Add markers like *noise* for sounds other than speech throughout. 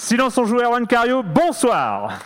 Silence on joue Erwan Cario, bonsoir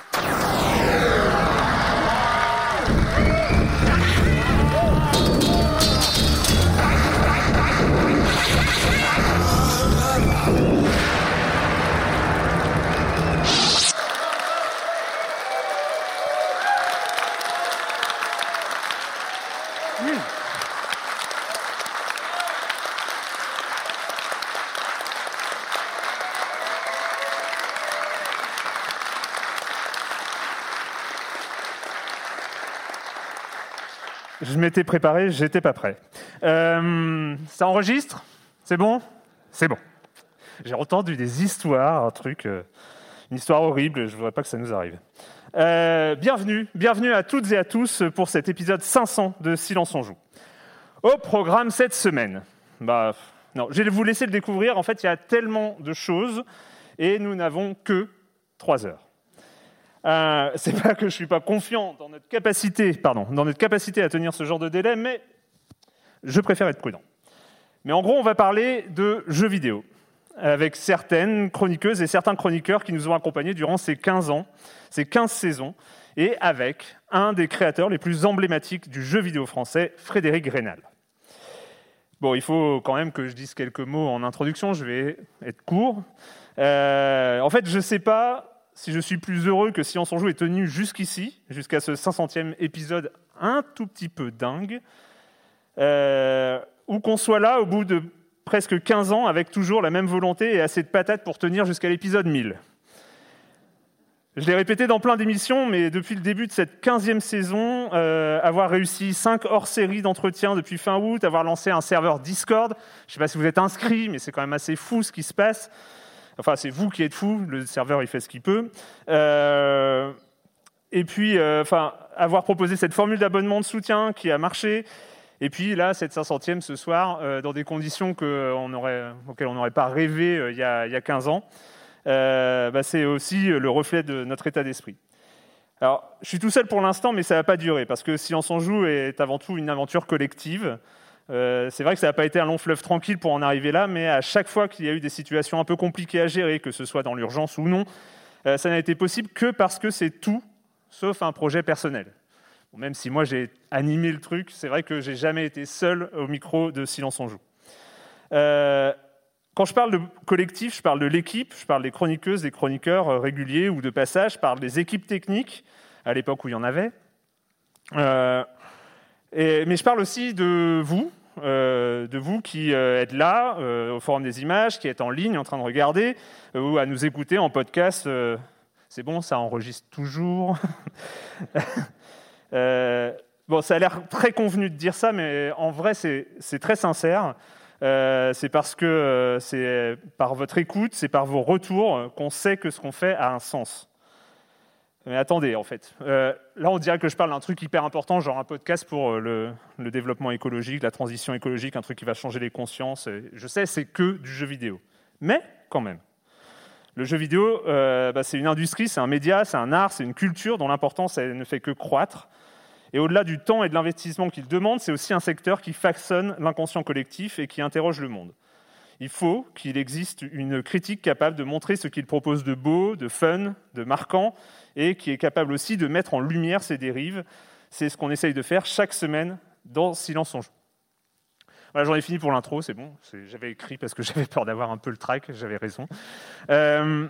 Je m'étais préparé, j'étais pas prêt. Euh, ça enregistre? C'est bon? C'est bon. J'ai entendu des histoires, un truc, euh, une histoire horrible, je voudrais pas que ça nous arrive. Euh, bienvenue, bienvenue à toutes et à tous pour cet épisode 500 de Silence on joue. Au programme cette semaine, bah, non, je vais vous laisser le découvrir. En fait, il y a tellement de choses et nous n'avons que trois heures. Euh, c'est pas que je suis pas confiant dans notre capacité, pardon, dans notre capacité à tenir ce genre de délai, mais je préfère être prudent. Mais en gros, on va parler de jeux vidéo avec certaines chroniqueuses et certains chroniqueurs qui nous ont accompagnés durant ces 15 ans, ces 15 saisons, et avec un des créateurs les plus emblématiques du jeu vidéo français, Frédéric Rénal. Bon, il faut quand même que je dise quelques mots en introduction, je vais être court. Euh, en fait, je ne sais pas si je suis plus heureux que si on s'en joue est tenu jusqu'ici, jusqu'à ce 500e épisode un tout petit peu dingue, euh, ou qu'on soit là au bout de presque 15 ans avec toujours la même volonté et assez de patates pour tenir jusqu'à l'épisode 1000. Je l'ai répété dans plein d'émissions, mais depuis le début de cette 15e saison, euh, avoir réussi 5 hors-séries d'entretien depuis fin août, avoir lancé un serveur Discord, je ne sais pas si vous êtes inscrit, mais c'est quand même assez fou ce qui se passe. Enfin, c'est vous qui êtes fou, le serveur il fait ce qu'il peut. Euh, et puis, euh, avoir proposé cette formule d'abonnement de soutien qui a marché. Et puis là, cette 500e ce soir, euh, dans des conditions auxquelles on n'aurait pas rêvé il y, a, il, y a, 15 ans, bah, c'est aussi le reflet de notre état d'esprit. Alors, je suis tout seul pour l'instant, mais ça ne va pas durer, parce que Si on s'en joue est avant tout une aventure collective. Euh, c'est vrai que ça n'a pas été un long fleuve tranquille pour en arriver là, mais à chaque fois qu'il y a eu des situations un peu compliquées à gérer, que ce soit dans l'urgence ou non, euh, ça n'a été possible que parce que c'est tout sauf un projet personnel. même si moi j'ai animé le truc, c'est vrai que j'ai jamais été seul au micro de Silence on joue. Euh, quand je parle de collectif, je parle de l'équipe, je parle des chroniqueuses, des chroniqueurs réguliers ou de passage, je parle des équipes techniques, à l'époque où il y en avait. Mais je parle aussi de vous, euh, de vous qui euh, êtes là, euh, au Forum des images, qui êtes en ligne en train de regarder, ou à nous écouter en podcast. c'est bon, ça enregistre toujours. *laughs* bon, ça a l'air très convenu de dire ça, mais en vrai, c'est très sincère. c'est parce que c'est par votre écoute, c'est par vos retours qu'on sait que ce qu'on fait a un sens. Mais attendez, en fait. Euh, là, on dirait que je parle d'un truc hyper important, genre un podcast pour euh, le, développement écologique, la transition écologique, un truc qui va changer les consciences. je sais, c'est que du jeu vidéo. Mais, quand même. Le jeu vidéo, euh, bah, c'est une industrie, c'est un média, c'est un art, c'est une culture dont l'importance ne fait que croître. Et au-delà du temps et de l'investissement qu'il demande, c'est aussi un secteur qui façonne l'inconscient collectif et qui interroge le monde. Il faut qu'il existe une critique capable de montrer ce qu'il propose de beau, de fun, de marquant, et qui est capable aussi de mettre en lumière ces dérives. C'est ce qu'on essaye de faire chaque semaine dans Silence en joue. Voilà, j'en ai fini pour l'intro, c'est bon. J'avais écrit parce que *laughs* j'avais peur d'avoir un peu le track, j'avais raison. Euh,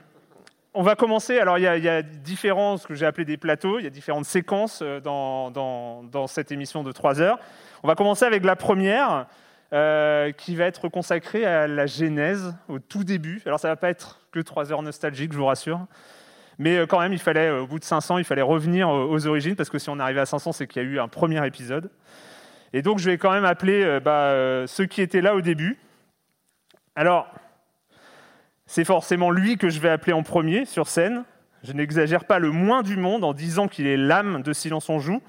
on va commencer. Alors, il y, a, différents, ce que j'ai appelé des plateaux, il y a différentes séquences euh, dans, dans, cette émission de 3 heures. On va commencer avec la première, euh, qui va être consacrée à la genèse, au tout début. Alors, ça ne va pas être que 3 heures nostalgiques, je vous rassure. Mais euh, quand même, il fallait, euh, au bout de 500, il fallait revenir euh, aux origines, parce que si on arrivait à 500, c'est qu'il y a eu un premier épisode. Et donc, je vais quand même appeler bah, ceux qui étaient là au début. Alors, C'est forcément lui que je vais appeler en premier sur scène. Je n'exagère pas le moins du monde en disant qu'il est l'âme de Silence on joue,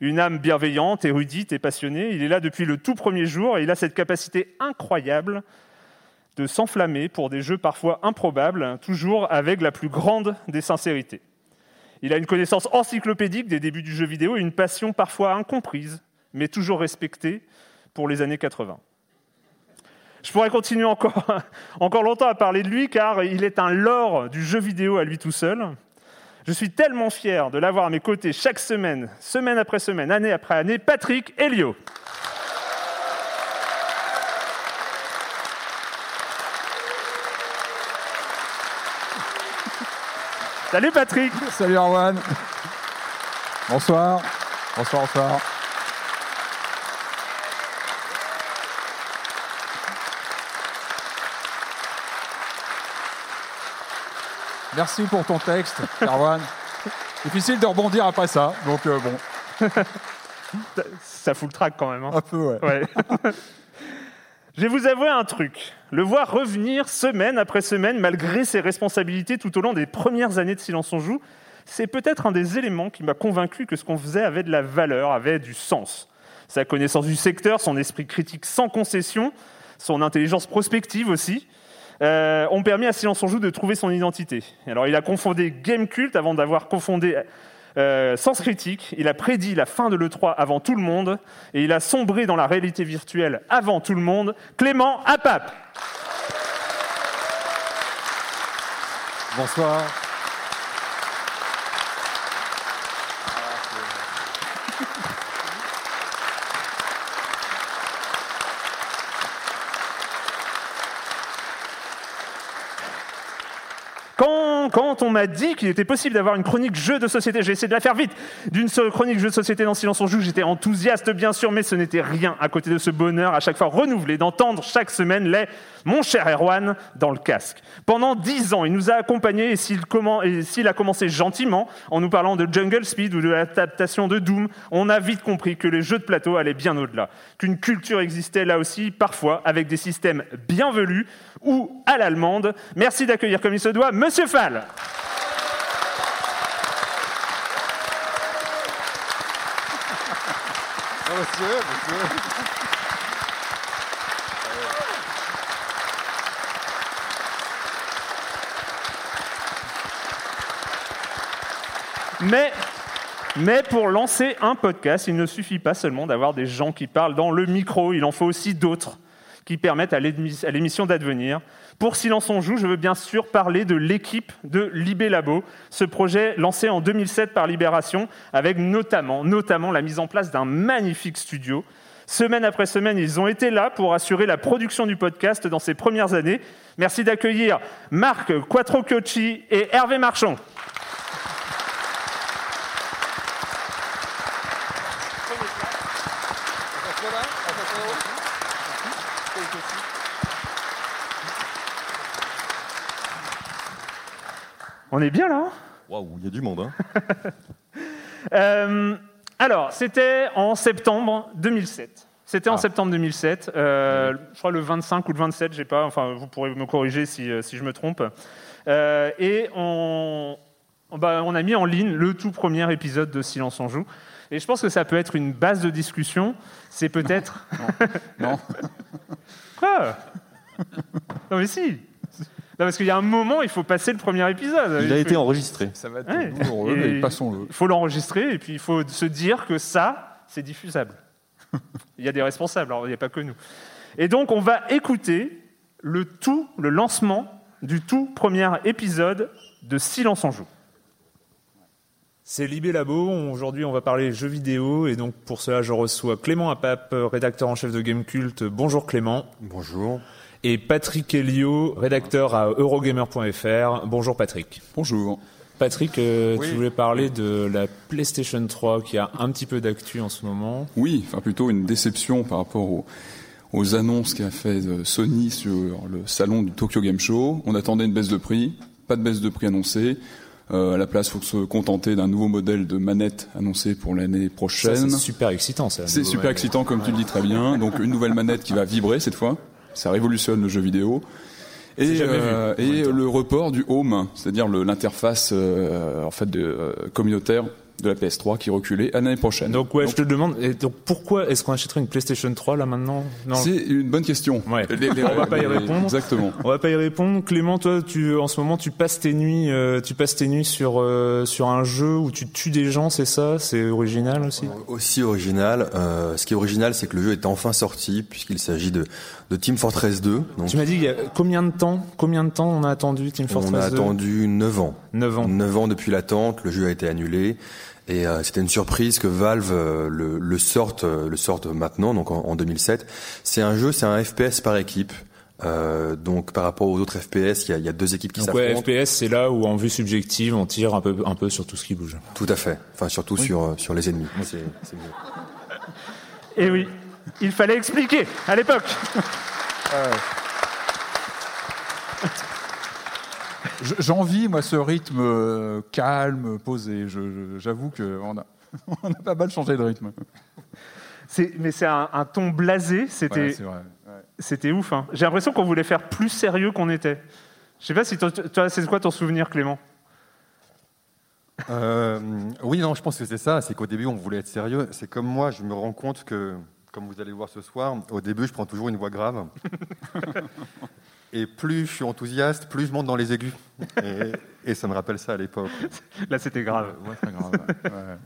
une âme bienveillante, érudite et passionnée. Il est là depuis le tout premier jour et il a cette capacité incroyable de s'enflammer pour des jeux parfois improbables, toujours avec la plus grande des sincérités. Il a une connaissance encyclopédique des débuts du jeu vidéo et une passion parfois incomprise, mais toujours respectée pour les années 80. Je pourrais continuer encore, *laughs* encore longtemps à parler de lui car il est un lore du jeu vidéo à lui tout seul. Je suis tellement fier de l'avoir à mes côtés chaque semaine, semaine après semaine, année après année, Patrick Helio. Salut Patrick Salut Arwan Bonsoir Bonsoir, bonsoir Merci pour ton texte, Erwan. *laughs* Difficile de rebondir après ça, donc euh, bon. Ça fout le trac quand même. Hein. Un peu, ouais. ouais. *laughs* Je vais vous avouer un truc. Le voir revenir semaine après semaine, malgré ses responsabilités tout au long des premières années de Silence on Joue, c'est peut-être un des éléments qui m'a convaincu que ce qu'on faisait avait de la valeur, avait du sens. Sa connaissance du secteur, son esprit critique sans concession, son intelligence prospective aussi, euh, ont permis à Silence on Joue de trouver son identité. Alors il a confondé Game Cult avant d'avoir confondé euh, Sens Critique, il a prédit la fin de l'E3 avant tout le monde, et il a sombré dans la réalité virtuelle avant tout le monde, Clément Apap. Bonsoir. Quand on m'a dit qu'il était possible d'avoir une chronique jeu de société, j'ai essayé de la faire vite, d'une seule chronique jeu de société dans Silence on joue, j'étais enthousiaste bien sûr, mais ce n'était rien à côté de ce bonheur à chaque fois renouvelé d'entendre chaque semaine les « Mon cher Erwan » dans le casque. Pendant dix ans, il nous a accompagnés et s'il a commencé gentiment en nous parlant de Jungle Speed ou de l'adaptation de Doom, on a vite compris que les jeux de plateau allaient bien au-delà, qu'une culture existait là aussi, parfois avec des systèmes bienvenus ou à l'allemande. Merci d'accueillir comme il se doit Monsieur Fall. Mais, mais pour lancer un podcast, il ne suffit pas seulement d'avoir des gens qui parlent dans le micro, il en faut aussi d'autres qui permettent à l'émission d'advenir. Pour Silence on joue, je veux bien sûr parler de l'équipe de Libé Labo, ce projet lancé en 2007 par Libération, avec notamment, la mise en place d'un magnifique studio. Semaine après semaine, ils ont été là pour assurer la production du podcast dans ces premières années. Merci d'accueillir Marc Quattrococci et Hervé Marchand. On est bien là hein Waouh, il y a du monde. Hein *laughs* euh, alors, c'était en septembre 2007. C'était en ah. septembre 2007, euh, je crois le 25 ou le 27, j'ai pas, enfin vous pourrez me corriger si, euh, si je me trompe. et on, bah, on a mis en ligne le tout premier épisode de Silence en joue. Et je pense que ça peut être une base de discussion. C'est peut-être. Non. non. *laughs* Quoi? Non mais si parce qu'il y a un moment, il faut passer le premier épisode. Il, a été enregistré. Ça va être mais passons-le. Il faut l'enregistrer et puis il faut se dire que ça, c'est diffusable. *laughs* il y a des responsables, alors il n'y a pas que nous. Et donc, on va écouter le tout, le lancement du tout premier épisode de Silence en joue. C'est Libé Labo. Aujourd'hui, on va parler jeux vidéo. Et donc, pour cela, je reçois Clément Apap, rédacteur en chef de Gamecult. Bonjour Clément. Bonjour et Patrick Elio, rédacteur à Eurogamer.fr. Bonjour Patrick. Bonjour. Patrick, euh, tu voulais parler de la PlayStation 3 qui a un petit peu d'actu en ce moment. Oui, enfin plutôt une déception par rapport aux, annonces qu'a fait euh, Sony sur le salon du Tokyo Game Show. On attendait une baisse de prix, pas de baisse de prix annoncée. Euh, à la place, il faut se contenter d'un nouveau modèle de manette annoncé pour l'année prochaine. C'est super excitant, ça. C'est super excitant, comme tu le dis très bien. Donc une nouvelle manette qui va vibrer cette fois ça révolutionne le jeu vidéo. Et, euh, et le report du home, c'est-à-dire l'interface euh, en fait de, euh, communautaire de la PS3 qui reculait à l'année prochaine. Donc ouais, je te demande, et donc pourquoi est-ce qu'on achèterait une PlayStation 3 là maintenant? C'est une bonne question. Ouais. Les- les- *laughs* On va pas y les- répondre. Exactement. On va pas y répondre. Clément, toi, tu en ce moment, tu passes tes nuits, euh, tu passes tes nuits sur euh, sur un jeu où tu tues des gens, c'est ça? C'est original aussi? Aussi original. euh, ce qui est original, c'est que le jeu est enfin sorti, puisqu'il s'agit de, de Team Fortress 2. Donc, Tu m'as dit il y a combien de temps Combien de temps on a attendu Team Fortress on a 2 attendu 9 ans. 9 ans. 9 ans depuis l'attente, le jeu a été annulé. Et euh, c'était une surprise que Valve euh, le, le sorte, euh, le sorte maintenant, donc en, en 2007. C'est un jeu, c'est un FPS par équipe. Euh, donc par rapport aux autres FPS, il y a, il y a deux équipes qui Donc ouais, s'affrontent. FPS, c'est là où en vue subjective, on tire un peu un peu sur tout ce qui bouge. Tout à fait. Enfin surtout sur sur les ennemis. C'est c'est mieux. Et Eh oui, il fallait expliquer à l'époque. Je- J'envie, moi, ce rythme euh, calme, posé. J'avoue qu'on a, *laughs* on a pas mal changé de rythme. Mais c'est un, un ton blasé, c'était Ouais. Ouais. ouf. hein. J'ai l'impression qu'on voulait faire plus sérieux qu'on était. Je sais pas si toi, c'est quoi ton souvenir, Clément? Euh, oui, non, je pense que c'est ça. C'est qu'au début, on voulait être sérieux. C'est comme moi, je me rends compte que, comme vous allez le voir ce soir, au début, je prends toujours une voix grave. *laughs* Et plus je suis enthousiaste, plus je monte dans les aigus. Et, et ça me rappelle ça à l'époque. Là, c'était grave. Ouais, très grave. ouais. Ouais.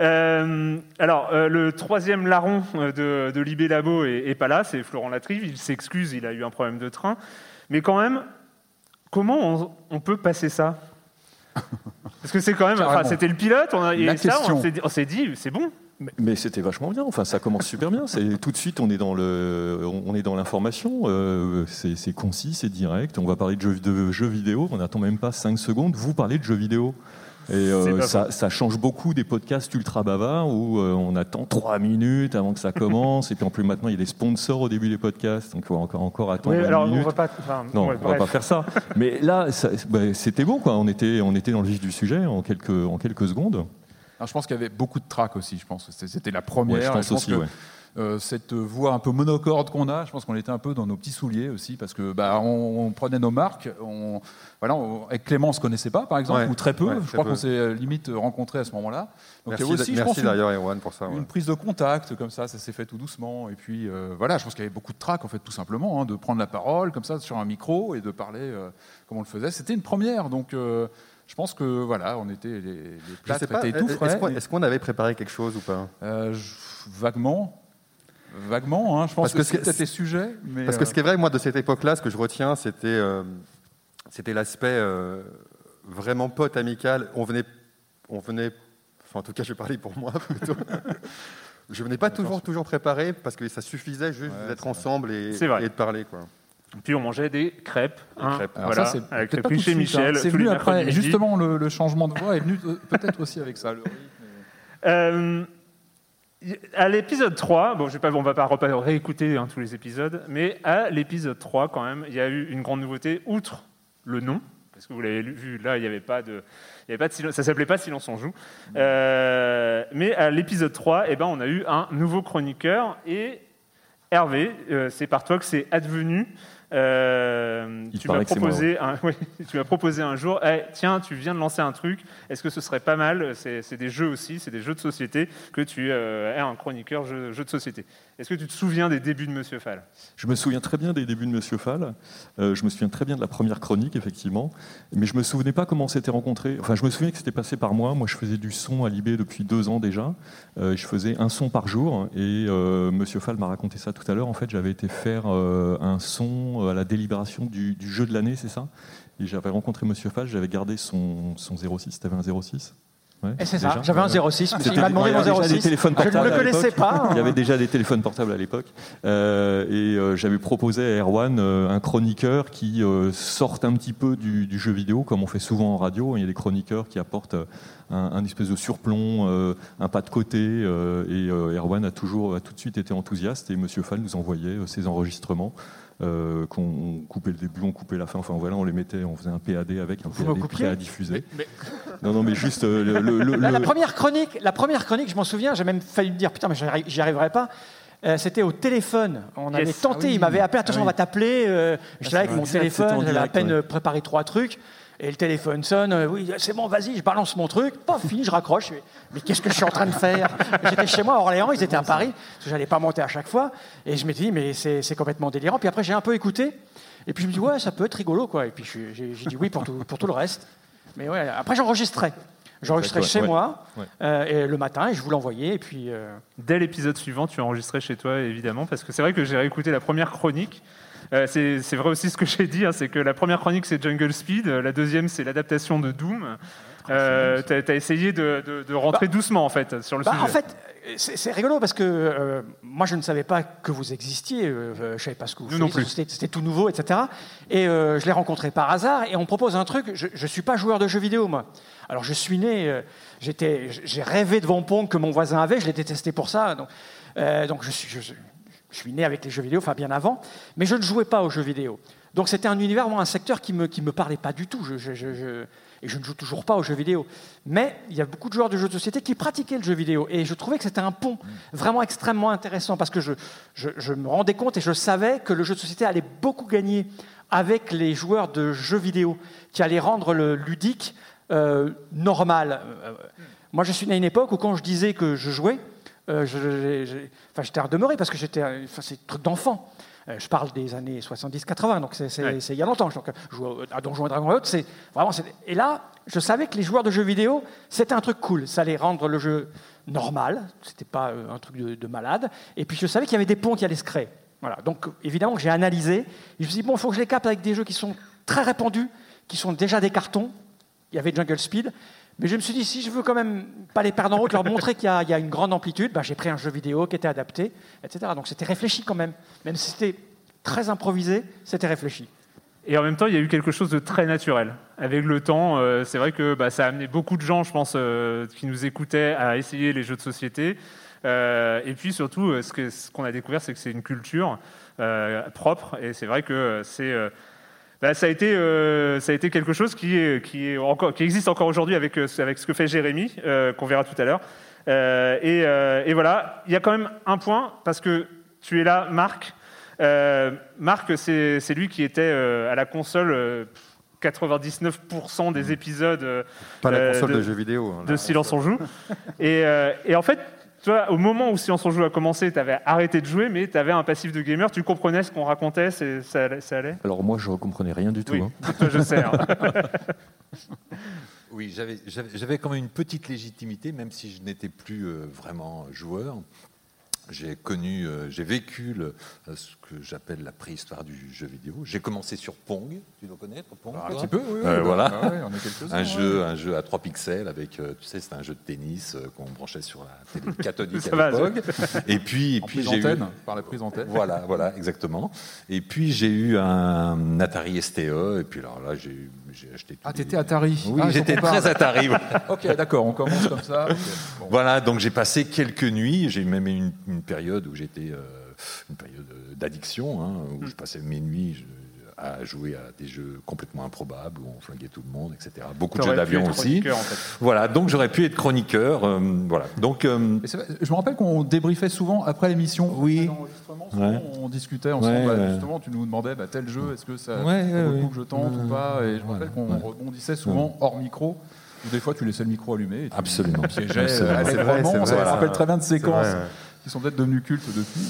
Euh, alors, euh, le troisième larron euh, de, de Libé Labo est, est pas là, c'est Florent Latrive. Il s'excuse, il a eu un problème de train. Mais quand même, comment on, on peut passer ça? Parce que c'est quand même. Enfin, c'était le pilote, on a, et ça, on s'est dit, c'est bon. Mais, c'était vachement bien. Enfin, ça commence super bien. C'est tout de suite, on est dans le, on est dans l'information. Euh, c'est concis, c'est direct. On va parler de jeux, de jeux vidéo. On n'attend même pas 5 secondes. Vous parlez de jeux vidéo. Et euh, ça, ça change beaucoup des podcasts ultra bavards où euh, on attend 3 minutes avant que ça commence. et puis en plus maintenant, il y a des sponsors au début des podcasts. Donc on va encore, encore attendre Oui, alors, on va pas. enfin, Non, ouais, on va pas faire ça. Mais là, bah, c'était bon, quoi. On était, on était dans le vif du sujet en quelques, en quelques secondes. Alors, je pense qu'il y avait beaucoup de tracks aussi. Je pense C'était- la première. Ouais, je pense aussi, que, ouais. euh, cette voix un peu monocorde qu'on a, je pense qu'on était un peu dans nos petits souliers aussi, parce que bah, on, on prenait nos marques. On, voilà, on- avec Clément, on se connaissait pas, par exemple, Ouais, ou très peu. je crois qu'on s'est euh, limite rencontrés à ce moment-là. Donc Merci, aussi, merci d'ailleurs, Erwan, pour ça. une prise de contact comme ça, ça s'est fait tout doucement. Et puis euh, voilà, je pense qu'il y avait beaucoup de trac en fait, tout simplement, hein, de prendre la parole comme ça sur un micro et de parler euh, comme on le faisait. C'était une première, donc euh, je pense que voilà, on était les, les sais pas, étaient tout est-ce qu'on avait préparé quelque chose ou pas? Euh, je- vaguement, vaguement, hein, je pense Parce que, sujets, mais Parce que euh, ce qui est vrai, moi, de cette époque-là, ce que je retiens, c'était euh, c'était l'aspect euh, vraiment pote amical. On venait, on venait, enfin, en tout cas, je vais parler pour moi *laughs* plutôt. je venais pas toujours, toujours préparé parce que ça suffisait juste Ouais, d'être ensemble et de parler, quoi. Puis on mangeait des crêpes. hein, crêpes. voilà, ça, c'est avec pas chez hein. Michel. C'est venu après. Justement, le, le changement de voix est venu euh, peut-être aussi avec ça. le rythme et- Euh, à l'épisode 3, bon, je vais pas, on va pas réécouter hein, tous les épisodes, mais à l'épisode 3, quand même, il y a eu une grande nouveauté, outre le nom, parce que vous l'avez vu, là, il n'y avait pas de, il y avait pas de silence, ça s'appelait pas Silence on joue. Euh, mais à l'épisode 3, eh ben, on a eu un nouveau chroniqueur, et Hervé, euh, c'est par toi que c'est advenu. Euh, tu m'as proposé, un, *laughs* oui, tu m'as proposé un jour, Eh, tiens, tu viens de lancer un truc, est-ce que ce serait pas mal C'est des jeux aussi, c'est des jeux de société que tu euh, es un chroniqueur jeu, jeu de société. Est-ce que tu te souviens des débuts de Monsieur Fall? Je me souviens très bien des débuts de Monsieur Fall. Euh, je me souviens très bien de la première chronique, effectivement. Mais je me souvenais pas comment on s'était rencontrés. Enfin, je me souviens que c'était passé par moi. Moi, je faisais du son à Libé depuis deux ans déjà. Je faisais un son par jour. Et Monsieur Fall m'a raconté ça tout à l'heure. En fait, j'avais été faire un son à la délibération du, du jeu de l'année, c'est ça? Et j'avais rencontré Monsieur Fall. J'avais gardé son, son 06. T'avais un 06 Ouais, Et c'est ça, j'avais un 06. parce qu'il C'était- m'a demandé il mon déjà des 06. téléphones Je ne portables le connaissais pas. Il y avait déjà des téléphones portables à l'époque. Euh, et euh, j'avais proposé à Erwan euh, un chroniqueur qui euh, sorte un petit peu du, du jeu vidéo, comme on fait souvent en radio. Il y a des chroniqueurs qui apportent euh, un, un espèce de surplomb, euh, un pas de côté. euh, et euh, Erwan a toujours, a tout de suite été enthousiaste. Et Monsieur Fall nous envoyait euh, ses enregistrements. Euh, qu'on coupait le début, on coupait la fin, enfin voilà, on les mettait, on faisait un PAD avec un Vous PAD prêt à diffuser. Non, non, mais juste euh, le, le- le- La, première chronique, la première chronique, je m'en souviens, j'ai même failli me dire putain, mais j'y arri- j'y arriverai pas. Euh, C'était au téléphone. On Yes. avait tenté, Ah oui. il m'avait appelé, attention, Ah on va t'appeler. Euh, J'étais là avec mon téléphone, j'avais à peine ouais. préparé trois trucs. Et le téléphone sonne, euh, oui, c'est bon, vas-y, je balance mon truc. Pas fini, je raccroche. Mais qu'est-ce que je suis en train de faire? J'étais chez moi à Orléans, ils étaient à Paris, parce que j'allais pas monter à chaque fois. Et je m'étais dit, mais c'est c'est complètement délirant. Puis après, j'ai un peu écouté. Et puis je me dis, ouais, ça peut être rigolo, quoi. Et puis j'ai j'ai dit oui pour tout, pour tout le reste. Mais ouais, après, j'enregistrais. J'enregistrais chez ouais. moi Ouais. euh, et le matin et je vous l'envoyais. Et puis. euh, Dès l'épisode suivant, tu as enregistré chez toi, évidemment, parce que c'est vrai que j'ai réécouté la première chronique. Euh, c'est vrai aussi ce que j'ai dit, hein, c'est que la première chronique c'est Jungle Speed, euh, la deuxième c'est l'adaptation de Doom. Euh, T'as as essayé de, de- de rentrer doucement en fait sur le Bah, sujet. en fait, c'est rigolo parce que euh, moi, je ne savais pas que vous existiez. euh, je ne savais pas ce que vous Nous faisiez. C'était tout nouveau, etc. Et euh, je l'ai rencontré par hasard et on me propose un truc. Je ne suis pas joueur de jeux vidéo, moi. Alors, je suis né, euh, j'étais- j'ai rêvé de Pong que mon voisin avait. Je l'ai détesté pour ça. Donc, euh, donc je, suis, je, je suis né avec les jeux vidéo, enfin bien avant. Mais je ne jouais pas aux jeux vidéo. Donc, c'était un univers, moi, un secteur qui ne me, qui me parlait pas du tout. Et je ne joue toujours pas aux jeux vidéo. Mais il y a beaucoup de joueurs de jeux de société qui pratiquaient le jeu vidéo. Et je trouvais que c'était un pont vraiment extrêmement intéressant parce que je, me rendais compte et je savais que le jeu de société allait beaucoup gagner avec les joueurs de jeux vidéo qui allaient rendre le ludique euh, normal. Euh, moi, je suis né à une époque où quand je disais que je jouais, euh, enfin, j'étais en demeuré parce que j'étais, euh, enfin, c'est un truc d'enfant. Euh, je parle des années 70-80, donc c'est Ouais. il y a longtemps. Donc, jouais au- à Donjons et Dragons et autres, c'est vraiment. Et là, je savais que les joueurs de jeux vidéo, c'était un truc cool. Ça allait rendre le jeu normal. C'était pas euh, un truc de, de malade. Et puis je savais qu'il y avait des ponts qui allaient se créer. Voilà. Donc évidemment, j'ai analysé. Et je me suis dit bon, il faut que je les capte avec des jeux qui sont très répandus, qui sont déjà des cartons. Il y avait Jungle Speed. Mais je me suis dit, si je veux quand même pas les perdre en route, leur montrer qu'il y, a- une grande amplitude, ben, j'ai pris un jeu vidéo qui était adapté, etc. Donc c'était réfléchi quand même. Même si c'était très improvisé, c'était réfléchi. Et en même temps, il y a eu quelque chose de très naturel. Avec le temps, euh, c'est vrai que bah, ça a amené beaucoup de gens, je pense, euh, qui nous écoutaient à essayer les jeux de société. Euh, et puis surtout, ce qu'on a découvert, c'est que c'est une culture propre. Et c'est vrai que c'est, bah, ça, a été, euh, ça a été quelque chose qui, est, qui, est encore, qui existe encore aujourd'hui avec, euh, avec ce que fait Jérémy, euh, qu'on verra tout à l'heure. Et, et voilà, il y a quand même un point, parce que tu es là, Marc. Marc, c'est lui qui était à la console euh, 99% des épisodes Pas la euh, console de, de- jeux vidéo. hein, de. Silence on joue. Et, euh, et en fait, toi, au moment où Silence on joue a commencé, tu avais arrêté de jouer, mais tu avais un passif de gamer, tu comprenais ce qu'on racontait, c'est- ça, allait- ça allait? Alors moi, je ne comprenais rien du tout. Oui, hein. *laughs* toi je sais. hein. *laughs* Oui, j'avais- j'avais j'avais quand même une petite légitimité, même si je n'étais plus euh, vraiment joueur. J'ai connu, euh, j'ai vécu le- euh, ce que j'appelle la préhistoire du jeu vidéo. J'ai commencé sur Pong, tu dois connaître Pong Un toi petit peu, oui. oui, Euh, bah, voilà. ouais, on est quelques-uns, Un ouais. jeu, un jeu à 3 pixels avec, tu sais, c'était un jeu de tennis qu'on branchait sur la télé *laughs* cathodique Ça à va, l'époque. *laughs* Et puis, et En puis j'ai eu, par la prise antenne. voilà, voilà, exactement. Et puis j'ai eu un Atari STE, et puis alors là j'ai eu- j'ai acheté. tous Ah, les- t'étais Atari. Oui, Ah, faut j'étais très Atari. *laughs* Ok, d'accord, on commence comme ça. ok. Bon. Voilà, donc j'ai passé quelques nuits. J'ai eu même une, une période où j'étais euh, une période euh, d'addiction, hein, où je passais mes nuits je- à jouer à des jeux complètement improbables où on flinguait tout le monde, etc. Beaucoup de jeux d'avion aussi. en fait. Voilà, donc j'aurais pu être chroniqueur. euh, voilà, donc euh, je me rappelle qu'on débriefait souvent après l'émission. Oui. Ouais. On discutait ensemble. Ouais, bah, ouais. Justement, tu nous demandais bah, tel jeu, est-ce que ça, Ouais, vaut le ouais. coup que je tente ou pas Et je me rappelle qu'on ouais. rebondissait souvent hors micro. Des fois, tu laissais le micro allumé. Et tu Absolument. piégeais Absolument. allègrement. C'est vrai, vrai, me rappelle très bien de séquences C'est vrai, ouais. Qui sont peut-être devenues cultes depuis.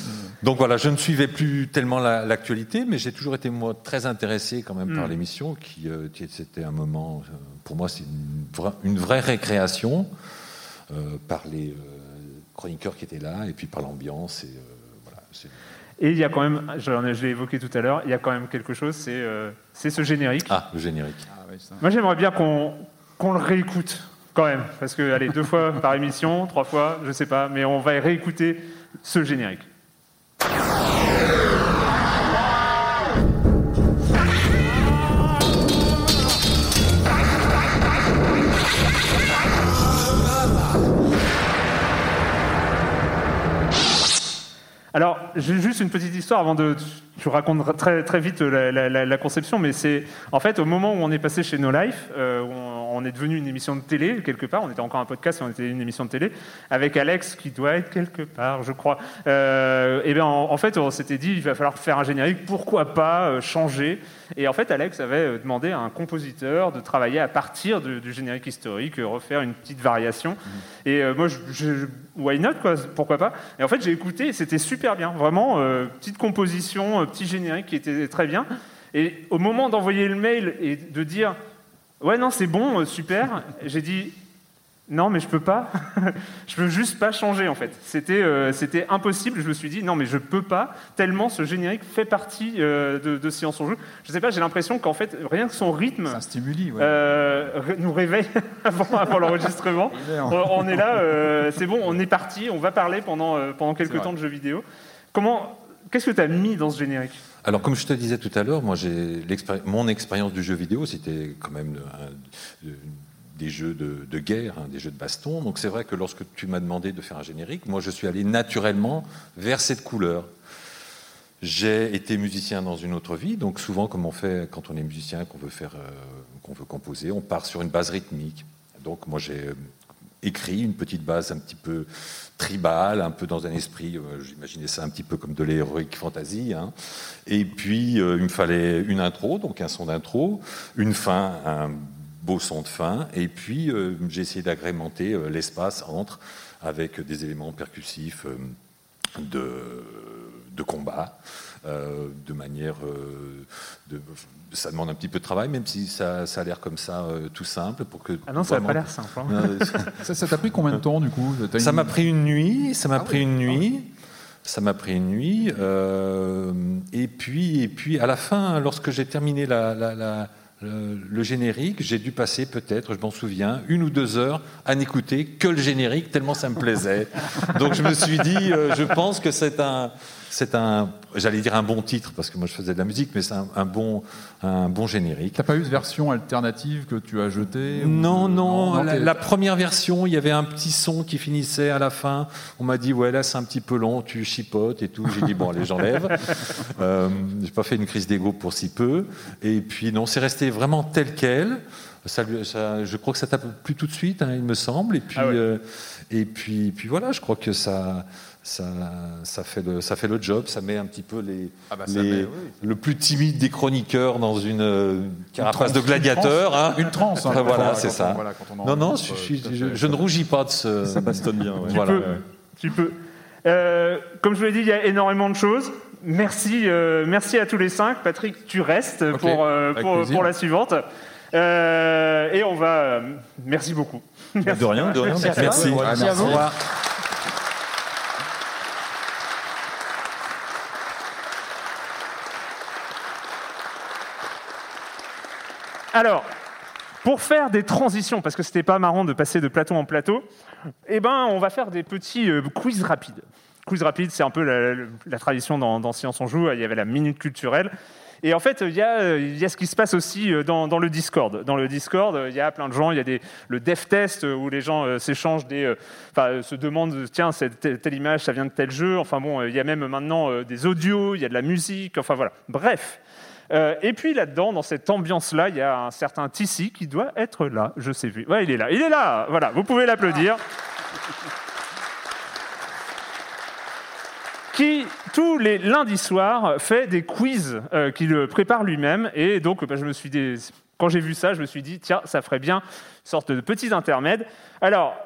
Donc voilà, je ne suivais plus tellement la- l'actualité, mais j'ai toujours été moi très intéressé quand même Mm. par l'émission, qui, euh, qui- c'était un moment, euh, pour moi, c'est une, vra- une vraie récréation euh, par les euh, chroniqueurs qui étaient là et puis par l'ambiance. Et euh, voilà, Et il y a quand même, je l'ai évoqué tout à l'heure, il y a quand même quelque chose, c'est euh, c'est ce générique. Ah, le générique. Ah, ouais, ça. Moi j'aimerais bien qu'on qu'on le réécoute quand même, parce que allez, deux fois par émission, trois fois, je sais pas, mais on va réécouter ce générique. Alors, j'ai juste une petite histoire avant de. Je raconte très, très vite la, conception, mais c'est en fait au moment où on est passé chez No Life, euh, on, on est devenu une émission de télé quelque part. On était encore un podcast, mais on était une émission de télé avec Alex qui doit être quelque part, je crois. Euh, et bien en, en fait, on s'était dit il va falloir faire un générique. Pourquoi pas euh, changer? Et en fait, Alex avait euh, demandé à un compositeur de travailler à partir du générique historique, euh, refaire une petite variation. Et euh, moi, je, je- why not quoi? Pourquoi pas? Et en fait, j'ai écouté, et c'était super bien, vraiment euh, petite composition, petit générique qui était très bien. Et au moment d'envoyer le mail et de dire ouais non c'est bon euh, super, j'ai dit non mais je peux pas, *laughs* je peux juste pas changer en fait. C'était euh, c'était impossible. Je me suis dit non mais je peux pas tellement ce générique fait partie euh, de, de Science on joue. Je sais pas, j'ai l'impression qu'en fait rien que son rythme stimuli, ouais. euh, ré- nous réveille *laughs* avant, avant l'enregistrement. *laughs* On, est là, c'est bon, on est parti, on va parler pendant, pendant quelques temps de jeux vidéo. Comment, qu'est-ce que tu as mis dans ce générique? Alors, comme je te disais tout à l'heure, moi, j'ai mon expérience du jeu vidéo, c'était quand même des jeux de, de guerre, hein, des jeux de baston. Donc, c'est vrai que lorsque tu m'as demandé de faire un générique, moi, je suis allé naturellement vers cette couleur. J'ai été musicien dans une autre vie, donc souvent, comme on fait quand on est musicien, qu'on veut faire, euh, qu'on veut composer, on part sur une base rythmique. Donc, moi, j'ai euh, écrit une petite base un petit peu tribale, un peu dans un esprit, euh, j'imaginais ça un petit peu comme de l'heroic fantasy. hein. Et puis, euh, il me fallait une intro, donc un son d'intro, une fin, un beau son de fin, et puis euh, j'ai essayé d'agrémenter euh, l'espace entre avec des éléments percussifs de, de combat, de manière... de, ça demande un petit peu de travail, même si ça, ça a l'air comme ça euh, tout simple. Pour que Ah non, ça n'a pas l'air simple. hein. *laughs* Ça ça t'a pris combien de temps, du coup ça m'a pris une nuit, ça m'a Ah pris oui, une ah nuit. Ça m'a pris une nuit. euh, et, puis, et puis, à la fin, lorsque j'ai terminé la- la- la- le, le générique, j'ai dû passer peut-être, je m'en souviens, une ou deux heures à n'écouter que le générique, tellement ça me plaisait. *laughs* Donc je me suis dit, euh, je pense que c'est un, c'est un, j'allais dire un bon titre, parce que moi je faisais de la musique, mais c'est un, un bon, un bon générique. T'as pas eu de version alternative que tu as jetée ou- Non, non, la, première version, il y avait un petit son qui finissait à la fin. On m'a dit, ouais, là, c'est un petit peu long, tu chipotes et tout. J'ai dit, bon, allez, j'enlève. *laughs* euh, J'ai pas fait une crise d'ego pour si peu. Et puis, non, c'est resté vraiment tel quel. Ça, je crois que ça tape plus tout de suite, hein, il me semble. Et puis, Ah ouais. euh, et puis, puis voilà, je crois que ça. Ça, ça, fait le, ça fait le job, ça met un petit peu les, Ah bah, les- met, oui. le plus timide des chroniqueurs dans une euh, carapace transe, de gladiateur. une transe, hein. une transe, hein, voilà, c'est ça. on- voilà, non, non, enregistre, je, ne rougis pas de ce. Ça *laughs* bastonne bien. ouais. Voilà. peux. Tu peux. Euh, comme je vous l'ai dit, il y a énormément de choses. Merci, euh, merci à tous les cinq. Patrick, tu restes pour, euh, pour, pour la suivante. Euh, et on va. euh, merci beaucoup. De rien, de rien. Merci toi. Merci. Merci à vous. Alors, pour faire des transitions, parce que c'était pas marrant de passer de plateau en plateau, eh ben, on va faire des petits euh, quiz rapides. Quiz rapide, c'est un peu la, tradition dans, dans Science on joue. Il y avait la minute culturelle. Et en fait, il y, a, ce qui se passe aussi euh, dans, le Discord. Dans le Discord, euh, il y a plein de gens. Il y a le dev test où les gens s'échangent des, enfin, se demandent, tiens, cette, telle, image, ça vient de tel jeu. Enfin bon, il y a même maintenant des audios, il y a de la musique. Enfin voilà. Bref. Euh, et puis là-dedans, dans cette ambiance-là, il y a un certain Tissi qui doit être là. Je sais plus. Ouais, il est là. Il est là. Voilà. Vous pouvez l'applaudir. qui, tous les lundis soirs, fait des quiz euh, qu'il prépare lui-même. Et donc, bah, je me suis dit, quand j'ai vu ça, je me suis dit, tiens, ça ferait bien une sorte de petits intermèdes. Alors,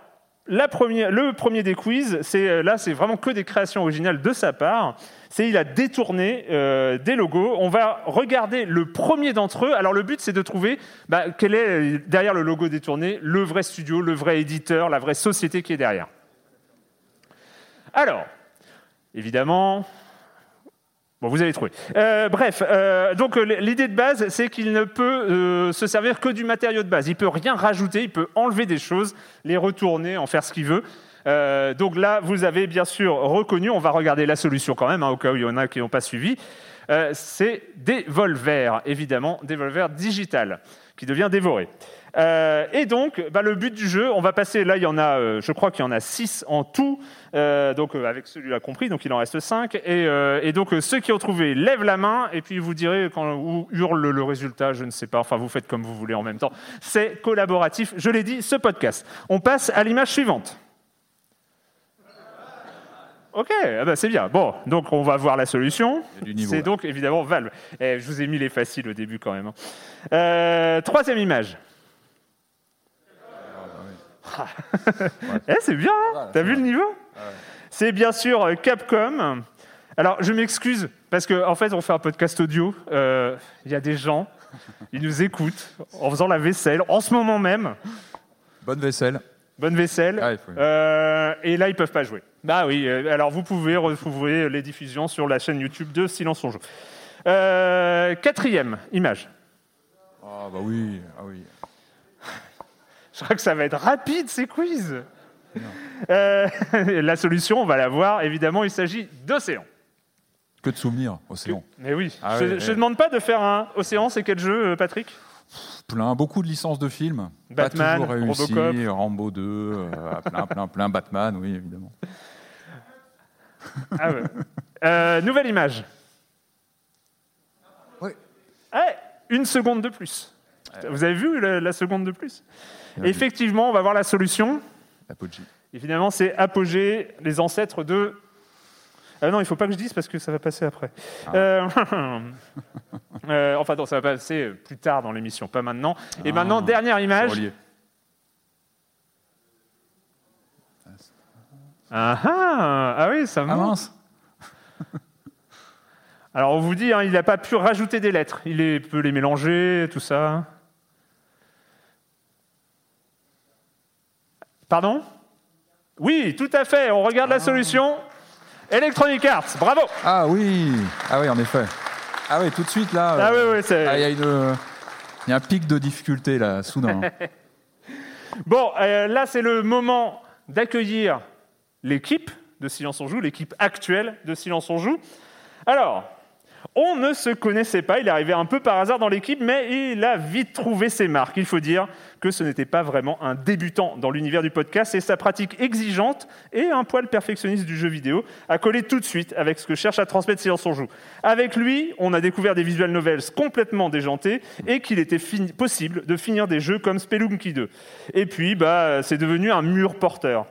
la première, le premier des quiz, c'est euh, là, c'est vraiment que des créations originales de sa part. C'est il a détourné euh, des logos. On va regarder le premier d'entre eux. Alors le but, c'est de trouver bah, quel est euh, derrière le logo détourné le vrai studio, le vrai éditeur, la vraie société qui est derrière. Alors, évidemment. Vous avez trouvé. Euh, bref, donc l'idée de base, c'est qu'il ne peut se servir que du matériau de base. Il peut rien rajouter, il peut enlever des choses, les retourner, en faire ce qu'il veut. Euh, donc là, vous avez bien sûr reconnu. On va regarder la solution quand même, hein, au cas où il y en a qui n'ont pas suivi. Euh, c'est Devolver, évidemment, Devolver Digital, qui devient dévoré. Euh, et donc, bah, le but du jeu, on va passer, là, il y en a, euh, je crois qu'il y en a 6 en tout, donc avec celui-là compris, donc il en reste 5. Et, donc, ceux qui ont trouvé, lèvent la main, et puis vous direz quand ou hurle le, le résultat, je ne sais pas, enfin, vous faites comme vous voulez en même temps. C'est collaboratif, je l'ai dit, ce podcast. On passe à l'image suivante. Ok, ah bah c'est bien. Bon, donc on va voir la solution. C'est donc évidemment Valve. Eh, je vous ai mis les faciles au début quand même. hein. Euh, troisième image. *laughs* Eh, c'est bien, hein t'as vu le niveau C'est bien sûr euh, Capcom. Alors, je m'excuse, parce qu'en en fait, on fait un podcast audio. Euh, Il y a des gens, *laughs* ils nous écoutent en faisant la vaisselle, en ce moment même. Bonne vaisselle. Bonne vaisselle. Ah, faut- Euh, et là, ils peuvent pas jouer. Bah oui, euh, alors vous pouvez retrouver les diffusions sur la chaîne YouTube de Silence on joue. Euh, quatrième image. Ah bah oui, ah oui. *laughs* Je crois que ça va être rapide ces quiz. Euh, *laughs* la solution, on va la voir. Évidemment, il s'agit d'Océan. Que de souvenirs, Océan. Mais oui, Ah je ne demande pas de faire un Océan, c'est quel jeu, euh, Patrick? Plein, beaucoup de licences de films. Batman, pas toujours réussi, Robocop. Rambo 2, euh, plein, plein, plein. Batman, oui, évidemment. Ah ouais. Euh, Nouvelle image. Oui. Eh, une seconde de plus. Vous avez vu la, la seconde de plus Effectivement, on va voir la solution. Apogee. Évidemment, c'est Apogée, les ancêtres de. Ah non, il faut pas que je dise parce que ça va passer après. Euh, *laughs* euh, enfin, non, ça va passer plus tard dans l'émission, pas maintenant. Et Ah, maintenant, dernière C'est image. Ah ah, ah oui, ça Ah mince *laughs* Alors on vous dit, hein, il n'a pas pu rajouter des lettres. Il est- peut les mélanger, tout ça. Pardon? Oui, tout à fait. On regarde la solution. Electronic Arts, bravo Ah oui Ah oui, en effet. Ah oui, tout de suite, là... Ah euh, oui, oui, c'est... ah, Il y, a une- il y a un pic de difficulté, là, soudain. *laughs* Bon, euh, là, c'est le moment d'accueillir l'équipe de Silence on Joue, l'équipe actuelle de Silence on Joue. Alors, on ne se connaissait pas, il est arrivé un peu par hasard dans l'équipe, mais il a vite trouvé ses marques. Il faut dire que ce n'était pas vraiment un débutant dans l'univers du podcast et sa pratique exigeante et un poil perfectionniste du jeu vidéo a collé tout de suite avec ce que cherche à transmettre Silence on Joue. Avec lui, on a découvert des visual novels complètement déjantés et qu'il était possible de finir des jeux comme Spelunky 2. Et puis, bah, c'est devenu un mur porteur.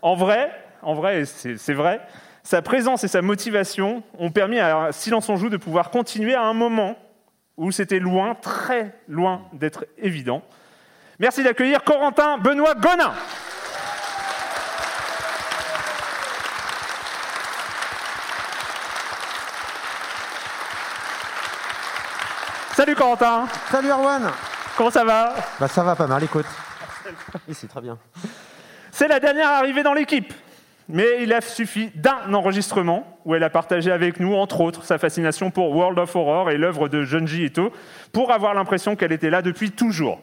En vrai, en vrai, c'est vrai, sa présence et sa motivation ont permis à Silence on Joue de pouvoir continuer à un moment où c'était loin, très loin d'être évident. Merci d'accueillir Corentin Benoît Gonin. Salut Corentin, Salut Erwan comment ça va? Bah ça va pas mal, écoute. Oui, c'est très bien. C'est la dernière arrivée dans l'équipe. Mais il a suffi d'un enregistrement où elle a partagé avec nous, entre autres, sa fascination pour World of Horror et l'œuvre de Junji Ito pour avoir l'impression qu'elle était là depuis toujours.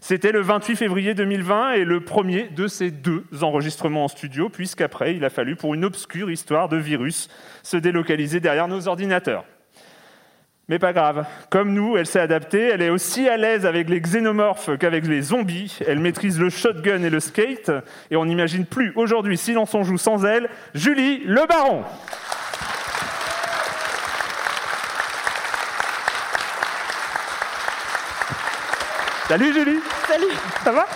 C'était le 28 février 2020 et le premier de ces deux enregistrements en studio, puisqu'après, il a fallu, pour une obscure histoire de virus, se délocaliser derrière nos ordinateurs. Mais pas grave. Comme nous, elle s'est adaptée. Elle est aussi à l'aise avec les xénomorphes qu'avec les zombies. Elle maîtrise le shotgun et le skate. Et on n'imagine plus aujourd'hui, silence on joue sans elle, Julie Le Baron. Salut Julie, Salut, ça va?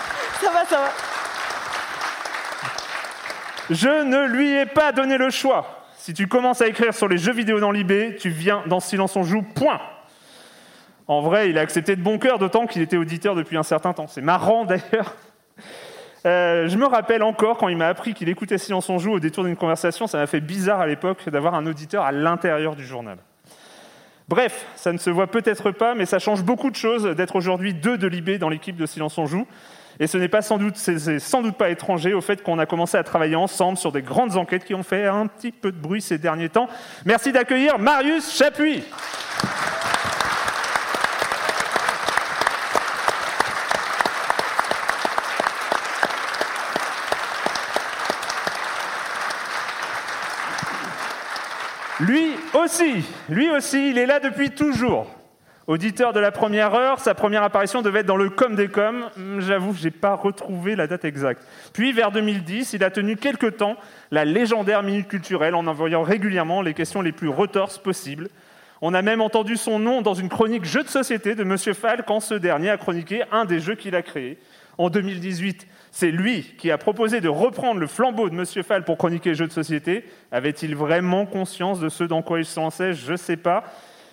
Ça va, ça va. Je ne lui ai pas donné le choix. Si tu commences à écrire sur les jeux vidéo dans l'IB, tu viens dans Silence on joue, point. En vrai, il a accepté de bon cœur, d'autant qu'il était auditeur depuis un certain temps. C'est marrant *laughs* d'ailleurs. Euh, je me rappelle encore quand il m'a appris qu'il écoutait Silence on joue au détour d'une conversation, ça m'a fait bizarre à l'époque d'avoir un auditeur à l'intérieur du journal. Bref, ça ne se voit peut-être pas, mais ça change beaucoup de choses d'être aujourd'hui deux de l'IB dans l'équipe de Silence on joue. Et ce n'est pas sans doute, c'est- sans doute pas étranger au fait qu'on a commencé à travailler ensemble sur des grandes enquêtes qui ont fait un petit peu de bruit ces derniers temps. Merci d'accueillir Marius Chapuis. Lui aussi, lui aussi, il est là depuis toujours. Auditeur de la première heure, sa première apparition devait être dans le Com des Com. Hum, J'avoue, je n'ai pas retrouvé la date exacte. Puis, vers 2010, il a tenu quelque temps la légendaire minute culturelle en envoyant régulièrement les questions les plus retorses possibles. On a même entendu son nom dans une chronique jeu de société de Monsieur Fall quand ce dernier a chroniqué un des jeux qu'il a créés. En 2018, c'est lui qui a proposé de reprendre le flambeau de Monsieur Fall pour chroniquer jeux de société. Avait-il vraiment conscience de ce dans quoi il se lançait? Je ne sais pas.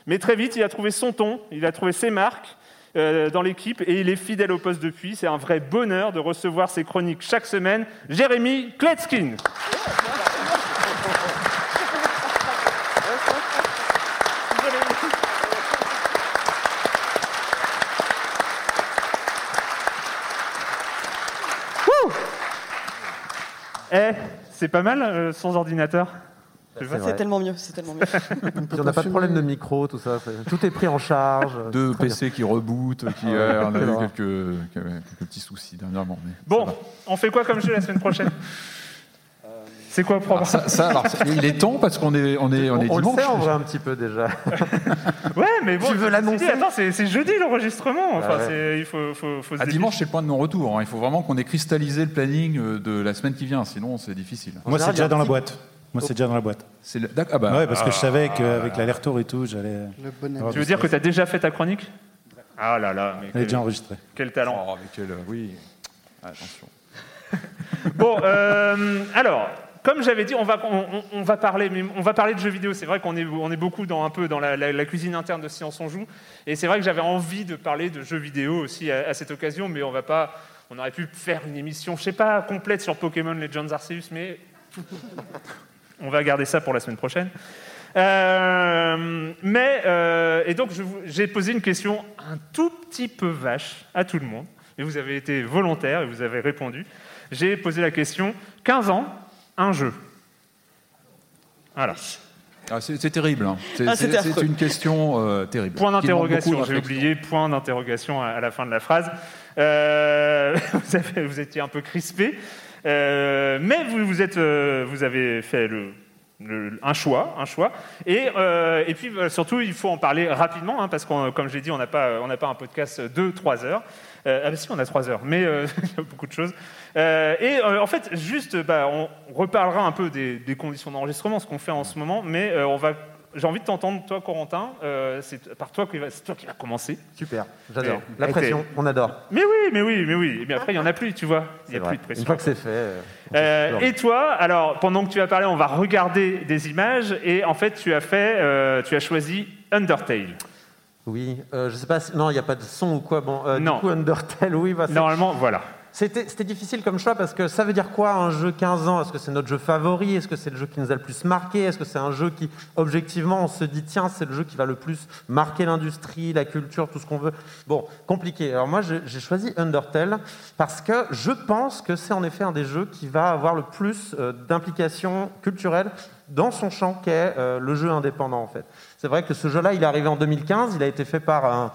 Mais très vite, il a trouvé son ton, il a trouvé ses marques euh, dans l'équipe et il est fidèle au poste depuis. C'est un vrai bonheur de recevoir ses chroniques chaque semaine. Jérémy Kletskin. Eh, c'est pas mal euh, sans ordinateur. C'est tellement mieux, c'est tellement mieux. *laughs* Puis on n'a pas de problème de micro, tout ça. c'est- Tout est pris en charge. Deux bien. PC qui rebootent, qui, Ouais, ouais, on a eu quelques, petits soucis dernièrement. mais Bon, on fait quoi comme jeu la semaine prochaine? C'est quoi le programme Alors ça, ça, alors, ça- il est temps parce qu'on est, on est, on est On, on le dimanche. sait en vrai un petit peu déjà. *laughs* Ouais, mais bon, Tu veux l'annoncer? Attends, c'est c'est jeudi l'enregistrement. Enfin, Ah ouais. c'est- il faut, faut, faut se À dimanche, c'est le point de non-retour. hein. Il faut vraiment qu'on ait cristallisé le planning euh, de la semaine qui vient, sinon c'est difficile. Moi, c'est déjà dans la boîte. Moi, c'est déjà dans la boîte. C'est le- ah bah, ouais, parce que je savais ah, qu'avec l'aller-retour et tout, j'allais. Tu veux dire que tu as déjà fait ta chronique Ah là là, mais Elle est quel, déjà enregistrée. quel talent. oh, avec quel- oui. Attention. *laughs* Bon, euh, alors, comme j'avais dit, on va, on, on- on va parler, mais on va parler de jeux vidéo. C'est vrai qu'on est, on est beaucoup dans un peu dans la, la- la cuisine interne de Science on joue, et c'est vrai que j'avais envie de parler de jeux vidéo aussi à, à cette occasion, mais on va pas, on aurait pu faire une émission, je sais pas, complète sur Pokémon Legends Arceus, mais on va garder ça pour la semaine prochaine. Euh, mais euh, et donc j'ai posé une question un tout petit peu vache à tout le monde, et vous avez été volontaire et vous avez répondu. J'ai posé la question 15 ans, un jeu. Voilà. Ah, c'est terrible. hein. C'est Ah, une question euh, terrible. Point d'interrogation, j'ai oublié, point d'interrogation à, à la fin de la phrase. Euh, *laughs* vous, avez- vous étiez un peu crispé, Euh, mais vous, vous, euh, avez fait un choix, un choix. Et, euh, puis surtout, il faut en parler rapidement, hein, parce que comme j'ai dit, on n'a pas, un podcast de 3 heures. Ah bah si, on a 3 heures, mais *laughs* il y a beaucoup de choses. Et en fait, juste, bah, on reparlera un peu des, des conditions d'enregistrement, ce qu'on fait en ce moment, mais on va. J'ai envie de t'entendre, toi, Corentin. euh, c'est par toi qui va, c'est toi qui va commencer. Super, j'adore. La pression, on adore. Mais oui, mais oui, mais oui. Mais après, il y en a plus, tu vois. Il n'y a vrai. plus de pression. Une fois que c'est fait. euh, Euh, et toi, alors pendant que tu as parlé, on va regarder des images et en fait, tu as fait, euh, tu as choisi Undertale. Oui, je sais pas. si- Non, il n'y a pas de son ou quoi. Bon, Non. du coup, Undertale, oui, bah, Normalement, voilà. C'était difficile comme choix parce que ça veut dire quoi un jeu 15 ans? Est-ce que c'est notre jeu favori? Est-ce que c'est le jeu qui nous a le plus marqué? Est-ce que c'est un jeu qui, objectivement, on se dit tiens, c'est le jeu qui va le plus marquer l'industrie, la culture, tout ce qu'on veut? Bon, compliqué. Alors moi, j'ai choisi Undertale parce que je pense que c'est en effet un des jeux qui va avoir le plus euh, d'implication culturelle dans son champ qu'est euh, le jeu indépendant en fait. C'est vrai que ce jeu-là, il est arrivé en 2015, il a été fait par un,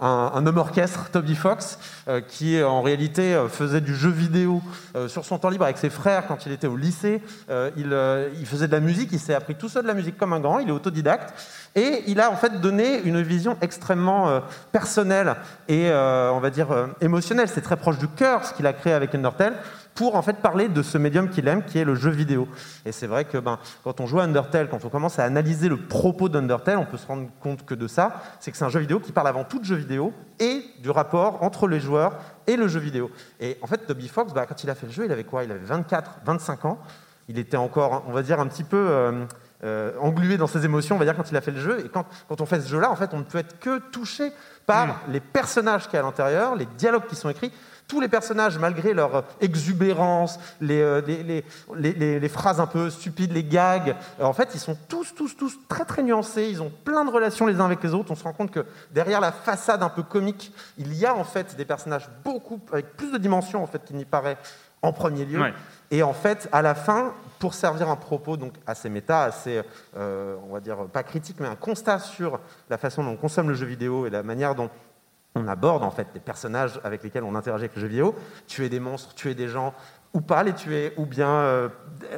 un, homme orchestre, Toby Fox, euh, qui en réalité euh, faisait du jeu vidéo euh, sur son temps libre avec ses frères quand il était au lycée. Euh, il, euh, il faisait de la musique, il s'est appris tout seul de la musique comme un grand, il est autodidacte. Et il a en fait donné une vision extrêmement euh, personnelle et euh, on va dire euh, émotionnelle. C'est très proche du cœur ce qu'il a créé avec Undertale pour en fait parler de ce médium qu'il aime qui est le jeu vidéo. Et c'est vrai que ben, quand on joue à Undertale, quand on commence à analyser le propos d'Undertale, on peut se rendre compte que de ça, c'est que c'est un jeu vidéo qui parle avant tout de jeu vidéo et du rapport entre les joueurs et le jeu vidéo. Et en fait, Toby Fox, bah, quand il a fait le jeu, il avait quoi? Il avait 24, 25 ans. Il était encore, on va dire, un petit peu euh, euh, englué dans ses émotions, on va dire, quand il a fait le jeu. Et quand, quand on fait ce jeu-là, en fait, on ne peut être que touché par les personnages qu'il y a à l'intérieur, les dialogues qui sont écrits. Tous les personnages, malgré leur euh, exubérance, les, euh, les, les- les- phrases un peu stupides, les gags, euh, en fait, ils sont tous, tous, tous très, très nuancés. Ils ont plein de relations les uns avec les autres. On se rend compte que derrière la façade un peu comique, il y a en fait des personnages beaucoup avec plus de dimensions en fait qu'il n'y paraît en premier lieu. Ouais. Et en fait, à la fin, pour servir un propos donc assez méta, assez, euh, on va dire pas critique, mais un constat sur la façon dont on consomme le jeu vidéo et la manière dont on aborde en fait des personnages avec lesquels on interagit avec le jeu vidéo, tuer des monstres, tuer des gens, ou pas les tuer, ou bien euh,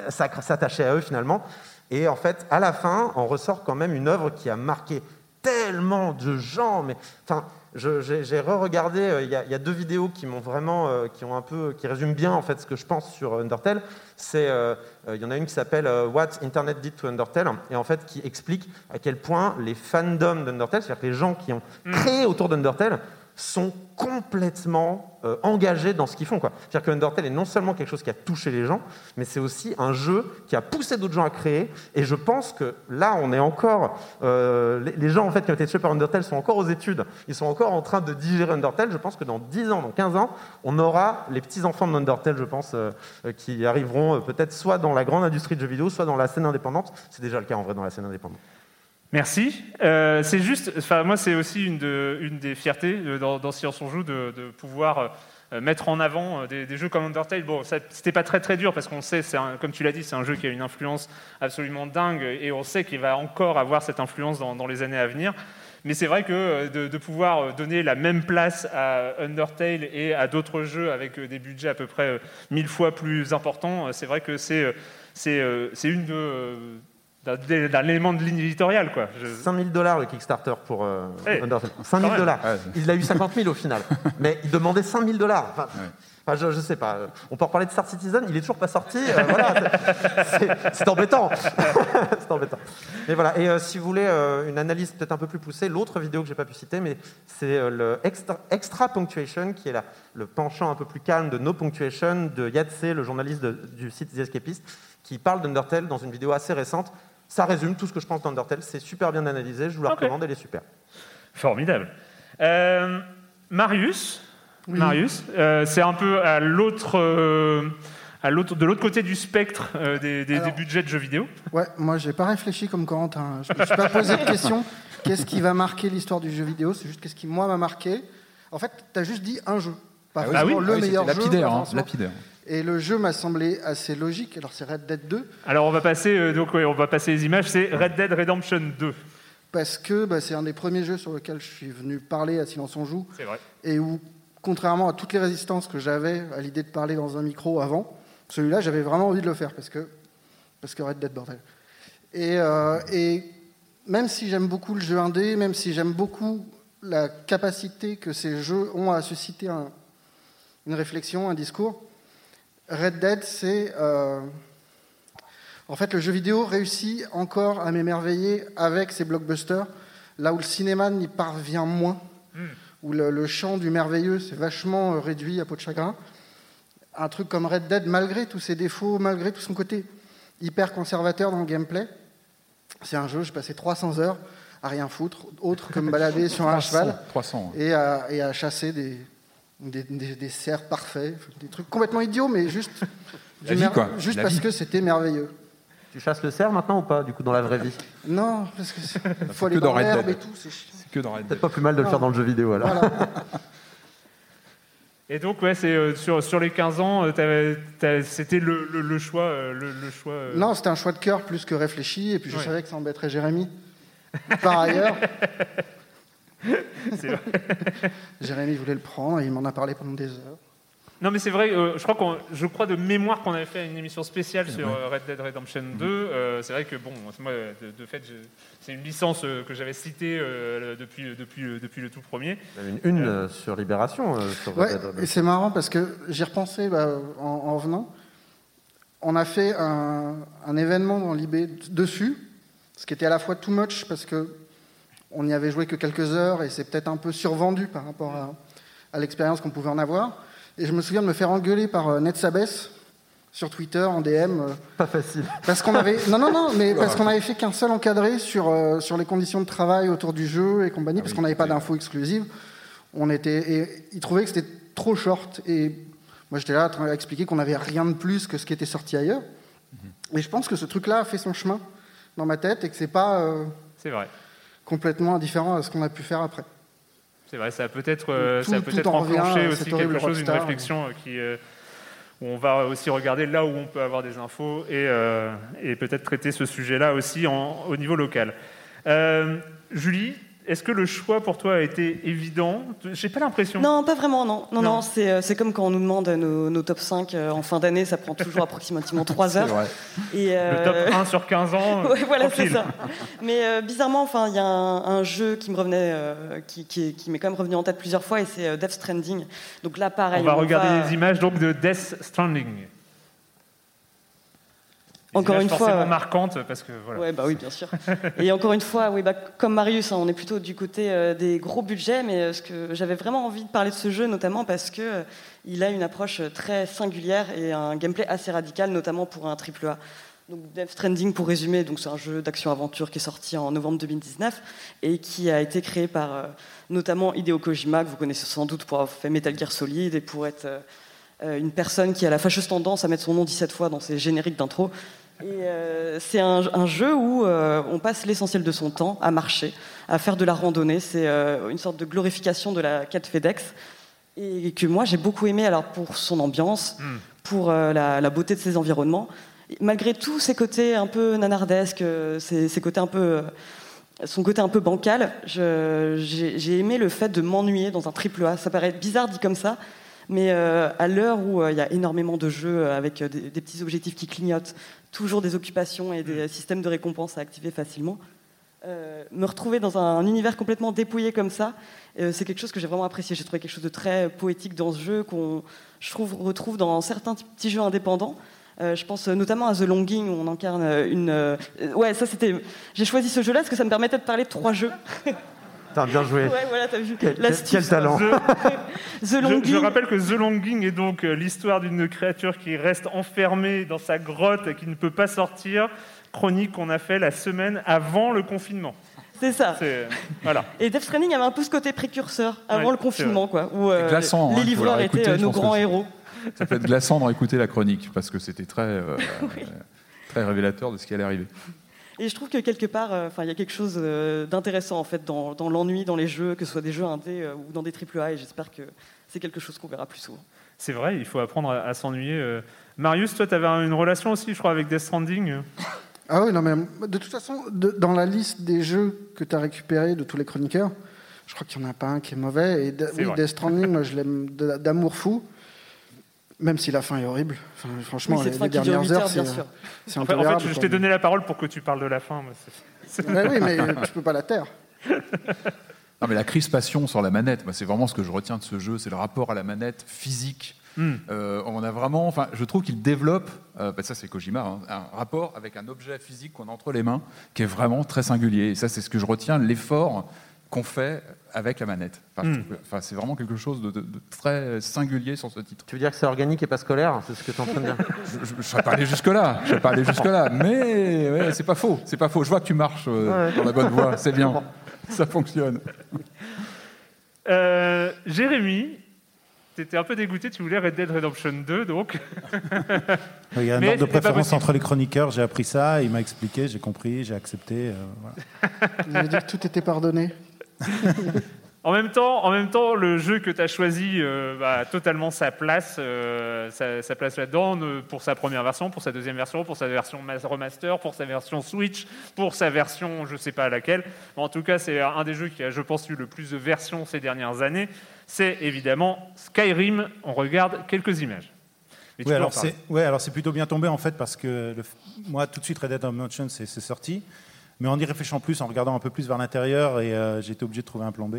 s'attacher à eux finalement. Et en fait, à la fin, on ressort quand même une œuvre qui a marqué tellement de gens. Mais enfin, j'ai re-regardé. euh, Il y, a- il y a deux vidéos qui m'ont vraiment, euh, qui ont un peu, qui résument bien en fait ce que je pense sur Undertale. C'est, euh, euh, il y en a une qui s'appelle euh, What Internet Did to Undertale, et en fait qui explique à quel point les fandoms d'Undertale, c'est-à-dire les gens qui ont créé autour d'Undertale, sont complètement euh, engagés dans ce qu'ils font. C'est-à-dire que Undertale est non seulement quelque chose qui a touché les gens, mais c'est aussi un jeu qui a poussé d'autres gens à créer. Et je pense que là, on est encore... euh, les, gens en fait, qui ont été touchés par Undertale sont encore aux études. Ils sont encore en train de digérer Undertale. Je pense que dans 10 ans, dans 15 ans, on aura les petits-enfants d'Undertale, je pense, euh, qui arriveront peut-être soit dans la grande industrie de jeux vidéo, soit dans la scène indépendante. C'est déjà le cas en vrai dans la scène indépendante. Merci. Euh, c'est juste, enfin moi c'est aussi une, de- une des fiertés euh, dans, dans Silence on joue de, pouvoir euh, mettre en avant des, jeux comme Undertale. Bon, c'était pas très très dur parce qu'on sait, un- comme tu l'as dit, c'est un jeu qui a une influence absolument dingue et on sait qu'il va encore avoir cette influence dans, les années à venir. Mais c'est vrai que de, de pouvoir donner la même place à Undertale et à d'autres jeux avec des budgets à peu près mille fois plus importants, c'est vrai que c'est une de euh, d'un d'un élément de ligne éditoriale quoi. Je- 5000 dollars le Kickstarter pour euh, Undertale. quand 5000 même. dollars. Ouais. Il a eu 50 000 au final. *laughs* Mais il demandait 5000 dollars. Enfin, enfin, je, je sais pas. On peut reparler de Star Citizen, il est toujours pas sorti. euh, voilà. C'est- embêtant. *laughs* C'est embêtant. Mais voilà. Et euh, si vous voulez euh, une analyse peut-être un peu plus poussée, l'autre vidéo que j'ai pas pu citer, mais c'est euh, le extra, extra Punctuation, qui est la- le penchant un peu plus calme de No Punctuation de Yatse, le journaliste de- du site The Escapist, qui parle d'Undertale dans une vidéo assez récente. Ça résume tout ce que je pense d'Undertale. C'est super bien analysé. Je vous la recommande. Elle est super. Formidable. Euh, Marius, Oui. Marius, euh, c'est un peu à l'autre, euh, à l'autre, de l'autre côté du spectre euh, des, des- des Alors- budgets de jeux vidéo. Ouais, moi j'ai pas réfléchi comme Corentin. Je me suis pas posé de question. Qu'est-ce qui va marquer l'histoire du jeu vidéo? C'est juste qu'est-ce qui moi m'a marqué. En fait, tu as juste dit un jeu, pas Ah oui, ah le oui, meilleur jeu. lapidaire, hein, lapidaire. Et le jeu m'a semblé assez logique. Alors c'est Red Dead 2 Alors on va passer, euh, donc ouais, on va passer les images. C'est Red Dead Redemption 2. parce que bah, c'est un des premiers jeux sur lequel je suis venu parler à Silence on joue C'est vrai. et où, contrairement à toutes les résistances que j'avais à l'idée de parler dans un micro avant, celui-là j'avais vraiment envie de le faire parce que parce que Red Dead bordel. Et, euh, et même si j'aime beaucoup le jeu indé, même si j'aime beaucoup la capacité que ces jeux ont à susciter un- une réflexion, un discours, Red Dead, c'est... euh, en fait, le jeu vidéo réussit encore à m'émerveiller avec ses blockbusters, là où le cinéma n'y parvient moins, où le, le champ du merveilleux s'est vachement euh, réduit à peau de chagrin. Un truc comme Red Dead, malgré tous ses défauts, malgré tout son côté hyper conservateur dans le gameplay, c'est un jeu, j'ai passé 300 heures à rien foutre, autre que me *laughs* balader sur un 300, cheval 300. et à, et à chasser des, des, des- des cerfs parfaits, des trucs complètement idiots, mais juste, *laughs* La du vie, mer- quoi. juste La parce vie. que c'était merveilleux. Tu chasses le cerf maintenant ou pas, du coup, dans la vraie vie? Non, parce que c'est- *laughs* faut aller que dans dans l'herbe et tout, c'est que dans Red Dead. Peut-être pas plus mal de le faire dans le jeu vidéo alors. Voilà. *laughs* Et donc ouais, c'est euh, sur, sur les 15 ans, euh, c'était le, le- le choix, euh, le, le choix. euh, Non, c'était un choix de cœur plus que réfléchi, et puis je Ouais. savais que ça embêterait Jérémy. Par ailleurs. *laughs* Jérémy voulait le prendre, et il m'en a parlé pendant des heures. Non mais c'est vrai, euh, je crois qu'on, je crois de mémoire qu'on avait fait une émission spéciale sur euh, Red Dead Redemption 2. Euh, c'est vrai que bon, moi de, de fait, je- c'est une licence que j'avais citée euh, depuis, depuis, le- depuis le tout premier. Une, une, euh, sur Libération. euh, sur Red Ouais, Dead Redemption. et c'est marrant parce que j'y repensais bah, en, en venant. On a fait un, un événement dans l'IB dessus, ce qui était à la fois too much parce que on n'y avait joué que quelques heures et c'est peut-être un peu survendu par rapport à, à l'expérience qu'on pouvait en avoir. Et je me souviens de me faire engueuler par euh, Ned Sabes sur Twitter en DM. euh, Pas facile. parce qu'on avait non non non mais parce qu'on avait fait qu'un seul encadré sur euh, sur les conditions de travail autour du jeu et compagnie parce qu'on n'avait pas d'infos exclusives. On était et ils trouvaient que c'était trop short et moi j'étais là en train d'expliquer qu'on n'avait rien de plus que ce qui était sorti ailleurs. Et je pense que ce truc-là a fait son chemin dans ma tête et que c'est pas euh, C'est vrai. Complètement indifférent à ce qu'on a pu faire après. C'est vrai, ça a peut-être euh, en revient enclenché aussi quelque chose, une réflexion euh, qui, euh, où on va aussi regarder là où on peut avoir des infos et, euh, et peut-être traiter ce sujet-là aussi en- au niveau local. Julie, est-ce que le choix pour toi a été évident? J'ai pas l'impression. Non, pas vraiment, non. Non, non, c'est, euh, c'est comme quand on nous demande nos, nos top 5 euh, en fin d'année, ça prend toujours approximativement *laughs* 3 heures. vrai. Et, Le top 1 sur 15 ans. euh, *laughs* Ouais, voilà, c'est ça. Mais euh, bizarrement, enfin, il y a un, un jeu qui me revenait, euh, qui, qui, est- qui m'est quand même revenu en tête plusieurs fois, et c'est euh, Death Stranding. Donc là, pareil. On va regarder les images donc de Death Stranding. Encore une fois, forcément ouais. marquantes parce que voilà. Ouais, bah oui, bien sûr. *laughs* Et encore une fois, oui, bah, comme Marius, hein, on est plutôt du côté euh, des gros budgets, mais euh, ce que j'avais vraiment envie de parler de ce jeu, notamment parce que euh, il a une approche euh, très singulière et un gameplay assez radical, notamment pour un triple A. Donc Death Stranding, pour résumer, donc c'est un jeu d'action-aventure qui est sorti en novembre 2019 et qui a été créé par euh, notamment Hideo Kojima, que vous connaissez sans doute pour avoir fait Metal Gear Solid et pour être euh, euh, une personne qui a la fâcheuse tendance à mettre son nom 17 fois dans ses génériques d'intro. Et euh, c'est un, un jeu où euh, on passe l'essentiel de son temps à marcher, à faire de la randonnée. C'est euh, une sorte de glorification de la quête FedEx et que moi j'ai beaucoup aimé alors pour son ambiance, pour euh, la, la beauté de ses environnements. Et malgré tous ses côtés un peu nanardesques, ses, ses côtés un peu, son côté un peu bancal, j'ai aimé le fait de m'ennuyer dans un triple A. Ça paraît bizarre dit comme ça, mais euh, à l'heure où euh, il y a énormément de jeux avec euh, des, des petits objectifs qui clignotent, toujours des occupations et des systèmes de récompense à activer facilement, euh, me retrouver dans un, un univers complètement dépouillé comme ça, euh, c'est quelque chose que j'ai vraiment apprécié. J'ai trouvé quelque chose de très poétique dans ce jeu qu'on je trouve retrouve dans certains petits jeux indépendants. Euh, je pense notamment à The Longing où on incarne une. ouais, ça c'était. J'ai choisi ce jeu-là parce que ça me permettait de parler de trois jeux. *laughs* T'as bien joué. Ouais, voilà, t'as vu. Quel, talent. *laughs* The Je, Longing. je rappelle que The Longing est donc euh, l'histoire d'une créature qui reste enfermée dans sa grotte et qui ne peut pas sortir. Chronique qu'on a fait la semaine avant le confinement. C'est ça. Voilà. *laughs* Et Death Stranding avait un peu ce côté précurseur avant Ouais, le confinement, quoi, où euh, glaçant, hein, les faut livreurs étaient euh, je nos grands héros. Ça peut être glaçant de *laughs* réécouter la chronique parce que c'était très, euh, très révélateur de ce qui allait arriver. Et je trouve que quelque part, euh, enfin, il y a quelque chose euh, d'intéressant en fait dans, dans l'ennui dans les jeux, que ce soit des jeux indés euh, ou dans des triple A, et j'espère que c'est quelque chose qu'on verra plus souvent. C'est vrai, il faut apprendre à, à s'ennuyer. euh. Marius, toi, tu avais une relation aussi, je crois, avec Death Stranding. Ah oui, non, mais de toute façon, de- dans la liste des jeux que tu as récupérés de tous les chroniqueurs, je crois qu'il n'y en a pas un qui est mauvais. Et de- oui. Death Stranding, moi, je l'aime d'amour fou, même si la fin est horrible. Enfin, franchement, Oui, les, les dernières heures, heures, c'est En fait, en fait, intolérable, je, t'ai donné la parole pour que tu parles de la fin. c'est- Ouais, oui, mais tu peux pas la taire. *laughs* Non, mais la crispation sur la manette, moi, c'est vraiment ce que je retiens de ce jeu, c'est le rapport à la manette physique. Hmm. Euh, on a vraiment, enfin, je trouve qu'il développe, euh, bah, ça c'est Kojima, hein, un rapport avec un objet physique qu'on a entre les mains qui est vraiment très singulier. Et ça, c'est ce que je retiens, l'effort qu'on fait avec la manette. Enfin, je Hmm. enfin, c'est vraiment quelque chose de, de- de très singulier sur ce titre. Tu veux dire que c'est organique et pas scolaire C'est ce que tu es en train de dire? *laughs* Je ne serais pas allé jusque-là, je serais pas allé jusque-là, mais ouais, c'est pas faux, c'est pas faux. Je vois que tu marches euh, Ouais. dans la bonne voie, c'est bien, ça fonctionne. Euh, Jérémy, tu étais un peu dégoûté, tu voulais Red Dead Redemption 2, donc. Il y a un ordre de préférence entre les chroniqueurs, j'ai appris ça, il m'a expliqué, j'ai compris, j'ai accepté. euh, voilà. *laughs* Dit que tout était pardonné. *laughs* En même temps, en même temps, le jeu que tu as choisi euh, bah, a totalement sa place, euh, sa, sa place là-dedans, pour sa première version, pour sa deuxième version, pour sa version mas- remaster, pour sa version Switch, pour sa version, je sais pas laquelle. Mais en tout cas, c'est un des jeux qui a, je pense, eu le plus de versions ces dernières années. C'est évidemment Skyrim. On regarde quelques images. Oui, alors c'est ouais, alors c'est plutôt bien tombé en fait parce que le moi tout de suite Red Dead Redemption c'est sorti, mais en y réfléchissant plus, en regardant un peu plus vers l'intérieur et euh, j'ai été obligé de trouver un plan B.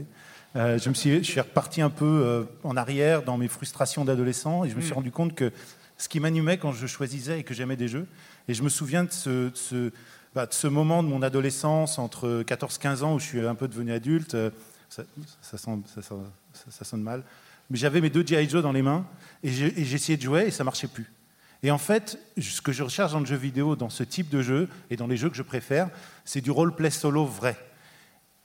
Euh, je me suis, je suis reparti un peu euh, en arrière dans mes frustrations d'adolescent et je me suis Mm. rendu compte que ce qui m'animait quand je choisissais et que j'aimais des jeux, et je me souviens de ce, de ce, bah, de ce moment de mon adolescence entre 14-15 ans où je suis un peu devenu adulte, euh, ça, ça, sonne, ça, sonne- ça- ça sonne mal, mais j'avais mes deux G.I. Joe dans les mains et j'essayais de jouer et ça marchait plus. Et en fait, ce que je recherche dans le jeu vidéo, dans ce type de jeu et dans les jeux que je préfère, c'est du roleplay solo vrai.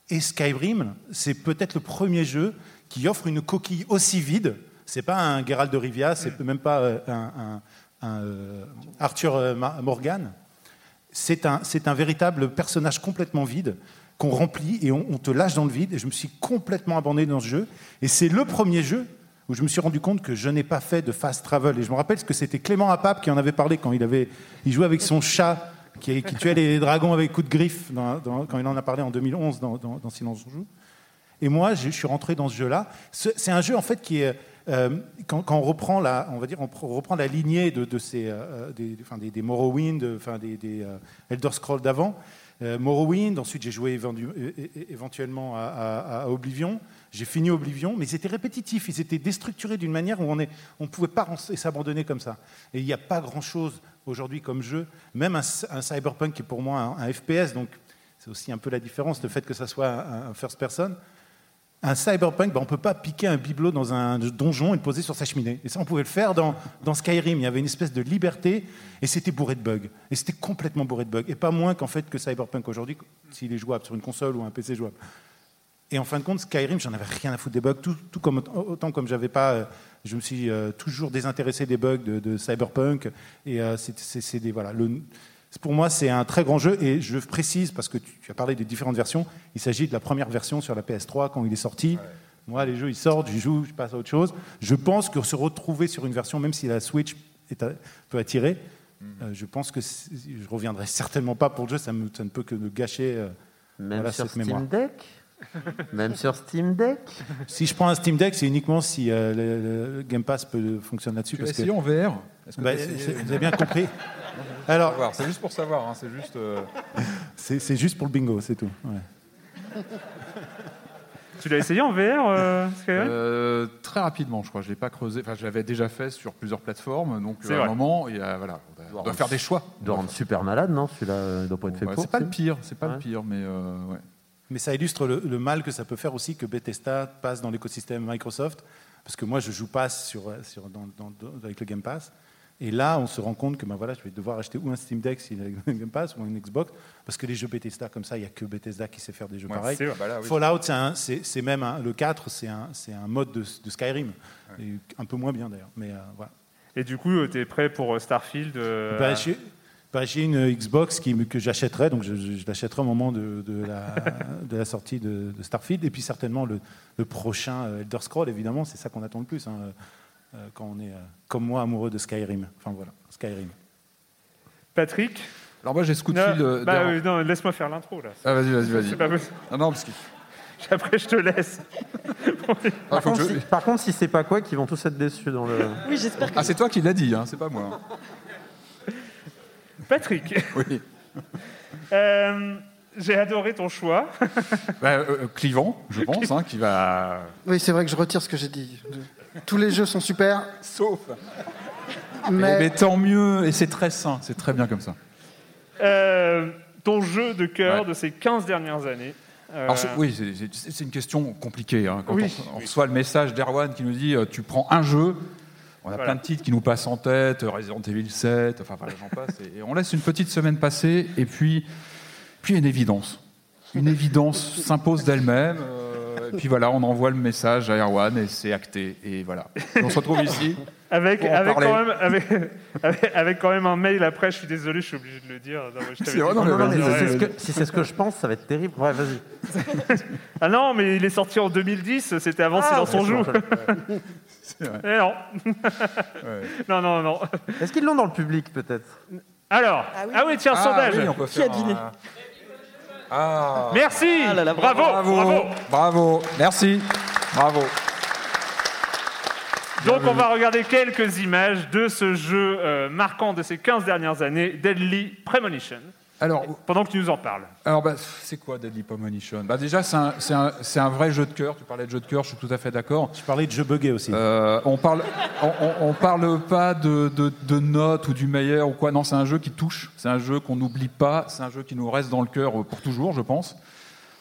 Et Skyrim, c'est peut-être le premier jeu qui offre une coquille aussi vide. C'est pas un Geralt de Rivia, c'est même pas euh, un, un- un, euh, Arthur euh, Morgan. C'est un, c'est un véritable personnage complètement vide qu'on remplit et on, on te lâche dans le vide. Et je me suis complètement abandonné dans ce jeu. Et c'est le premier jeu où je me suis rendu compte que je n'ai pas fait de fast travel. Et je me rappelle ce que c'était Clément Apap qui en avait parlé quand il, jouait avec son chat qui, tuait les dragons avec coup de griffe quand il en a parlé en 2011 dans, dans- Silence on joue. Et moi, je, suis rentré dans ce jeu-là. Ce- C'est un jeu en fait qui est euh, quand, on reprend la, on va dire, on pr- reprend la lignée de, ces, euh, des, Morrowind, des, euh, Elder Scrolls d'avant. Morrowind. Ensuite, j'ai joué éventuellement à Oblivion. J'ai fini Oblivion, mais ils étaient répétitifs, ils étaient déstructurés d'une manière où on ne pouvait pas s'abandonner comme ça. Et il n'y a pas grand-chose aujourd'hui comme jeu, même un, un Cyberpunk qui est pour moi un, FPS, donc c'est aussi un peu la différence, le fait que ça soit un, first person. Un cyberpunk, ben, on ne peut pas piquer un bibelot dans un donjon et le poser sur sa cheminée. Et ça, on pouvait le faire dans Skyrim. Il y avait une espèce de liberté et c'était bourré de bugs. Et c'était complètement bourré de bugs. Et pas moins qu'en fait que Cyberpunk aujourd'hui, s'il est jouable sur une console ou un PC jouable. Et en fin de compte, Skyrim, j'en avais rien à foutre des bugs. Tout, tout comme, autant comme j'avais pas, euh, je me suis euh, toujours désintéressé des bugs de, de Cyberpunk. Et euh, c'est- c'est c'est des voilà. Le, pour moi, c'est un très grand jeu et je précise parce que tu, tu as parlé des différentes versions. Il s'agit de la première version sur la PS3 quand il est sorti. Moi, les jeux, ils sortent, je joue, je passe à autre chose. Je pense que se retrouver sur une version, même si la Switch est à- peut attirer, euh, je pense que je reviendrai certainement pas pour le jeu. Ça, me- ça ne peut que me gâcher euh, Même voilà, sur cette mémoire. Steam Deck? *laughs* Même sur Steam Deck Si je prends un Steam Deck, c'est uniquement si euh, le, le Game Pass peut fonctionner là-dessus. Tu parce que- essayé en VR que Bah, vous avez bien compris. *laughs* Alors, c'est juste pour savoir, hein, c'est juste. euh, *laughs* c'est juste pour le bingo, c'est tout. ouais. Tu l'as essayé en VR, euh, Euh, très rapidement, je crois. Je l'ai pas creusé. Enfin, je l'avais déjà fait sur plusieurs plateformes. Donc, à un moment, il y a, voilà, on doit, on doit faire des choix. Il doit rendre super malade, non Celui-là, il doit pas être fait Ouais, pour. c'est pas le pire. C'est pas Ouais. le pire, mais euh, ouais. Mais ça illustre le, le mal que ça peut faire aussi que Bethesda passe dans l'écosystème Microsoft. Parce que moi, je joue pas sur, sur, dans- dans- dans- avec le Game Pass. Et là, on se rend compte que ben voilà, je vais devoir acheter ou un Steam Deck s'il a le *laughs* Game Pass ou une Xbox. Parce que les jeux Bethesda, comme ça, il n'y a que Bethesda qui sait faire des jeux Ouais, pareils. Bah là, oui. Fallout, c'est même un- le 4, c'est un, mode de, de Skyrim. Un peu moins bien d'ailleurs. Mais euh, voilà. Et du coup, tu es prêt pour euh, Starfield euh, j'ai bah, j'ai une Xbox qui, que j'achèterai, donc je, je- je l'achèterai au moment de, de la, *laughs* de la sortie de, de Starfield, et puis certainement le, le prochain euh, Elder Scroll, évidemment, c'est ça qu'on attend le plus, hein, euh, quand on est, euh, comme moi, amoureux de Skyrim. Enfin voilà, Skyrim. Patrick Alors moi, j'ai ce coup de Non, fil. euh, bah, euh, non, laisse-moi faire l'intro là. Ah, vas-y, vas-y, vas-y. Pas. Ah non, parce que. *laughs* Après, je te laisse. *laughs* Par, faut contre, que je- si, par contre, si c'est pas quoi, qu'ils vont tous être déçus dans le. Oui, j'espère que. Ah, c'est toi qui l'as dit, hein, c'est pas moi. Patrick, *laughs* Oui. euh, j'ai adoré ton choix. *laughs* Bah, euh, clivant, je pense, hein, qui va. Oui, c'est vrai que je retire ce que j'ai dit. Tous les jeux sont super, Sauf. mais, Mais tant mieux, et c'est très sain, c'est très bien comme ça. Euh, ton jeu de cœur Ouais. de ces 15 dernières années. Euh, Alors, oui, c'est- une question compliquée. hein. Quand Oui. on, on reçoit le message d'Erwan qui nous dit euh, tu prends un jeu, on a Voilà. plein de titres qui nous passent en tête, Resident Evil 7, enfin voilà, j'en passe. Et, et on laisse une petite semaine passer, et puis, puis une évidence. Une évidence s'impose d'elle-même. euh, et puis voilà, on envoie le message à Erwan et c'est acté. Et voilà. Et on se retrouve ici. Avec, avec, quand même, avec, avec, avec quand même un mail après, je suis désolé, je suis obligé de le dire. Non, mais je t'avais C'est vrai, dit- non, mais Non, non, mais vas-y, si c'est ce que- si c'est ce que je pense, ça va être terrible. Ouais, vas-y. Ah non, mais il est sorti en 2010, c'était avant Ah, Silence on joue. *laughs* C'est vrai. Eh non. Ouais. non, non, non. Est-ce qu'ils l'ont dans le public, peut-être? Alors, Ah oui. ah oui, tiens, Ah, sondage. oui, on peut Qui a deviné un- Ah. Merci. Ah là là, bravo, bravo. bravo. Bravo, merci, bravo. Donc on va regarder quelques images de ce jeu euh, marquant de ces 15 dernières années, Deadly Premonition, Alors, pendant que tu nous en parles. alors bah, c'est quoi Deadly Premonition? Bah, Déjà, c'est un, vrai jeu de cœur. Tu parlais de jeu de cœur, je suis tout à fait d'accord. Je parlais de jeux buggés aussi. Euh, on parle, on, on- on parle pas de, de, de notes ou du meilleur ou quoi. Non, c'est un jeu qui touche. C'est un jeu qu'on n'oublie pas. C'est un jeu qui nous reste dans le cœur pour toujours, je pense.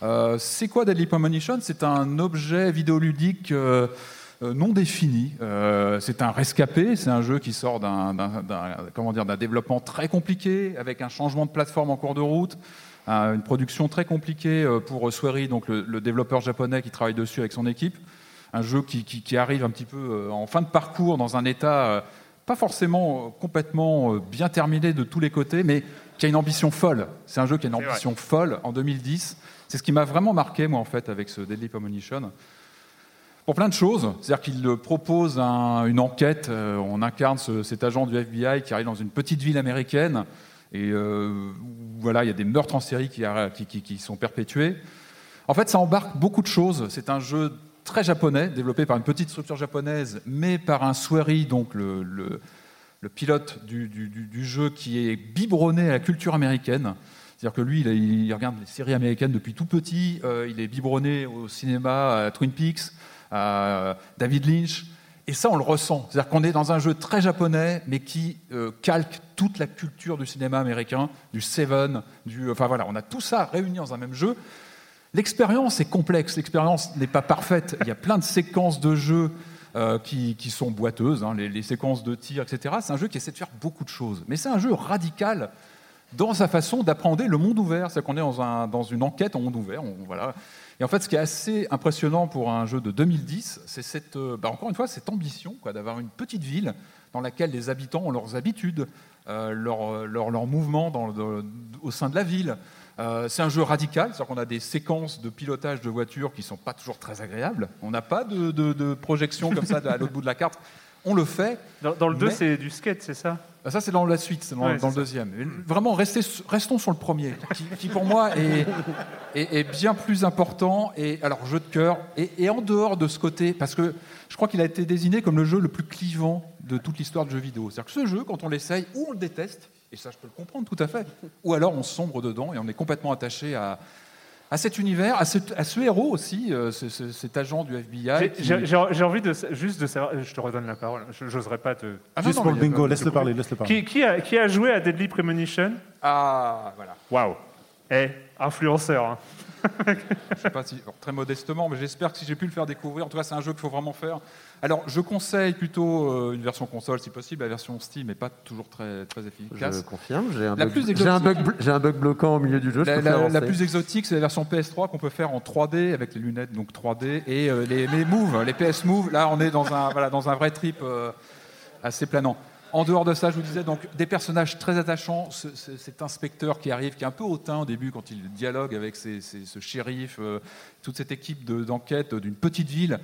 Euh, c'est quoi Deadly Premonition? C'est un objet vidéoludique euh, non défini. Euh, c'est un rescapé. C'est un jeu qui sort d'un, d'un- d'un- comment dire, d'un développement très compliqué, avec un changement de plateforme en cours de route, un- une production très compliquée euh, pour Swery, donc le, le développeur japonais qui travaille dessus avec son équipe. Un jeu qui, qui- qui arrive un petit peu euh, en fin de parcours, dans un état euh, pas forcément euh, complètement euh, bien terminé de tous les côtés, mais qui a une ambition folle. C'est un jeu qui a une ambition folle en 2010. C'est ce qui m'a vraiment marqué, moi, en fait, avec ce Deadly Premonition. Pour plein de choses. C'est-à-dire qu'il propose un- une enquête. euh, on incarne ce- cet agent du FBI qui arrive dans une petite ville américaine et euh, voilà, il y a des meurtres en série qui, sont perpétués. En fait, ça embarque beaucoup de choses. C'est un jeu très japonais, développé par une petite structure japonaise, mais par un Sueri, donc le, pilote du, jeu, qui est biberonné à la culture américaine. C'est-à-dire que lui, il, regarde les séries américaines depuis tout petit, euh, il est biberonné au cinéma, à Twin Peaks, David Lynch. Et ça, on le ressent. C'est-à-dire qu'on est dans un jeu très japonais, mais qui euh, calque toute la culture du cinéma américain, du Seven, du. Enfin voilà, on a tout ça réuni dans un même jeu. L'expérience est complexe, l'expérience n'est pas parfaite. Il y a plein de séquences de jeu euh, qui, sont boiteuses, hein, les, séquences de tir, etc. C'est un jeu qui essaie de faire beaucoup de choses. Mais c'est un jeu radical dans sa façon d'appréhender le monde ouvert. C'est qu'on est dans, dans une enquête en monde ouvert. on- voilà. Et en fait, ce qui est assez impressionnant pour un jeu de 2010, c'est cette, euh, bah, encore une fois cette ambition quoi, d'avoir une petite ville dans laquelle les habitants ont leurs habitudes, euh, leurs leur, leur mouvements au sein de la ville. Euh, c'est un jeu radical, c'est-à-dire qu'on a des séquences de pilotage de voitures qui ne sont pas toujours très agréables. On n'a pas de- de projection comme ça à l'autre bout de la carte. On le fait. Dans, dans le 2, mais- c'est du skate, c'est ça? Ah, Ça, c'est dans la suite, c'est dans, Ouais, dans le ça. deuxième. Vraiment, restez restons sur le premier, qui, qui, pour moi est, est- est bien plus important. Et alors, jeu de cœur. Et, et en dehors de ce côté, parce que je crois qu'il a été désigné comme le jeu le plus clivant de toute l'histoire du jeu vidéo. C'est-à-dire que ce jeu, quand on l'essaye, ou on le déteste, et ça, je peux le comprendre tout à fait, ou alors on sombre dedans et on est complètement attaché à. À cet univers, à ce, à ce héros aussi, euh, ce- ce- cet agent du FBI. J'ai- qui- J'ai j'ai- j'ai envie de, juste de savoir, je te redonne la parole, je n'oserais pas te... Ah non, Juste non, pour le mais il y a bingo, pas- laisse-le parler, laisse-le parler. Qui, qui a, qui a joué à Deadly Premonition? Ah, voilà. Waouh Eh, influenceur. hein. je sais pas si, très modestement, mais j'espère que si j'ai pu le faire découvrir, en tout cas, c'est un jeu qu'il faut vraiment faire. Alors, je conseille plutôt euh, une version console si possible. La version Steam n'est pas toujours très, très efficace. Je confirme, j'ai un, bug, un, un bloquant au milieu du jeu. je La, plus exotique, c'est la version PS3 qu'on peut faire en 3D avec les lunettes donc 3D et euh, les, les Move, les PS Move. Là, on est dans un, voilà, dans un vrai trip euh, assez planant. En dehors de ça, je vous disais donc des personnages très attachants. Ce- ce- cet inspecteur qui arrive, qui est un peu hautain au début quand il dialogue avec ses- ses- ce shérif, euh, toute cette équipe de- d'enquête d'une petite ville.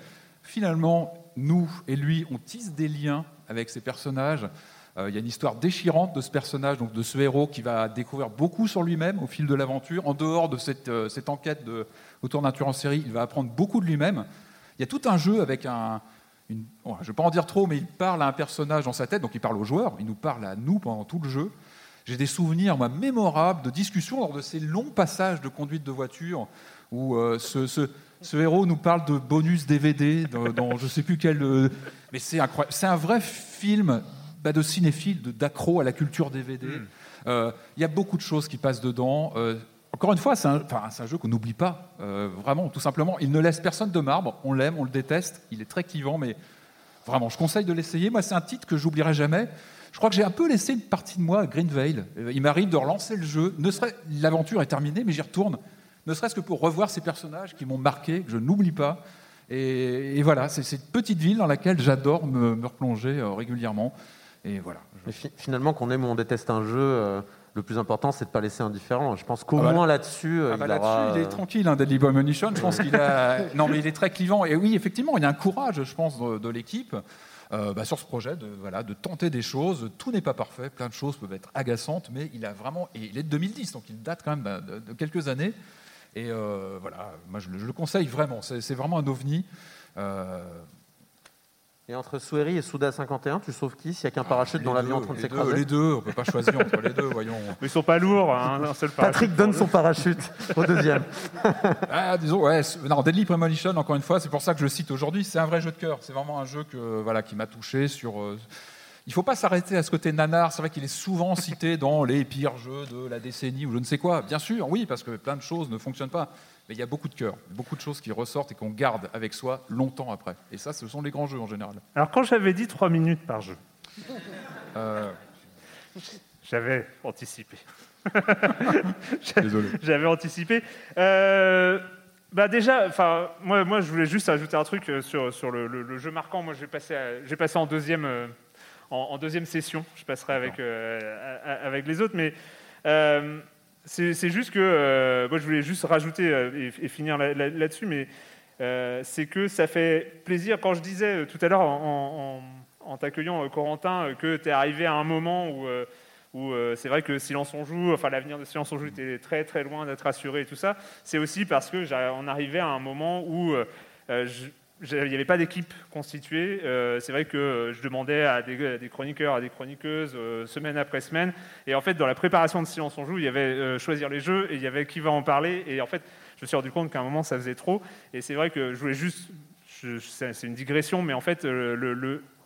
Finalement, nous et lui, on tisse des liens avec ces personnages. Euh, Il y a une histoire déchirante de ce personnage, donc de ce héros qui va découvrir beaucoup sur lui-même au fil de l'aventure. En dehors de cette, euh, enquête autour d'un tueur en série, il va apprendre beaucoup de lui-même. Il y a tout un jeu avec un. je ne vais pas en dire trop, mais il parle à un personnage dans sa tête, donc il parle aux joueurs, il nous parle à nous pendant tout le jeu. J'ai des souvenirs mémorables de discussions lors de ces longs passages de conduite de voiture où euh, ce, ce- ce héros nous parle de bonus DVD dans, dans je ne sais plus quel. euh, mais c'est incroyable. C'est un vrai film bah, de cinéphile, d'accro à la culture DVD. Euh, Il y a beaucoup de choses qui passent dedans. Encore une fois, c'est un, jeu qu'on n'oublie pas, vraiment, tout simplement. Il ne laisse personne de marbre. On l'aime, on le déteste. Il est très clivant, mais vraiment, je conseille de l'essayer. Moi, c'est un titre que j'oublierai jamais. Je crois que j'ai un peu laissé une partie de moi à Greenvale. Il m'arrive de relancer le jeu. Ne serait, l'aventure est terminée, mais j'y retourne. Ne serait-ce que pour revoir ces personnages qui m'ont marqué, que je n'oublie pas. Et, et voilà, c'est cette petite ville dans laquelle j'adore me, me replonger euh, régulièrement. Et voilà. Finalement, qu'on aime ou on déteste un jeu, euh, le plus important, c'est de ne pas laisser indifférent. Je pense qu'au Ah bah moins là- là-dessus, euh, Ah bah il là-dessus, aura... il est tranquille, hein, Deadly Premonition. Je pense qu'il a. *laughs* Non, mais il est très clivant. Et oui, effectivement, il y a un courage, je pense, de, de l'équipe euh, bah, sur ce projet de, voilà, de tenter des choses. Tout n'est pas parfait, plein de choses peuvent être agaçantes, mais il a vraiment. Et il est de 2010, donc il date quand même de, de quelques années. Et euh, voilà, moi je le, je le conseille vraiment. C'est vraiment un ovni. Euh, Et entre Sueri et Souda 51, tu sauves qui s'il n'y a qu'un parachute dans l'avion en train de les s'écraser deux, Les deux, on peut pas choisir entre les deux, voyons. Mais ils sont pas lourds, hein, un seul parachute Patrick donne son parachute au deuxième. *laughs* Ah, disons, ouais, non, Deadly Premonition, encore une fois, c'est pour ça que je le cite aujourd'hui. C'est un vrai jeu de cœur. C'est vraiment un jeu que, voilà, qui m'a touché sur. euh, il ne faut pas s'arrêter à ce côté nanar. C'est vrai qu'il est souvent *laughs* cité dans les pires jeux de la décennie ou je ne sais quoi. Bien sûr, oui, parce que plein de choses ne fonctionnent pas. Mais il y a beaucoup de cœur, beaucoup de choses qui ressortent et qu'on garde avec soi longtemps après. Et ça, ce sont les grands jeux en général. Alors quand j'avais dit 3 minutes par jeu, Euh, j'avais anticipé. *laughs* Désolé. J'avais anticipé. Euh, bah déjà, enfin, moi, moi, je voulais juste ajouter un truc euh, sur, sur le, le- le jeu marquant. Moi, j'ai passé, à- passé en deuxième, euh, en, en deuxième session. Je passerai avec, euh, avec les autres, mais euh, c'est juste que euh, moi, je voulais juste rajouter et, et finir là- là- là-dessus, mais euh, c'est que ça fait plaisir. Quand je disais tout à l'heure en, en- en- t'accueillant, Corentin, que tu es arrivé à un moment où, où c'est vrai que Silence on joue, enfin l'avenir de Silence on joue était très très loin d'être assuré et tout ça, c'est aussi parce que on arrivait à un moment où euh, je- il n'y avait pas d'équipe constituée. Euh, c'est vrai que je demandais à des, chroniqueurs, à des chroniqueuses, euh, semaine après semaine. Et en fait, dans la préparation de Silence on joue, il y avait euh, choisir les jeux et il y avait qui va en parler. Et en fait, je me suis rendu compte qu'à un moment, ça faisait trop. Et c'est vrai que je voulais juste. c'est une digression, mais en fait,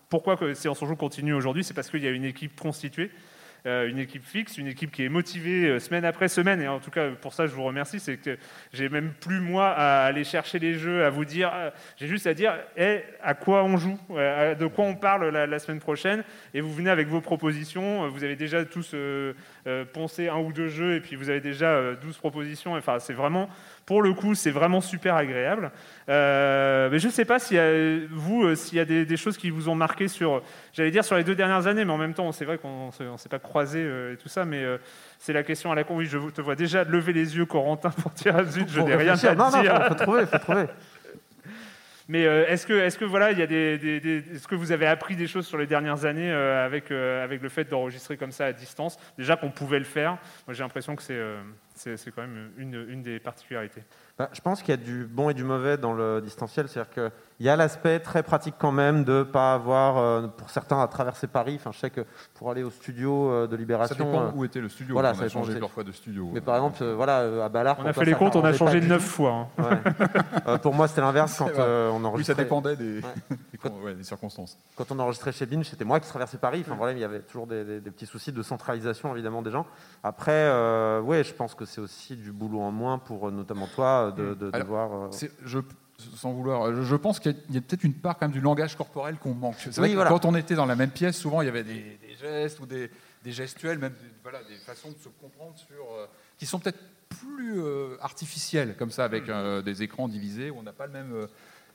pourquoi que Silence on joue continue aujourd'hui, c'est parce qu'il y a une équipe constituée. Euh, une équipe fixe, une équipe qui est motivée euh, semaine après semaine. Et en tout cas, pour ça, je vous remercie. C'est que j'ai même plus, moi, à aller chercher les jeux, à vous dire. euh, j'ai juste à dire eh, à quoi on joue, de quoi on parle la, semaine prochaine. Et vous venez avec vos propositions. Vous avez déjà tous euh, euh, poncé un ou deux jeux, et puis vous avez déjà euh, 12 propositions. Enfin, c'est vraiment, pour le coup, c'est vraiment super agréable. Euh, mais je ne sais pas si vous, euh, s'il y a des, des choses qui vous ont marqué sur, j'allais dire sur les deux dernières années, mais en même temps, c'est vrai qu'on ne s'est pas croisés euh, et tout ça, mais euh, c'est la question à la con. Oui, je te vois déjà lever les yeux, Corentin, *laughs* pour dire ah, zut, je n'ai rien à réfléchir. Non, non, dire. faut- faut trouver, faut trouver. Mais euh, est-ce que, est-ce que voilà, des, que vous avez appris des choses sur les dernières années euh, avec euh, avec le fait d'enregistrer comme ça à distance? Déjà qu'on pouvait le faire. Moi, j'ai l'impression que c'est c'est quand même une, une des particularités. Bah, je pense qu'il y a du bon et du mauvais dans le distanciel. C'est-à-dire qu'il y a l'aspect très pratique quand même de ne pas avoir, euh, pour certains, à traverser Paris. Enfin, je sais que pour aller au studio euh, de Libération. Ça dépend euh, où était le studio. Voilà, On ça a changé plusieurs fois de studio. Mais par exemple, euh, voilà, à Ballard. On a fait les comptes, on a changé neuf fois, hein. Ouais. *laughs* Euh, pour moi, c'était l'inverse quand euh, on Oui, ça enregistrait. dépendait des, Ouais. *laughs* des con- ouais, des circonstances. Quand on enregistrait chez Binge, c'était moi qui traversais Paris. Enfin, voilà, il y avait toujours des, des- des petits soucis de centralisation, évidemment, des gens. Après, euh, ouais, je pense que c'est aussi du boulot en moins pour notamment toi de, de Alors, devoir. euh, je, sans vouloir, je, je pense qu'il y a, peut-être une part quand même du langage corporel qu'on manque. C'est vrai Oui, que voilà. quand on était dans la même pièce, souvent il y avait des, des gestes ou des, des gestuels, même des, voilà, des façons de se comprendre sur, euh, qui sont peut-être plus euh, artificielles, comme ça, avec euh, des écrans divisés où on n'a pas le même. euh,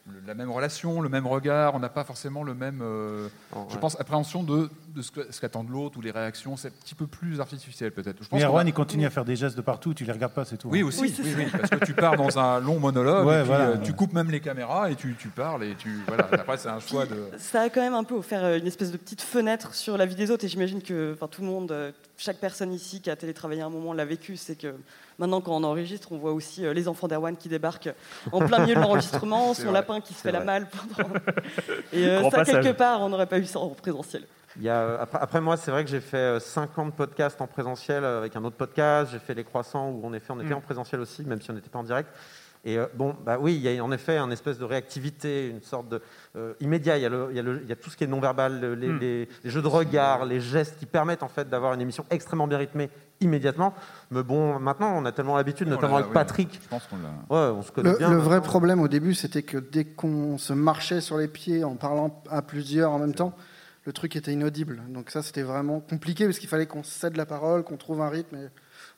le- la même relation, le même regard, on n'a pas forcément le même, euh, je pense, appréhension de, de ce que- ce qu'attend de l'autre ou les réactions. C'est un petit peu plus artificiel peut-être. Je pense Mais Erwan, a- il continue à faire des gestes de partout, tu les regardes pas, c'est tout. oui, hein. aussi, oui, oui, parce que tu pars dans un long monologue, Ouais, et puis, voilà, euh, ouais. tu coupes même les caméras et tu, tu parles et tu voilà. Après, c'est un choix de. Ça a quand même un peu offert euh, une espèce de petite fenêtre sur la vie des autres et j'imagine que enfin, tout le monde, euh, chaque personne ici qui a télétravaillé un moment l'a vécu, c'est que maintenant quand on enregistre, on voit aussi euh, les enfants d'Erwan qui débarquent en plein milieu de l'enregistrement, *laughs* son vrai, lapin qui se fait la malle pendant... *laughs* Et euh, ça, passage. quelque part, on n'aurait pas eu ça en présentiel. Il y a, euh, après, après, moi, c'est vrai que j'ai fait euh, 50 podcasts en présentiel euh, avec un autre podcast. J'ai fait les croissants où en effet on était Mm. en présentiel aussi, même si on n'était pas en direct. Et euh, bon, bah oui, il y a en effet une espèce de réactivité, une sorte de euh, immédiat. Il y, a le- il, y a le- il y a tout ce qui est non-verbal, le- les, Mm. les- les jeux de regard, les gestes qui permettent en fait d'avoir une émission extrêmement bien rythmée immédiatement. Mais bon, maintenant, on a tellement l'habitude, on notamment avec oui, Patrick. Je pense qu'on l'a. Ouais, on se connaît Le, bien. le vrai problème au début, c'était que dès qu'on se marchait sur les pieds en parlant à plusieurs en même temps, le truc était inaudible. Donc ça, c'était vraiment compliqué parce qu'il fallait qu'on cède la parole, qu'on trouve un rythme. Et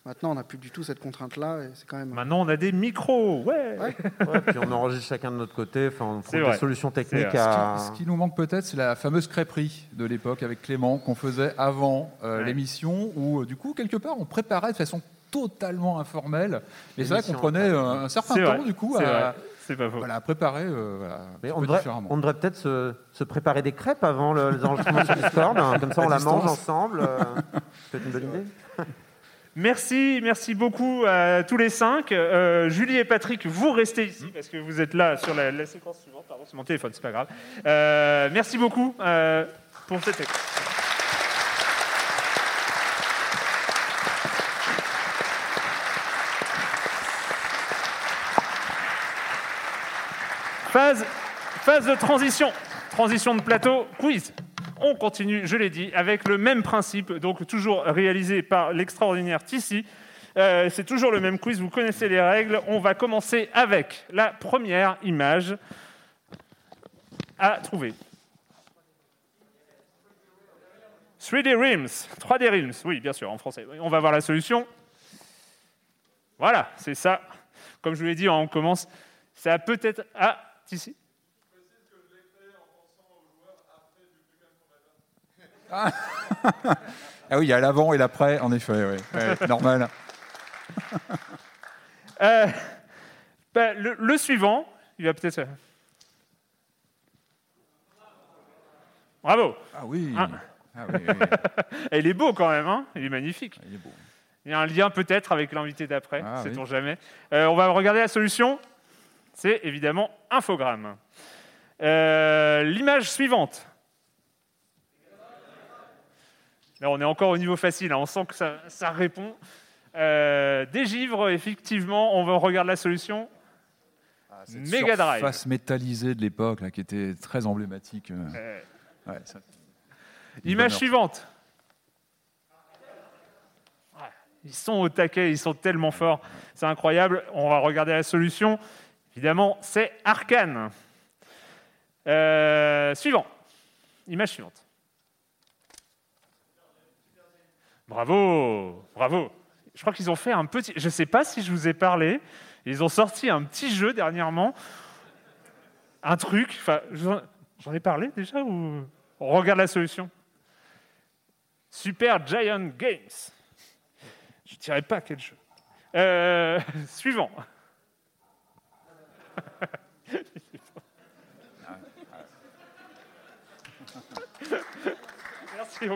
maintenant, on n'a plus du tout cette contrainte-là. Et c'est quand même. Maintenant, on a des micros, ouais. Ouais, puis on enregistre chacun de notre côté. Enfin, on trouve des solutions techniques à. Ce qui nous manque peut-être, c'est la fameuse crêperie de l'époque avec Clément qu'on faisait avant euh, Ouais. l'émission, où euh, du coup quelque part on préparait de façon totalement informelle. Mais c'est vrai qu'on prenait euh, un certain temps vrai, du coup à, vrai, c'est pas faux. voilà, préparer euh, voilà, Mais on peu devrait, différemment. on devrait peut-être se, se préparer des crêpes avant le- les enregistrements sur Discord. hein, comme ça, on la mange ensemble. euh, c'est peut-être une bonne idée. *laughs* Merci, merci beaucoup à tous les cinq. Euh, Julie et Patrick, vous restez ici parce que vous êtes là sur la, la séquence suivante. Pardon, c'est mon téléphone, c'est pas grave. Euh, merci beaucoup euh, pour cette. Phase, de transition. Transition de plateau, quiz. On continue, je l'ai dit, avec le même principe, donc toujours réalisé par l'extraordinaire Tissi. Euh, c'est toujours le même quiz, vous connaissez les règles. On va commencer avec la première image à trouver. 3D Realms, 3D Realms, oui, bien sûr, en français. On va voir la solution. Voilà, c'est ça. Comme je vous l'ai dit, on commence. Ça a peut-être. Ah, ici. Ah. Ah oui, il y a l'avant et l'après, en effet, ouais. Ouais, *laughs* normal. Euh, ben, le, le suivant, il va peut-être. Bravo. Ah oui. Un. Ah oui, oui. *laughs* Il est beau quand même, hein il est magnifique. Il est beau. Il y a un lien peut-être avec l'invité d'après, Ah, sait-on oui. jamais. Euh, on va regarder la solution. C'est évidemment infogramme. Euh, L'image suivante. Là, on est encore au niveau facile. hein. On sent que ça, ça répond. Euh, des givres, effectivement. On va regarder la solution. Mega Drive. Face métallisée de l'époque, qui était très emblématique. euh. Ouais, ça- Une Image suivante. Ouais, Ils sont au taquet, ils sont tellement forts. C'est incroyable. On va regarder la solution. Évidemment, c'est Arcane. Euh, suivant. Image suivante. Bravo, bravo. Je crois qu'ils ont fait un petit. Je ne sais pas si je vous ai parlé. Ils ont sorti un petit jeu dernièrement. Un truc. J'en ai parlé déjà ou on regarde la solution? Super Giant Games. Je ne dirais pas quel jeu. Euh, *laughs* suivant. *laughs* Merci.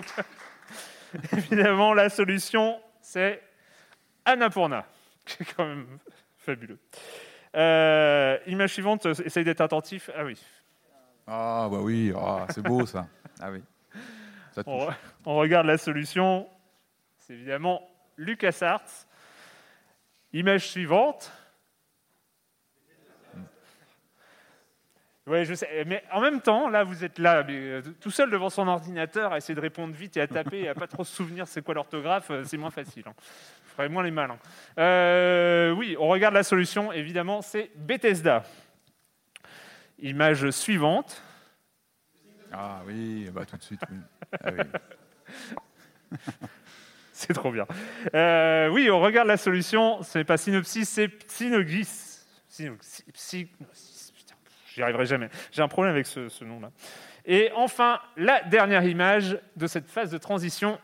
Évidemment, la solution, c'est Annapurna, qui est quand même fabuleux. Euh, image suivante, essaye d'être attentif. Ah oui. Ah, bah oui, ah, c'est beau ça. Ah oui. Ça. On, re- on regarde la solution. C'est évidemment LucasArts. Image suivante. Oui, je sais. Mais en même temps, là, vous êtes là, euh, tout seul devant son ordinateur, à essayer de répondre vite et à taper, et à pas trop se souvenir c'est quoi l'orthographe, euh, c'est moins facile. hein. Je ferai moins les malins. Euh, oui, on regarde la solution. Évidemment, c'est Bethesda. Image suivante. Ah oui, bah tout de suite, oui. Ah oui. *laughs* C'est trop bien. Euh, oui, on regarde la solution. C'est pas Synopsis, c'est Synogis. Syno- Sy- Sy- putain, J'y arriverai jamais. J'ai un problème avec ce, ce nom-là. Et enfin, la dernière image de cette phase de transition.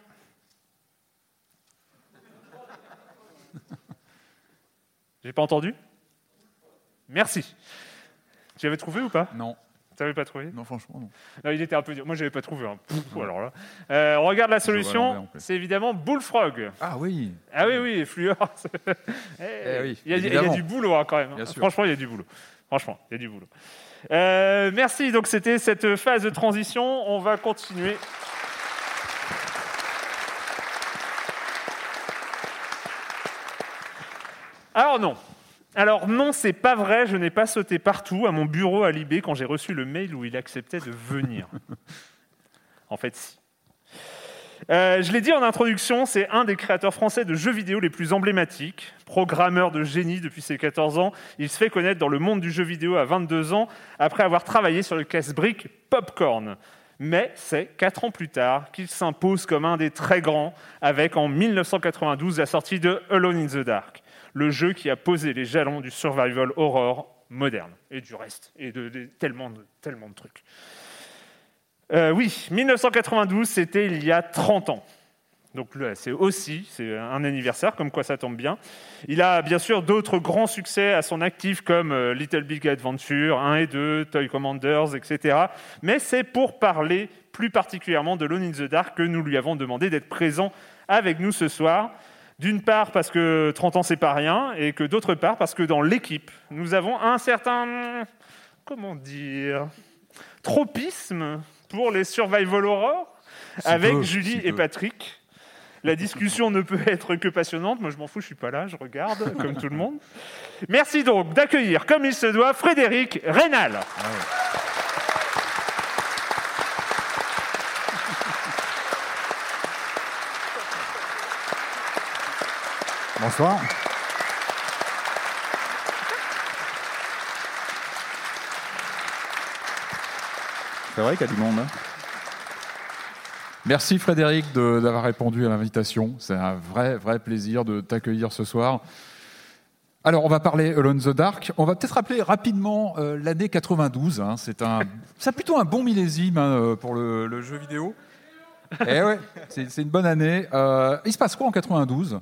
*laughs* J'ai pas entendu? Merci. Tu avais trouvé ou pas? Non. Tu n'avais pas trouvé? Non, franchement, non. non, il était un peu dur. Moi, je n'avais pas trouvé. hein. Pouf, alors là. Euh, on regarde la solution. C'est évidemment Bullfrog. Ah oui. Ah oui, oui, Fluor. *laughs* Eh, Eh oui, il, y a, il y a évidemment. du boulot hein, quand même. Bien sûr. Franchement, il y a du boulot. Franchement, il y a du boulot. Euh, merci. Donc, c'était cette phase de transition. On va continuer. Alors non. Alors non, c'est pas vrai, je n'ai pas sauté partout à mon bureau à Libé quand j'ai reçu le mail où il acceptait de venir. en fait, si. Euh, je l'ai dit en introduction, c'est un des créateurs français de jeux vidéo les plus emblématiques. Programmeur de génie depuis ses 14 ans, il se fait connaître dans le monde du jeu vidéo à 22 ans après avoir travaillé sur le casse-brique Popcorn. Mais c'est quatre ans plus tard qu'il s'impose comme un des très grands avec en 1992 la sortie de Alone in the Dark, le jeu qui a posé les jalons du survival horror moderne et du reste et de, tellement de trucs. Euh, oui, 1992, c'était il y a 30 ans. Donc c'est aussi un anniversaire, comme quoi ça tombe bien. Il a bien sûr d'autres grands succès à son actif, comme euh, Little Big Adventure 1 et 2, Toy Commanders, etc. Mais c'est pour parler plus particulièrement de Lone in the Dark que nous lui avons demandé d'être présent avec nous ce soir. D'une part parce que 30 ans c'est pas rien, et que d'autre part parce que dans l'équipe, nous avons un certain... comment dire tropisme pour les survival horror avec peu, Julie et peu. Patrick. La discussion ne peut être que passionnante. Moi, je m'en fous, je suis pas là, je regarde, *laughs* comme tout le monde. Merci donc d'accueillir, comme il se doit, Frédéric Rénal. Bonsoir. C'est vrai qu'il y a du monde. hein. Merci Frédéric d'avoir répondu à l'invitation. C'est un vrai, vrai plaisir de t'accueillir ce soir. Alors, on va parler Alone the Dark. On va peut-être rappeler rapidement euh, l'année 92. hein. C'est un, plutôt un bon millésime hein, euh, pour le, jeu vidéo. Eh ouais, c'est c'est une bonne année. Euh, il se passe quoi en 92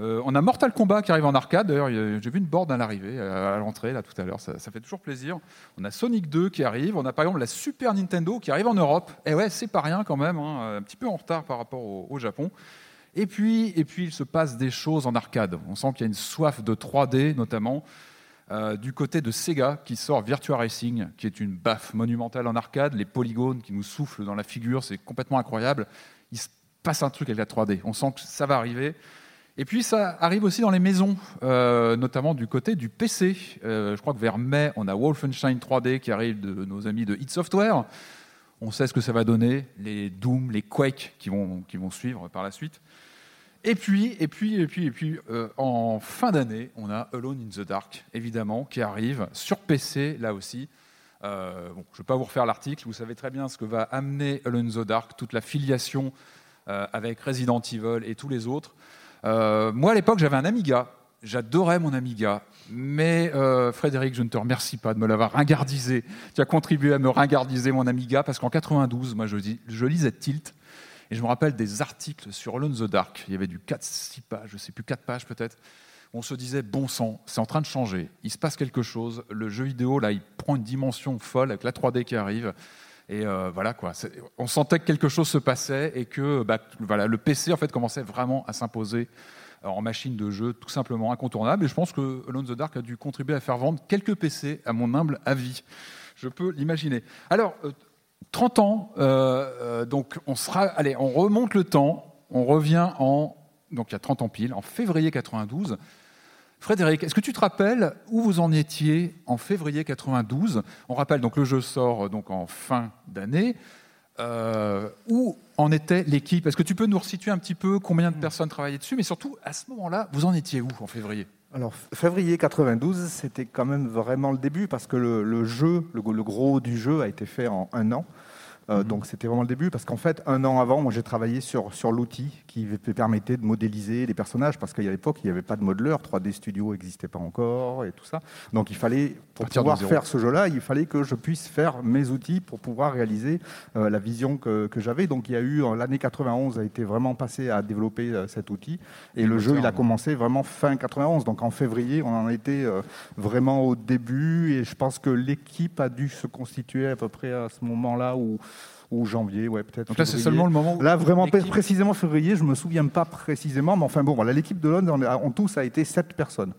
Euh, on a Mortal Kombat qui arrive en arcade. D'ailleurs, j'ai vu une board à l'arrivée, à à l'entrée, là, tout à l'heure. Ça, fait toujours plaisir. On a Sonic 2 qui arrive. On a par exemple la Super Nintendo qui arrive en Europe. Et ouais, c'est pas rien quand même. hein, un petit peu en retard par rapport au, au Japon. Et puis, et puis, il se passe des choses en arcade. On sent qu'il y a une soif de 3D, notamment. Euh, du côté de Sega, qui sort Virtua Racing, qui est une baffe monumentale en arcade, les polygones qui nous soufflent dans la figure, c'est complètement incroyable. Il se passe un truc avec la 3D. On sent que ça va arriver. Et puis ça arrive aussi dans les maisons, euh, notamment du côté du PC. Euh, je crois que vers mai, on a Wolfenstein 3D qui arrive de nos amis de Hit Software. On sait ce que ça va donner, les Doom, les Quake qui vont, suivre par la suite. Et puis, et puis, et puis, et puis, euh, en fin d'année, on a Alone in the Dark, évidemment, qui arrive sur PC, là aussi. Bon, je ne vais pas vous refaire l'article, vous savez très bien ce que va amener Alone in the Dark, toute la filiation avec Resident Evil et tous les autres. Euh, moi, à l'époque, j'avais un Amiga. J'adorais mon Amiga. Mais euh, Frédéric, je ne te remercie pas de me l'avoir ringardisé. Tu as contribué à me ringardiser mon Amiga parce qu'en 92, moi, je, lisais Tilt. Et je me rappelle des articles sur Alone the Dark. Il y avait du 4-6 pages, je ne sais plus, 4 pages peut-être. On se disait, bon sang, c'est en train de changer. Il se passe quelque chose. Le jeu vidéo, là, il prend une dimension folle avec la 3D qui arrive. Et euh, voilà quoi. On sentait que quelque chose se passait et que bah, voilà, le PC en fait commençait vraiment à s'imposer euh, en machine de jeu, tout simplement incontournable. Et je pense que Alone the Dark a dû contribuer à faire vendre quelques PC, à mon humble avis. Je peux l'imaginer. Alors, euh, 30 ans, euh, euh, donc on sera. Allez, on remonte le temps. On revient en. Donc il y a 30 ans pile, en février 92. Frédéric, est-ce que tu te rappelles où vous en étiez en février 92 On rappelle donc le jeu sort euh, donc en fin d'année. Euh, où en était l'équipe? Est-ce que tu peux nous resituer un petit peu combien de personnes travaillaient dessus? Mais surtout, à ce moment-là, vous en étiez où en février? Alors, février 92, c'était quand même vraiment le début parce que le, le jeu, le, le gros du jeu a été fait en un an. Euh, Donc c'était vraiment le début parce qu'en fait un an avant moi j'ai travaillé sur, sur l'outil qui permettait de modéliser les personnages parce qu'à l'époque il n'y avait pas de modeleur, 3D Studio n'existait pas encore et tout ça. Donc il fallait pour pouvoir faire ce jeu-là il fallait que je puisse faire mes outils pour pouvoir réaliser euh, la vision que, que j'avais. Donc il y a eu l'année 91 a été vraiment passé à développer euh, cet outil. Et Et le jeu il a commencé vraiment fin 91 donc en février on en était vraiment au début. Et je pense que l'équipe a dû se constituer à peu près à ce moment-là ou ou janvier, ouais, peut-être. Donc là, c'est seulement le moment où Là, vraiment précisément février, je me souviens pas précisément, mais enfin bon, voilà, l'équipe de Londres, en, en tout, ça a été sept personnes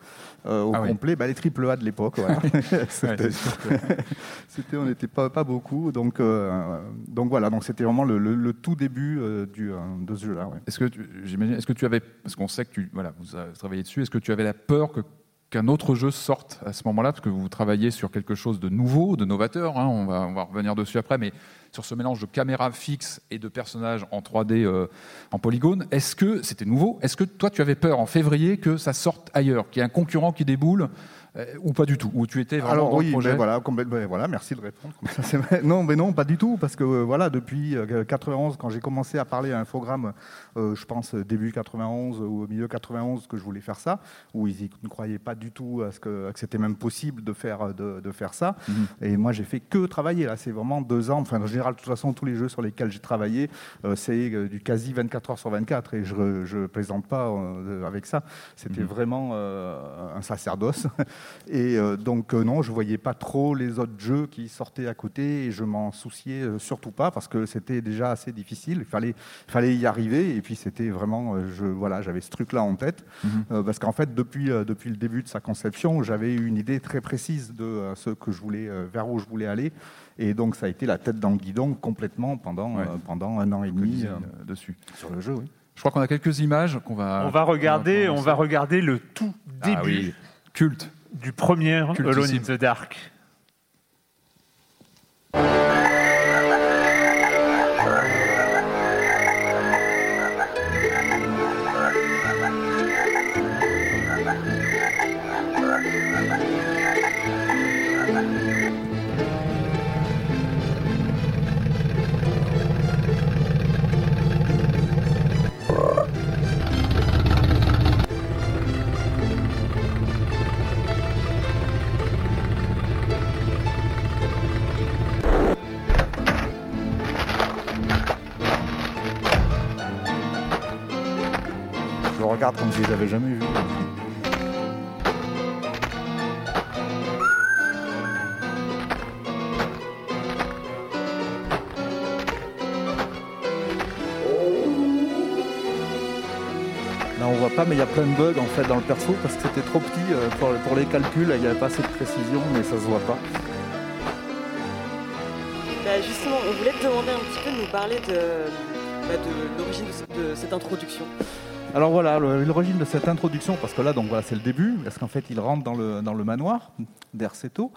euh, au Ah oui. complet. Bah, les triple A de l'époque, voilà. *laughs* *laughs* *laughs* C'était- on n'était pas, pas beaucoup, donc euh, donc voilà, donc c'était vraiment le, le- le tout début euh, du, de ce jeu-là. ouais. Est-ce que tu, j'imagine, est-ce que tu avais, parce qu'on sait que tu, voilà, vous avez travaillé dessus, est-ce que tu avais la peur que qu'un autre jeu sorte à ce moment-là, parce que vous travaillez sur quelque chose de nouveau, de novateur, hein, on, va, on va revenir dessus après, mais sur ce mélange de caméra fixe et de personnages en 3D euh, en polygone, est-ce que c'était nouveau? Est-ce que toi tu avais peur en février que ça sorte ailleurs, qu'il y ait un concurrent qui déboule euh, ou pas du tout Ou tu étais vraiment Alors dans oui, le projet ben voilà, ben merci de répondre. *laughs* Non, mais non, pas du tout, parce que euh, voilà, depuis euh, 91, quand j'ai commencé à parler à Infogrames, euh, je pense euh, début 91 ou au milieu 91 que je voulais faire ça, où ils ne croyaient pas du tout à ce que, c'était même possible de faire euh, de, de faire ça. Mhm. Et moi, j'ai fait que travailler là. C'est vraiment deux ans. Enfin, en général, de toute façon, tous les jeux sur lesquels j'ai travaillé, euh, c'est euh, du quasi 24 heures sur 24, et je, je plaisante pas euh, avec ça. C'était Mhm. vraiment euh, un sacerdoce. *laughs* Et euh, donc, euh, non, je voyais pas trop les autres jeux qui sortaient à côté et je m'en souciais euh, surtout pas parce que c'était déjà assez difficile. Il fallait, il fallait y arriver et puis c'était vraiment, euh, je, voilà, j'avais ce truc-là en tête Mhm. Euh, parce qu'en fait, depuis, euh, depuis le début de sa conception, j'avais eu une idée très précise de euh, ce que je voulais, euh, vers où je voulais aller. Et donc, ça a été la tête dans le guidon complètement pendant, Ouais. euh, pendant un an et demi euh, euh, dessus. sur le jeu. Oui. Je crois qu'on a quelques images qu'on va. On va regarder, on va regarder le tout Ah début oui, culte. Du premier Alone Cultissime. in the Dark. Regarde comme les avais jamais vus. Là, on voit pas, mais il y a plein de bugs en fait dans le perso parce que c'était trop petit euh, pour, pour les calculs. Il n'y avait pas assez de précision, mais ça se voit pas. Bah, justement, on voulait te demander un petit peu de nous parler de, bah, l'origine de cette introduction. Alors voilà, l'origine de cette introduction, parce que là, donc voilà, c'est le début, parce qu'en fait, il rentre dans le, dans le manoir d'Erceto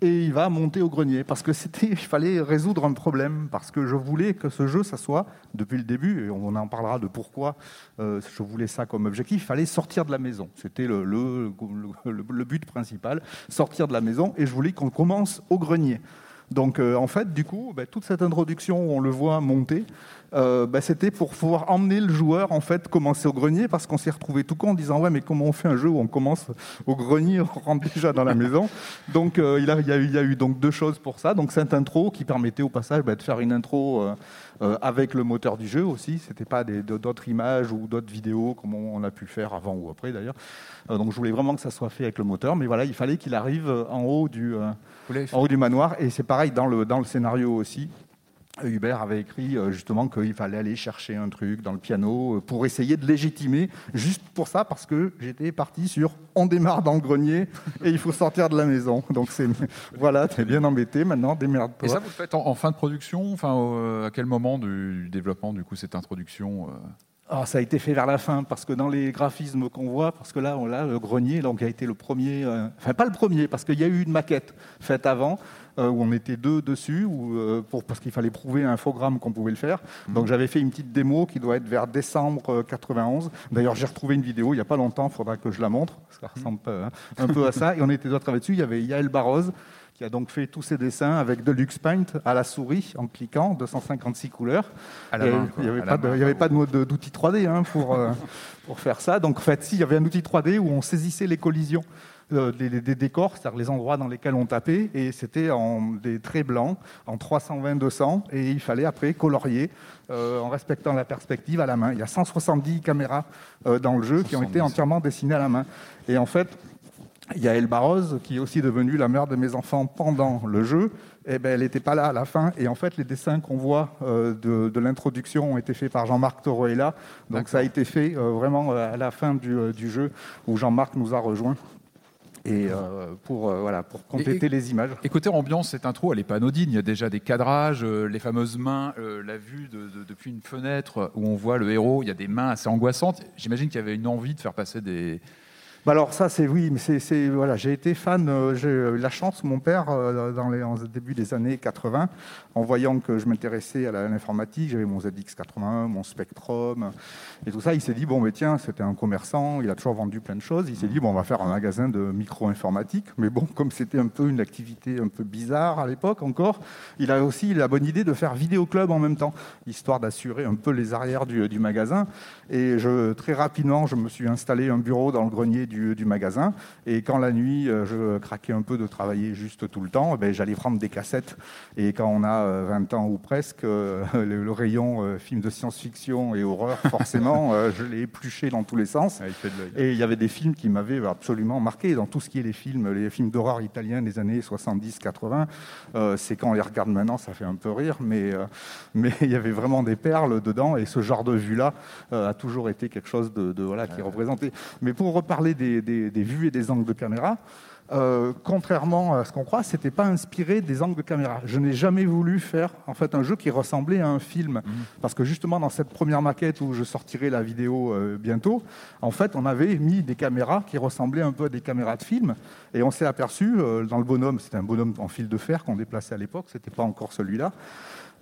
et il va monter au grenier, parce que c'était, il fallait résoudre un problème, parce que je voulais que ce jeu, ça soit, depuis le début, et on en parlera de pourquoi euh, je voulais ça comme objectif, il fallait sortir de la maison. C'était le but principal, sortir de la maison, et je voulais qu'on commence au grenier. Donc euh, en fait, du coup, bah, toute cette introduction où on le voit monter, euh, bah, c'était pour pouvoir emmener le joueur en fait commencer au grenier parce qu'on s'est retrouvé tout con en disant ouais mais comment on fait un jeu où on commence au grenier on rentre déjà dans la maison? Donc euh, il, y a eu, donc deux choses pour ça. Donc cette intro qui permettait au passage bah, de faire une intro avec le moteur du jeu aussi. C'était pas d'autres images ou d'autres vidéos comme on, a pu faire avant ou après d'ailleurs. Donc je voulais vraiment que ça soit fait avec le moteur mais voilà il fallait qu'il arrive en haut du en haut du manoir et c'est pareil dans le, dans le scénario aussi Hubert avait écrit euh, justement qu'il fallait aller chercher un truc dans le piano euh, pour essayer de légitimer, juste pour ça, parce que j'étais parti sur on démarre dans le grenier et il faut sortir de la maison. Donc c'est voilà, t'es bien embêté maintenant, démerde-toi. Et ça, vous le faites en, en fin de production Enfin, euh, à quel moment du, du développement, du coup, cette introduction euh? Ah, ça a été fait vers la fin, parce que dans les graphismes qu'on voit, parce que là, on a le grenier, donc a été le premier, euh, enfin pas le premier, parce qu'il y a eu une maquette faite avant, euh, où on était deux dessus, où, euh, pour, parce qu'il fallait prouver un infogramme qu'on pouvait le faire. Donc j'avais fait une petite démo qui doit être vers décembre euh, 91. D'ailleurs, j'ai retrouvé une vidéo il n'y a pas longtemps, il faudra que je la montre, parce que ça ressemble pas, hein, un peu à ça. Et on était deux à travailler dessus, il y avait Yael Barroz, qui a donc fait tous ses dessins avec Deluxe Paint à la souris en cliquant, 256 couleurs. À la Et main, quoi, Il n'y avait, pas de- main, il y avait pas de mode de- d'outil 3D hein, pour, euh, *laughs* pour faire ça. Donc en fait, si, il y avait un outil 3D où on saisissait les collisions euh, des, décors, c'est-à-dire les endroits dans lesquels on tapait, et c'était en des traits blancs, en 320-200, et il fallait après colorier euh, en respectant la perspective à la main. Il y a 170 caméras euh, dans le jeu qui ont été 170. entièrement dessinées à la main. Et en fait, il y a El Barroz, qui est aussi devenue la mère de mes enfants pendant le jeu. Eh ben, elle n'était pas là à la fin. Et en fait, les dessins qu'on voit euh, de, de l'introduction ont été faits par Jean-Marc Toroella. Donc ça a été fait euh, vraiment euh, à la fin du, du jeu où Jean-Marc nous a rejoints. Et euh, pour, euh, voilà, pour compléter Et- les images. Et côté ambiance, cette intro, elle n'est pas anodine. Il y a déjà des cadrages, euh, les fameuses mains, la vue de- de- depuis une fenêtre où on voit le héros. Il y a des mains assez angoissantes. J'imagine qu'il y avait une envie de faire passer des. Bah alors ça c'est oui, mais c'est voilà, j'ai été fan, euh, j'ai eu la chance, mon père euh, dans les en début des années 80, en voyant que je m'intéressais à l'informatique, j'avais mon ZX81, mon Spectrum et tout ça, il s'est dit bon mais tiens, c'était un commerçant, il a toujours vendu plein de choses, il s'est dit bon on va faire un magasin de micro-informatique, mais bon comme c'était un peu une activité un peu bizarre à l'époque encore, il a aussi la bonne idée de faire vidéo club en même temps, histoire d'assurer un peu les arrières du, du magasin et je très rapidement je me suis installé un bureau dans le grenier du, du magasin. Et quand la nuit, euh, je craquais un peu de travailler juste tout le temps, eh ben, j'allais prendre des cassettes. Et quand on a euh, 20 ans ou presque, euh, *laughs* le, le rayon euh, film de science-fiction et horreur, *laughs* forcément, euh, je l'ai épluché dans tous les sens. Et il y avait des films qui m'avaient absolument marqué. Dans tout ce qui est les films, les films d'horreur italiens des années 70-80, euh, c'est quand on les regarde maintenant, ça fait un peu rire, mais euh, *laughs* mais il y avait vraiment des perles dedans. Et ce genre de vue-là euh, a toujours été quelque chose de, de, voilà qui est représenté. Mais pour reparler des, des- des vues et des angles de caméra. euh, contrairement à ce qu'on croit, c'était pas inspiré des angles de caméra. Je n'ai jamais voulu faire en fait un jeu qui ressemblait à un film, parce que justement dans cette première maquette où je sortirai la vidéo euh, bientôt, en fait on avait mis des caméras qui ressemblaient un peu à des caméras de film, et on s'est aperçu euh, dans le bonhomme, c'était un bonhomme en fil de fer qu'on déplaçait à l'époque, c'était pas encore celui-là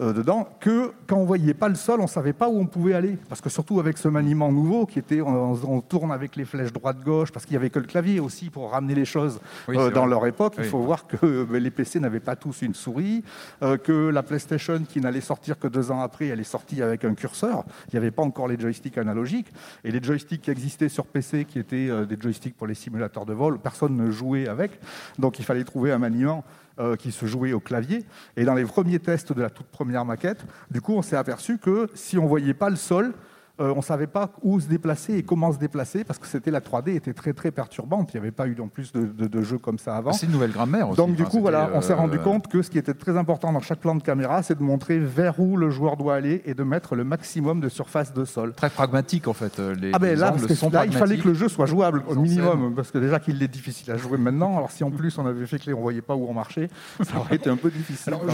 euh, dedans, que quand on voyait pas le sol, on savait pas où on pouvait aller. Parce que surtout avec ce maniement nouveau qui était, on, on tourne avec les flèches droite-gauche, parce qu'il y avait que le clavier aussi pour ramener les choses Oui, euh, dans vrai. leur époque. Il faut voir que euh, les PC n'avaient pas tous une souris, euh, que la PlayStation qui n'allait sortir que deux ans après, elle est sortie avec un curseur. Il n'y avait pas encore les joysticks analogiques. Et les joysticks qui existaient sur PC, qui étaient des joysticks pour les simulateurs de vol, personne ne jouait avec. Donc il fallait trouver un maniement euh, qui se jouait au clavier. Et dans les premiers tests de la toute première maquette, du coup, on s'est aperçu que si on voyait pas le sol, on ne savait pas où se déplacer et comment se déplacer parce que c'était la 3D était très très perturbante. Il n'y avait pas eu en plus de, de- de jeux comme ça avant. Ah, c'est une nouvelle grammaire aussi. Donc du coup, voilà, on s'est euh, rendu compte que ce qui était très important dans chaque plan de caméra, c'est de montrer vers où le joueur doit aller et de mettre le maximum de surface de sol. Très pragmatique en fait. euh, Les, Ah ben là, angles parce que sont là, il fallait que le jeu soit jouable au minimum, parce que déjà qu'il est difficile à jouer maintenant. Alors si en plus on avait fait que les- on voyait pas où on marchait, *laughs* ça aurait été un peu difficile. Alors,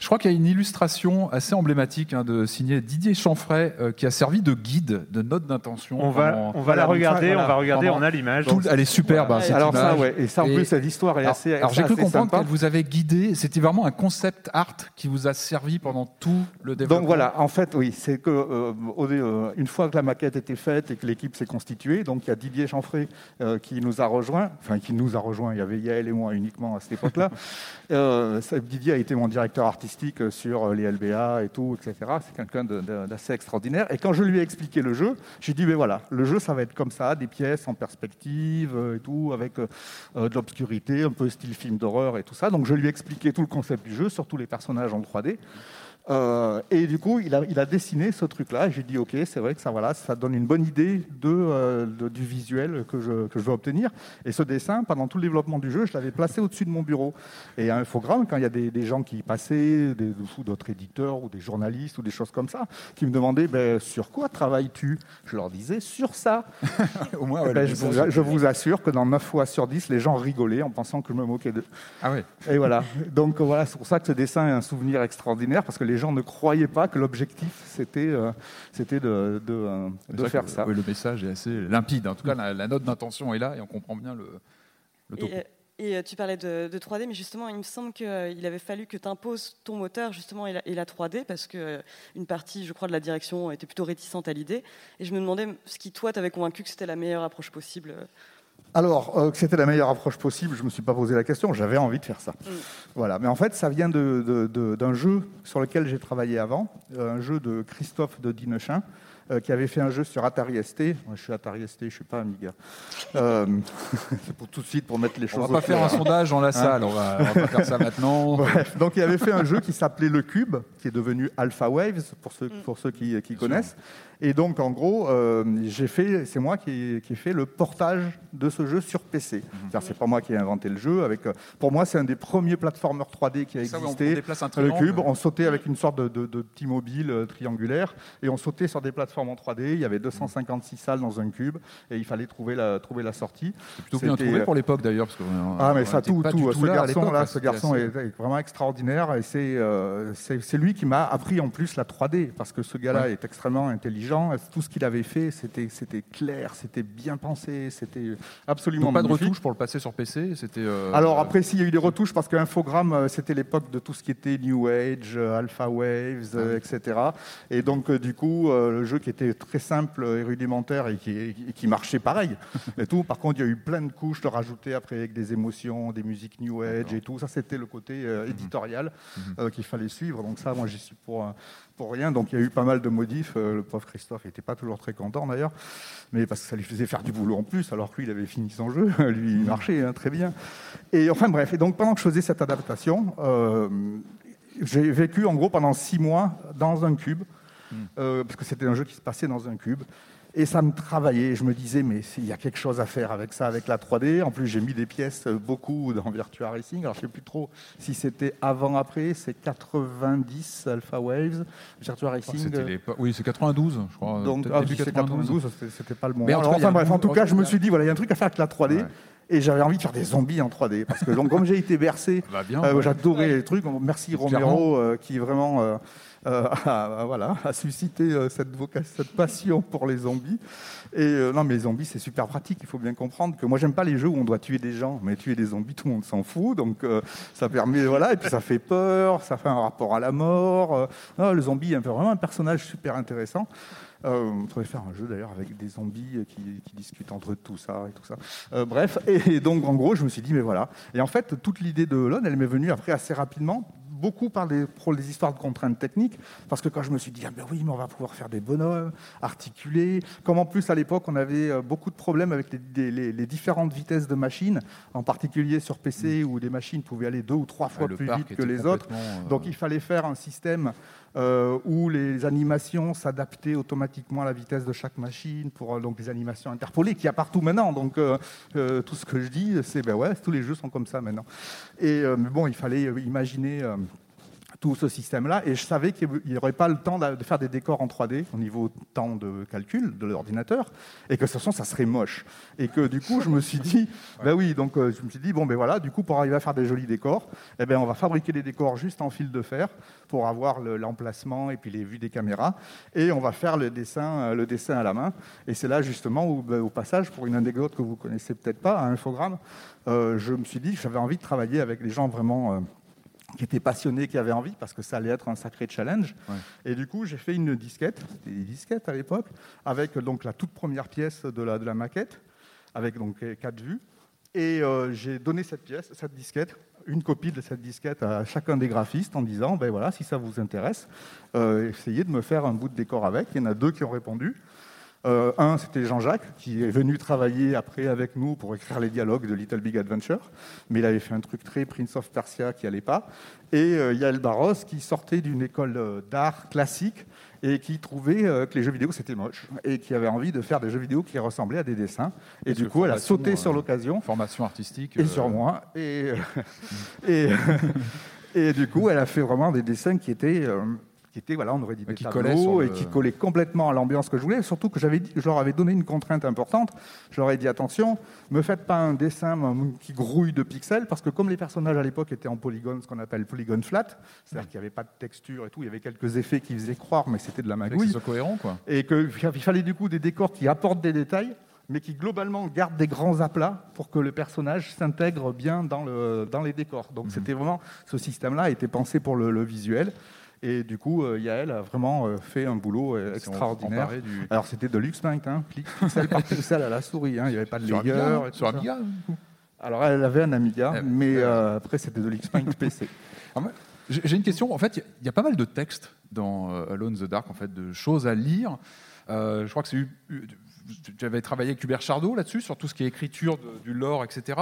je, crois qu'il y a une illustration assez emblématique hein, de signé Didier Chanfray euh, qui a servi de guide, de note d'intention. On va- pendant- on va la regarder, voilà, on va regarder, on a l'image. elle est superbe. Voilà. hein, cette Alors ça, ouais, et ça, en plus, cette histoire est alors- assez- Alors j'ai cru comprendre qu'elle vous avait guidé. C'était vraiment un concept art qui vous a servi pendant tout le développement. Donc voilà, en fait, oui, c'est que euh, euh, une fois que la maquette était faite et que l'équipe s'est constituée, donc il y a Didier Chanfray euh, qui nous a rejoint, enfin qui nous a rejoint. Il y avait Yael et moi uniquement à cette époque-là. *laughs* Euh, Didier a été mon directeur artistique sur les LBA et tout, etc. C'est quelqu'un d'assez extraordinaire. Et quand je lui ai expliqué le jeu, j'ai dit, mais voilà, le jeu, ça va être comme ça, des pièces en perspective euh, et tout, avec euh, euh, de l'obscurité, un peu style film d'horreur et tout ça. Donc je lui ai expliqué tout le concept du jeu, surtout les personnages en 3D. Euh, et du coup, il a, il a dessiné ce truc-là. J'ai dit, OK, c'est vrai que ça, voilà, ça donne une bonne idée de, euh, de- du visuel que je, que je veux obtenir. Et ce dessin, pendant tout le développement du jeu, je l'avais placé au-dessus de mon bureau. Et à Infogrames, quand il y a des, des gens qui passaient, des, ou d'autres éditeurs ou des journalistes ou des choses comme ça, qui me demandaient, ben, sur quoi travailles-tu? Je leur disais, sur ça. *laughs* Au moins, ouais, ben, je, vous, est je vous assure que dans 9 fois sur 10, les gens rigolaient en pensant que je me moquais d'eux. Ah ouais. Et voilà. Donc voilà, c'est pour ça que ce dessin est un souvenir extraordinaire parce que les gens ne croyaient pas que l'objectif c'était euh, c'était de, de, euh, faire que, ça. oui, le message est assez limpide. En tout cas, la, la note d'intention est là et on comprend bien le, le topo. Et, euh, et, euh, tu parlais de, de 3D, mais justement, il me semble qu'il avait fallu que tu imposes ton moteur justement et la, et la 3D parce que euh, une partie, je crois, de la direction était plutôt réticente à l'idée. Et je me demandais ce qui, toi, t'avais convaincu que c'était la meilleure approche possible. Alors, euh, que c'était la meilleure approche possible, je ne me suis pas posé la question, j'avais envie de faire ça. Voilà. Mais en fait, ça vient de- de- de- d'un jeu sur lequel j'ai travaillé avant, euh, un jeu de Christophe de Dinechin, euh, qui avait fait un jeu sur Atari ST. Moi, je suis Atari ST, je ne suis pas Amiga. Euh, *laughs* c'est pour tout de suite, pour mettre les On choses va pas faire un sondage dans la Hein salle, on va, on va pas faire ça maintenant. *laughs* Bref, donc il avait fait un jeu qui s'appelait Le Cube, qui est devenu Alpha Waves, pour ceux, Mm. pour ceux qui, qui connaissent. Et donc, en gros, euh, j'ai fait, c'est moi qui ai, qui ai fait le portage de ce jeu sur PC. C'est-à-dire, C'est pas moi qui ai inventé le jeu. Avec, euh, pour moi, c'est un des premiers platformers 3D qui a Ça, existé. on déplace un le triangle. Cube, on sautait avec une sorte de, de- de petit mobile euh, triangulaire et on sautait sur des plateformes en 3D. Il y avait 256 salles dans un cube et il fallait trouver la, trouver la sortie. Plutôt bien trouvé euh, pour l'époque d'ailleurs. euh, ah mais ça tout, tout. Ce là à garçon l'époque, là, hein, ce garçon est, est vraiment extraordinaire et c'est euh, lui qui m'a appris en plus la 3D parce que ce gars-là Ouais. est extrêmement intelligent. Tout ce qu'il avait fait, c'était c'était clair, c'était bien pensé, c'était absolument Donc pas de magnifique. retouche pour le passer sur PC. C'était. euh, Alors après, s'il y a eu des retouches, parce qu'Infogrames, euh, c'était l'époque de tout ce qui était New Age, euh, Alpha Waves, Ah etc. Et donc, du coup, le jeu qui était très simple et rudimentaire et qui, et qui marchait pareil. *laughs* et tout. Par contre, il y a eu plein de couches de rajouter après avec des émotions, des musiques New Age et tout. Ça, c'était le côté Mhm. éditorial euh, qu'il fallait suivre. Donc ça, moi, j'y suis pour, pour rien. Donc il y a eu pas mal de modifs. Euh, le pauvre Christophe n'était pas toujours très content d'ailleurs, mais parce que ça lui faisait faire du boulot en plus, alors que lui, il avait fini son jeu. *laughs* lui, il marchait hein, très bien. Et enfin bref, et donc pendant que je faisais cette adaptation, euh, j'ai vécu en gros pendant six mois dans un cube, euh, parce que c'était un jeu qui se passait dans un cube. Et ça me travaillait. Je me disais, mais il y a quelque chose à faire avec ça, avec la 3D. En plus, j'ai mis des pièces euh, beaucoup dans Virtua Racing. Alors, je ne sais plus trop si c'était avant, après. C'est 90 Alpha Waves, Virtua Racing. C'était euh, l'époque- Oui, c'est 92, je crois. donc, ah, si c'est 92, c'était- pas le moment. Mais Alors, enfin bref, en tout cas, je me suis dit, voilà, il y a un truc à faire avec la 3D. Et j'avais envie de faire des zombies en 3D. Parce que donc, comme j'ai été bercé, Bah, euh, ouais. j'adorais les trucs. Merci. Romero, euh, qui vraiment euh, euh, a, voilà, a suscité euh, cette, passion pour les zombies. Et euh, non, mais les zombies, c'est super pratique. Il faut bien comprendre que moi, j'aime pas les jeux où on doit tuer des gens. Mais tuer des zombies, tout le monde s'en fout. Donc, ça permet, voilà. Et puis, ça fait peur, ça fait un rapport à la mort. Non, le zombie est vraiment un personnage super intéressant. On pourrait faire un jeu d'ailleurs avec des zombies qui, discutent entre eux de tout ça et tout ça. Bref, et, donc en gros, je me suis dit, mais voilà. Et en fait, toute l'idée de Lon, elle m'est venue après assez rapidement, beaucoup par des, pour les histoires de contraintes techniques, parce que quand je me suis dit, ah ben oui, mais on va pouvoir faire des bonhommes, articuler, comme en plus à l'époque on avait euh, beaucoup de problèmes avec les, les- les différentes vitesses de machines, en particulier sur PC où les machines pouvaient aller deux ou trois fois le plus vite que les autres. euh, Donc il fallait faire un système euh, où les animations s'adaptaient automatiquement à la vitesse de chaque machine pour euh, donc les animations interpolées qu'il y a partout maintenant. Donc euh, tout ce que je dis, c'est ben ouais, tous les jeux sont comme ça maintenant. Et mais bon, il fallait imaginer. Tout ce système-là, et je savais qu'il n'y aurait pas le temps de faire des décors en 3D au niveau temps de calcul de l'ordinateur, et que de toute façon, ça serait moche. Et que du coup, je me suis dit, *laughs* ben oui, donc euh, je me suis dit, bon ben voilà, du coup, pour arriver à faire des jolis décors, eh ben, on va fabriquer des décors juste en fil de fer pour avoir le- l'emplacement et puis les vues des caméras, et on va faire le dessin, euh, le dessin à la main. Et c'est là justement où, ben, au passage, pour une anecdote que vous connaissez peut-être pas, un infogramme, euh, je me suis dit que j'avais envie de travailler avec des gens vraiment euh, qui étaient passionnés, qui avaient envie, parce que ça allait être un sacré challenge. Et du coup, j'ai fait une disquette, c'était des disquettes à l'époque, avec donc la toute première pièce de la, de la maquette, avec donc euh, quatre vues. Et euh, j'ai donné cette pièce, cette disquette, une copie de cette disquette à chacun des graphistes en disant, ben voilà, si ça vous intéresse, euh, essayez de me faire un bout de décor avec. Il y en a deux qui ont répondu. Euh, un, c'était Jean-Jacques, qui est venu travailler après avec nous pour écrire les dialogues de Little Big Adventure, mais il avait fait un truc très Prince of Persia qui allait pas. Et euh, Yael Barros, qui sortait d'une école euh, d'art classique et qui trouvait euh, que les jeux vidéo c'était moche et qui avait envie de faire des jeux vidéo qui ressemblaient à des dessins. Et du coup, elle a sauté sur l'occasion. Formation artistique. Et sur moi. Et, *laughs* et, *laughs* et du coup, elle a fait vraiment des dessins qui étaient, qui étaient voilà, on aurait dit des qui tableaux et le- qui collaient complètement à l'ambiance que je voulais. Surtout que j'avais je leur avais donné une contrainte importante. Je leur ai dit attention, me faites pas un dessin qui grouille de pixels, parce que comme les personnages à l'époque étaient en polygone, ce qu'on appelle polygone flat, c'est-à-dire qu'il n'y avait pas de texture et tout, il y avait quelques effets qui faisaient croire, mais c'était de la que magouille. cohérent, quoi. Et qu'il fallait du coup des décors qui apportent des détails, mais qui globalement gardent des grands aplats pour que le personnage s'intègre bien dans, le, dans les décors. Donc c'était vraiment, ce système-là a été pensé pour le, le visuel. Et du coup, euh, Yael a vraiment euh, fait un boulot euh, extraordinaire. du- Alors c'était de Luxpaint, hein, clic, *laughs* pixel par pixel à la souris, hein, il n'y avait pas de Sur layer. Amiga, et tout sur ça. Amiga, du coup. Alors elle avait un Amiga, Eh, mais euh, après c'était de Luxpaint PC. *laughs* Moi, J'ai une question. En fait, il y a- pas mal de textes dans Alone in the Dark, en fait, de choses à lire. Euh, je crois que c'est eu- tu avais travaillé avec Hubert Chardot là-dessus, sur tout ce qui est écriture de- du lore, etc.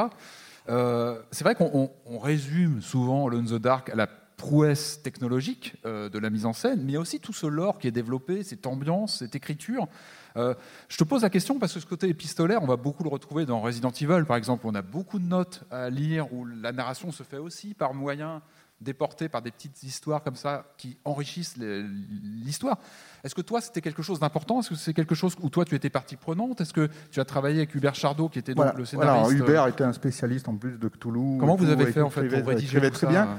Euh, c'est vrai qu'on on- on résume souvent Alone in the Dark à la prouesse technologique euh, de la mise en scène, mais il y a aussi tout ce lore qui est développé, cette ambiance, cette écriture. Euh, je te pose la question parce que ce côté épistolaire, on va beaucoup le retrouver dans Resident Evil, par exemple. On a beaucoup de notes à lire où la narration se fait aussi par moyen déporté par des petites histoires comme ça qui enrichissent l'histoire. Est-ce que toi, c'était quelque chose d'important? Est-ce que c'est quelque chose où toi, tu étais partie prenante? Est-ce que tu as travaillé avec Hubert Chardot, qui était donc Voilà. le Voilà, scénariste euh, Hubert était un spécialiste en plus de Cthulhu. Comment vous avez fait, en fait, pour écrivait- rédiger tout très ça, bien.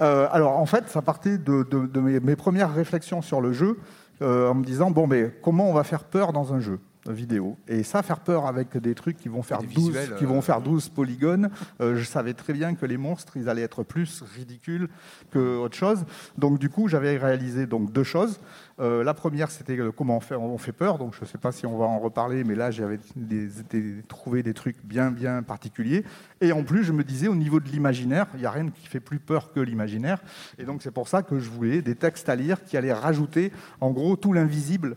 Euh, alors en fait, ça partait de, de- de mes, mes premières réflexions sur le jeu, euh, en me disant bon, mais comment on va faire peur dans un jeu? Vidéo. Et ça faire peur avec des trucs qui vont faire Des 12 visuels, qui vont euh, faire 12 polygones euh, je savais très bien que les monstres ils allaient être plus ridicules que autre chose. Donc du coup j'avais réalisé donc deux choses. Euh, la première c'était comment on fait on fait peur. Donc je sais pas si on va en reparler mais là j'avais des- des- trouvé des trucs bien bien particuliers. Et en plus je me disais au niveau de l'imaginaire il y a rien qui fait plus peur que l'imaginaire. Et donc c'est pour ça que je voulais des textes à lire qui allaient rajouter en gros tout l'invisible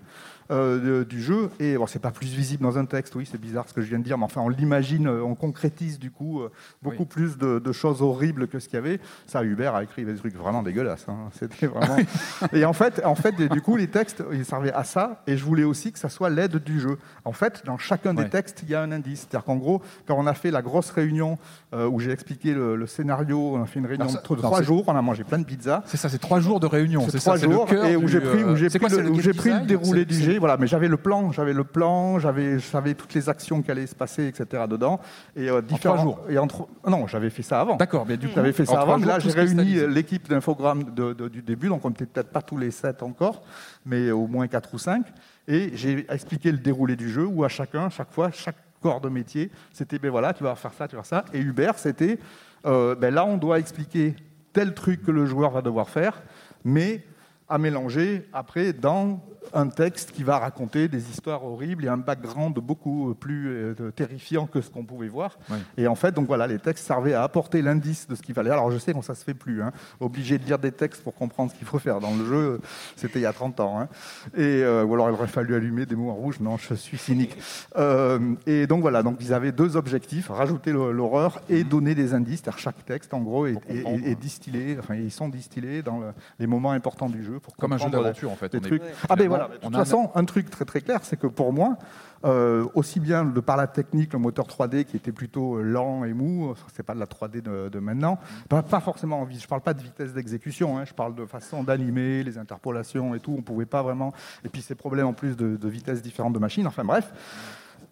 euh, du jeu. Et bon, c'est pas plus visible dans un texte, oui, c'est bizarre ce que je viens de dire, mais enfin, on l'imagine, euh, on concrétise du coup euh, beaucoup plus de, de choses horribles que ce qu'il y avait. Ça, Hubert a écrit des trucs vraiment dégueulasses. hein. *laughs* C'était vraiment. *laughs* et en fait, en fait, du coup, les textes, ils servaient à ça. Et je voulais aussi que ça soit l'aide du jeu. En fait, dans chacun des Ouais. textes, il y a un indice. C'est-à-dire qu'en gros, quand on a fait la grosse réunion euh, où j'ai expliqué le, le scénario, on a fait une réunion ça- de trois jours, on a mangé plein de pizzas. C'est ça, c'est trois jours de réunion. C'est trois ça, le jours cœur et où j'ai pris, où j'ai pris, le, pris le déroulé du jet. Voilà, mais j'avais le plan, j'avais le plan, j'avais, je savais toutes les actions qui allaient se passer, etc. dedans. Et euh, différents trois jours. Et en tro- non, j'avais fait ça avant. D'accord, mais du coup, j'avais fait en ça avant. jours, Là, j'ai réuni cristallise. l'équipe d'infogramme de- de- du début, donc on n'était peut-être pas tous les sept encore, mais au moins quatre ou cinq. Et j'ai expliqué le déroulé du jeu où à chacun, chaque fois, chaque corps de métier, c'était ben voilà, tu vas faire ça, tu vas faire ça. Et Hubert, c'était euh, ben là, on doit expliquer tel truc que le joueur va devoir faire, mais à mélanger après dans un texte qui va raconter des histoires horribles et un background beaucoup plus euh, terrifiant que ce qu'on pouvait voir. Oui. Et en fait, donc voilà, les textes servaient à apporter l'indice de ce qu'il fallait. Alors je sais que ça se fait plus, hein. obligé de lire des textes pour comprendre ce qu'il faut faire dans le jeu, c'était il y a 30 ans. hein. Et euh, ou alors il aurait fallu allumer des mots en rouge. Non, je suis cynique. Euh, et donc voilà, donc ils avaient deux objectifs rajouter l'horreur et donner des indices. Chaque texte, en gros, est, est- comprendre. est distillé. Enfin, ils sont distillés dans le- les moments importants du jeu pour Comme un jeu d'aventure, en fait. des On est- trucs. Ouais. Ah ben voilà. De toute un- façon, un truc très très clair, c'est que pour moi, euh, aussi bien de par la technique, le moteur 3D qui était plutôt euh, lent et mou, c'est pas de la 3D de, de maintenant, pas, pas forcément je parle pas de vitesse d'exécution, hein, je parle de façon d'animer, les interpolations et tout, on pouvait pas vraiment, et puis ces problèmes en plus de, de vitesse différente de machine, enfin bref,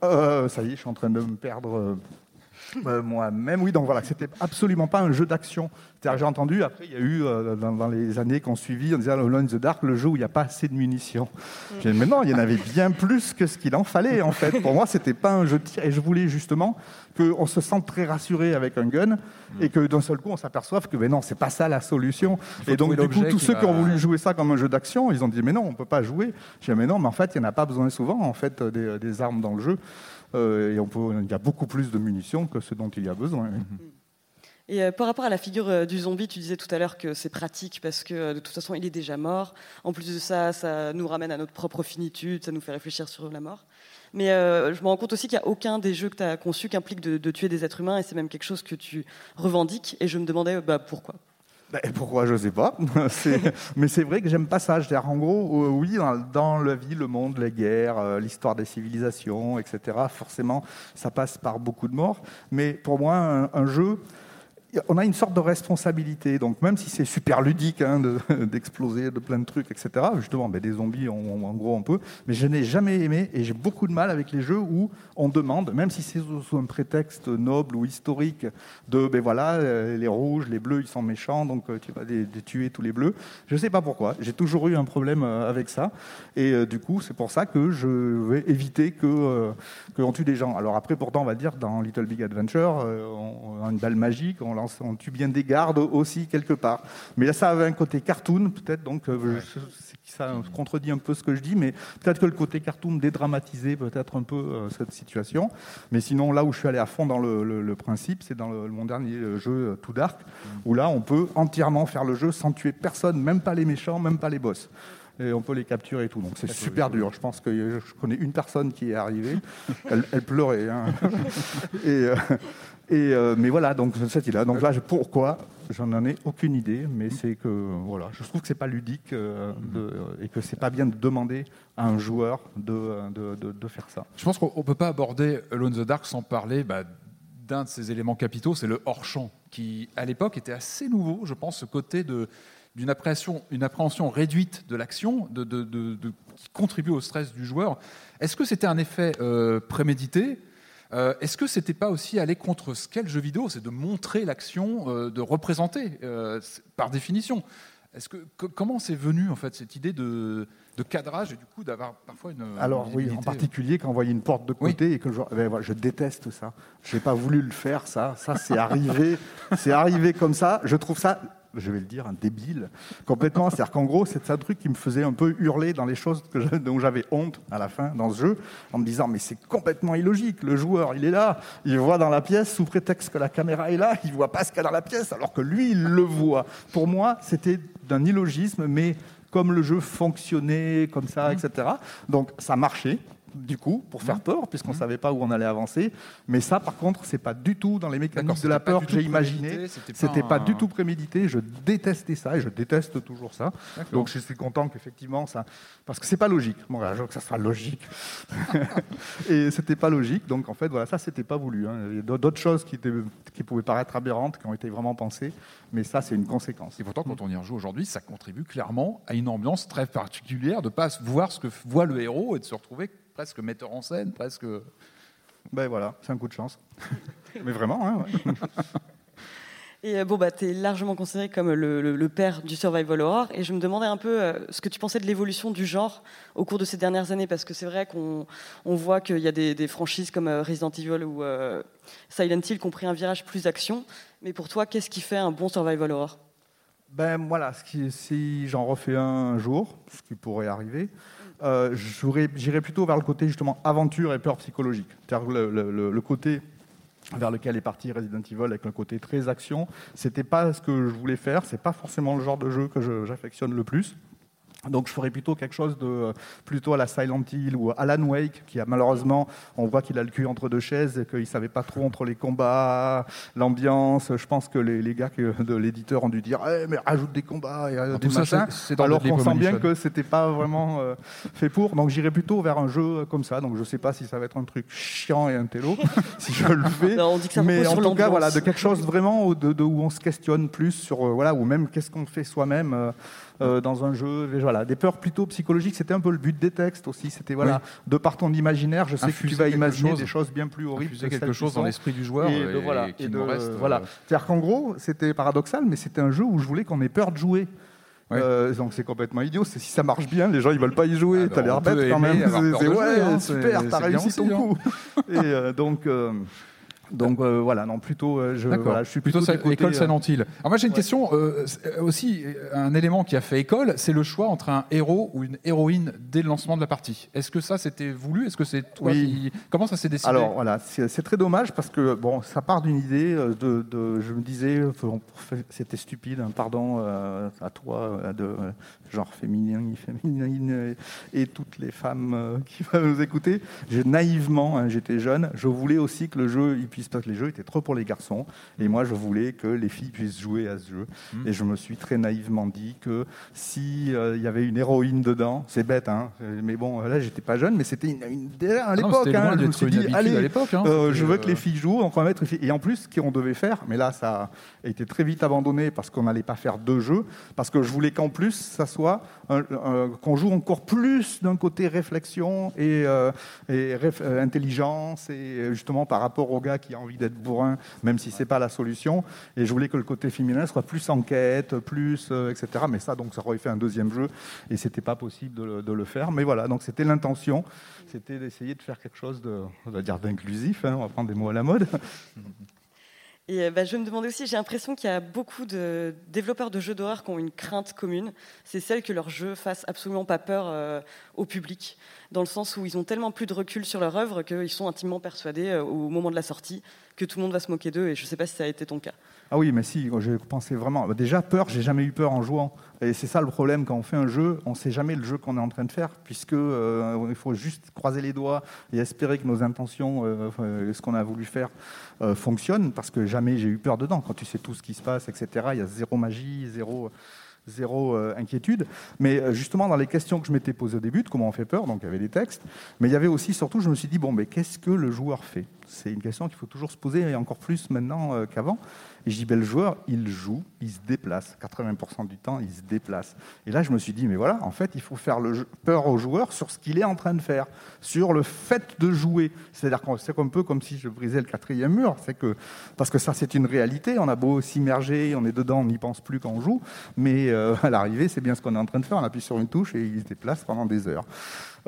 Euh, ça y est, je suis en train de me perdre. Euh, euh, moi-même, oui, donc voilà, c'était absolument pas un jeu d'action. J'ai entendu, après, il y a eu, euh, dans, dans les années qu'on suivit, on disait Alone in the Dark, le jeu où il n'y a pas assez de munitions. J'ai dit, mais non, il y en avait bien plus que ce qu'il en fallait, en fait. Pour moi, c'était pas un jeu de tir, et je voulais justement qu'on se sente très rassuré avec un gun, et que d'un seul coup, on s'aperçoive que, mais non, c'est pas ça la solution. Et donc, du coup, tous qui ceux va- qui ont voulu jouer ça comme un jeu d'action, ils ont dit, mais non, on peut pas jouer. J'ai dit, mais non, mais en fait, il n'y en a pas besoin souvent, en fait, des, des armes dans le jeu. Euh, et on peut, il y a beaucoup plus de munitions que ce dont il y a besoin. oui. Et euh, par rapport à la figure euh, du zombie, tu disais tout à l'heure que c'est pratique parce que de toute façon il est déjà mort. En plus de ça, ça nous ramène à notre propre finitude, ça nous fait réfléchir sur la mort. Mais euh, je me rends compte aussi qu'il n'y a aucun des jeux que tu as conçus qui implique de, de tuer des êtres humains et c'est même quelque chose que tu revendiques. Et je me demandais bah, pourquoi? Ben, pourquoi je sais pas. *laughs* Mais c'est vrai que j'aime pas ça. C'est-à-dire, en gros, euh, oui, dans, la vie, le monde, les guerres, euh, l'histoire des civilisations, etc. Forcément, ça passe par beaucoup de morts. Mais pour moi, un jeu, on a une sorte de responsabilité. Donc même si c'est super ludique hein, de- *laughs* d'exploser de, plein de trucs, etc. Justement, ben, des zombies, en gros, on peut. Mais je n'ai jamais aimé et j'ai beaucoup de mal avec les jeux où on demande, même si c'est sous, un prétexte noble ou historique, de ben voilà, euh, les rouges, les bleus, ils sont méchants, donc euh, tu vas les, tuer tous les bleus. Je ne sais pas pourquoi. J'ai toujours eu un problème euh, avec ça. Et du coup, c'est pour ça que je vais éviter que qu'on tue des gens. Alors après, pourtant, on va dire dans Little Big Adventure, on, on a une balle magique, on on tue bien des gardes aussi quelque part. Mais là, ça avait un côté cartoon, peut-être. Donc, euh, je- ça contredit un peu ce que je dis, mais peut-être que le côté cartoon dédramatisait peut-être un peu euh, cette situation. Mais sinon, là où je suis allé à fond dans le, le- le principe, c'est dans le- mon dernier euh, jeu Too Dark, où là, on peut entièrement faire le jeu sans tuer personne, même pas les méchants, même pas les boss. Et on peut les capturer et tout. Donc c'est super dur. Je pense que je connais une personne qui est arrivée. Elle, elle pleurait. hein. *laughs* et, euh, et, euh, mais voilà, donc cette idée-là. Donc là, je- pourquoi? J'en en ai aucune idée, mais c'est que voilà, je trouve que c'est pas ludique euh, de- et que c'est pas bien de demander à un joueur de, de, de- de faire ça. Je pense qu'on ne peut pas aborder Alone in the Dark sans parler bah, d'un de ses éléments capitaux, c'est le hors-champ, qui à l'époque était assez nouveau, je pense, ce côté de d'une appréhension, une appréhension réduite de l'action, de, de- de- de- qui contribue au stress du joueur. Est-ce que c'était un effet euh, prémédité? Euh, Est-ce que c'était pas aussi aller contre ce qu'est le jeu vidéo, c'est de montrer l'action, euh, de représenter euh, par définition Est-ce que co- comment c'est venu en fait cette idée de, de cadrage et du coup d'avoir parfois une Alors une oui, en particulier quand on voyait une porte de côté et que je, ben je déteste ça. Je n'ai pas voulu le faire, ça. Ça, c'est arrivé, c'est arrivé comme ça. Je trouve ça, je vais le dire, un débile complètement. C'est-à-dire qu'en gros, c'est un truc qui me faisait un peu hurler dans les choses dont j'avais honte à la fin dans ce jeu, en me disant mais c'est complètement illogique. Le joueur, il est là, il voit dans la pièce sous prétexte que la caméra est là, il voit pas ce qu'il y a dans la pièce, alors que lui, il le voit. Pour moi, c'était d'un illogisme, mais comme le jeu fonctionnait comme ça, etc. Donc ça marchait. Du coup, pour faire peur, puisqu'on ne savait pas où on allait avancer. Mais ça, par contre, c'est pas du tout dans les mécaniques D'accord, de la peur que j'ai imaginé. c'était pas pas, du tout prémédité. Je détestais ça et je déteste toujours ça. Donc je suis content qu'effectivement ça, parce que c'est pas logique. Bon, là, je veux que ça soit logique. *laughs* et c'était pas logique. Donc en fait, voilà, ça c'était pas voulu. hein. Il y a d'autres choses qui, étaient, qui pouvaient paraître aberrantes, qui ont été vraiment pensées, mais ça c'est une conséquence. Et pourtant, quand on y rejoue aujourd'hui, ça contribue clairement à une ambiance très particulière, de pas voir ce que voit le héros et de se retrouver presque metteur en scène, presque. Ben voilà, c'est un coup de chance. *laughs* mais vraiment, hein, ouais. *laughs* Et euh, bon, bah, tu es largement considéré comme le, le- le père du survival horror. Et je me demandais un peu euh, ce que tu pensais de l'évolution du genre au cours de ces dernières années. Parce que c'est vrai qu'on on voit qu'il y a des, des franchises comme euh, Resident Evil ou euh, Silent Hill qui ont pris un virage plus action. Mais pour toi, qu'est-ce qui fait un bon survival horror? Ben voilà, ce qui- si j'en refais un, un jour, ce qui pourrait arriver, euh, j'irais plutôt vers le côté justement aventure et peur psychologique. C'est-à-dire le, le- le- le côté vers lequel est parti Resident Evil avec un côté très action, c'était pas ce que je voulais faire, c'est pas forcément le genre de jeu que j'affectionne le plus. Donc je ferais plutôt quelque chose de euh, plutôt à la Silent Hill ou Alan Wake, qui a malheureusement, on voit qu'il a le cul entre deux chaises et qu'il savait pas trop entre les combats, l'ambiance. Je pense que les, les gars de l'éditeur ont dû dire Eh, mais rajoute des combats et euh, Ah, des machins. alors qu'on sent bien que c'était pas vraiment euh, fait pour. Donc j'irais plutôt vers un jeu comme ça. Donc je sais pas si ça va être un truc chiant et un télo *laughs* si je le fais. Non, on dit que ça mais en tout cas voilà de quelque chose vraiment où, de, de- où on se questionne plus sur euh, voilà ou même qu'est-ce qu'on fait soi-même. euh, euh, dans un jeu, voilà, des peurs plutôt psychologiques. C'était un peu le but des textes aussi. C'était voilà, de par ton imaginaire, je sais que tu vas imaginer chose. des choses bien plus horribles. Que quelque chose dans l'esprit du joueur Et, de, voilà, et qu'il et nous de- reste, euh, voilà. C'est-à-dire qu'en gros, c'était paradoxal, mais c'était un jeu où je voulais qu'on ait peur de jouer. Euh, donc c'est complètement idiot. Si ça marche bien, les gens ils veulent pas y jouer. Ah, T'as bah, l'air bête quand même. C'est- ouais, hein, super, t'as réussi ton hein. coup. Et euh, donc. euh, donc euh, voilà, non, plutôt, euh, je, D'accord. voilà, je suis plutôt, plutôt, côté, école euh, Silent Hill. Alors moi j'ai une question euh, aussi un élément qui a fait école, c'est le choix entre un héros ou une héroïne dès le lancement de la partie. Est-ce que ça c'était voulu? Est-ce que c'est toi Oui. qui... Comment ça s'est décidé? Alors voilà, c'est très dommage parce que bon, ça part d'une idée de, de- je me disais, c'était stupide, hein, pardon à toi, de genre féminin, féminine et toutes les femmes *laughs* qui vont nous écouter. Naïvement, hein, j'étais jeune, je voulais aussi que le jeu, il puisse pas que les jeux étaient trop pour les garçons et moi je voulais que les filles puissent jouer à ce jeu. Mhm. Et je me suis très naïvement dit que si euh, il y avait une héroïne dedans, c'est bête, hein, mais bon, là j'étais pas jeune, mais c'était une, une- déjà à Ah l'époque. hein, je me suis dit, allez, à l'époque, hein, euh, je veux que euh, les filles jouent, donc on va mettre. Et en plus, ce qu'on devait faire, mais là ça a été très vite abandonné parce qu'on n'allait pas faire deux jeux, parce que je voulais qu'en plus ça soit qu'on joue encore plus d'un côté réflexion et, euh, et réf- euh, intelligence et euh, justement par rapport au gars qui a envie d'être bourrin, même si c'est pas la solution. Et je voulais que le côté féminin soit plus enquête, plus euh, etc. Mais ça, donc ça aurait fait un deuxième jeu et c'était pas possible de, le- de le faire. Mais voilà, donc c'était l'intention, c'était d'essayer de faire quelque chose de, on va dire d'inclusif. hein, on va prendre des mots à la mode. *laughs* Et euh, bah, je me demandais aussi, j'ai l'impression qu'il y a beaucoup de développeurs de jeux d'horreur qui ont une crainte commune. C'est celle que leur jeu fasse absolument pas peur euh, au public, dans le sens où ils ont tellement plus de recul sur leur œuvre qu'ils sont intimement persuadés euh, au moment de la sortie que tout le monde va se moquer d'eux. Et je ne sais pas si ça a été ton cas. Ah oui, mais si, je pensais vraiment. bah, Déjà, peur, j'ai jamais eu peur en jouant. Et c'est ça le problème quand on fait un jeu, on sait jamais le jeu qu'on est en train de faire, puisque euh, il faut juste croiser les doigts et espérer que nos intentions, euh, ce qu'on a voulu faire, euh, fonctionne, parce que jamais j'ai eu peur dedans. Quand tu sais tout ce qui se passe, etc., il y a zéro magie, zéro zéro euh, inquiétude. Mais justement, dans les questions que je m'étais posées au début, comment on fait peur, donc il y avait des textes, mais il y avait aussi, surtout, je me suis dit, bon, mais qu'est-ce que le joueur fait? C'est une question qu'il faut toujours se poser, et encore plus maintenant euh, qu'avant. Et je dis, le joueur, il joue, il se déplace. 80% du temps, il se déplace. Et là, je me suis dit, mais voilà, en fait, il faut faire peur au joueur sur ce qu'il est en train de faire, sur le fait de jouer. C'est-à-dire que c'est un peu comme si je brisais le quatrième mur. C'est que, parce que ça, c'est une réalité. On a beau s'immerger, on est dedans, on n'y pense plus quand on joue. Mais euh, *laughs* à l'arrivée, c'est bien ce qu'on est en train de faire. On appuie sur une touche et il se déplace pendant des heures.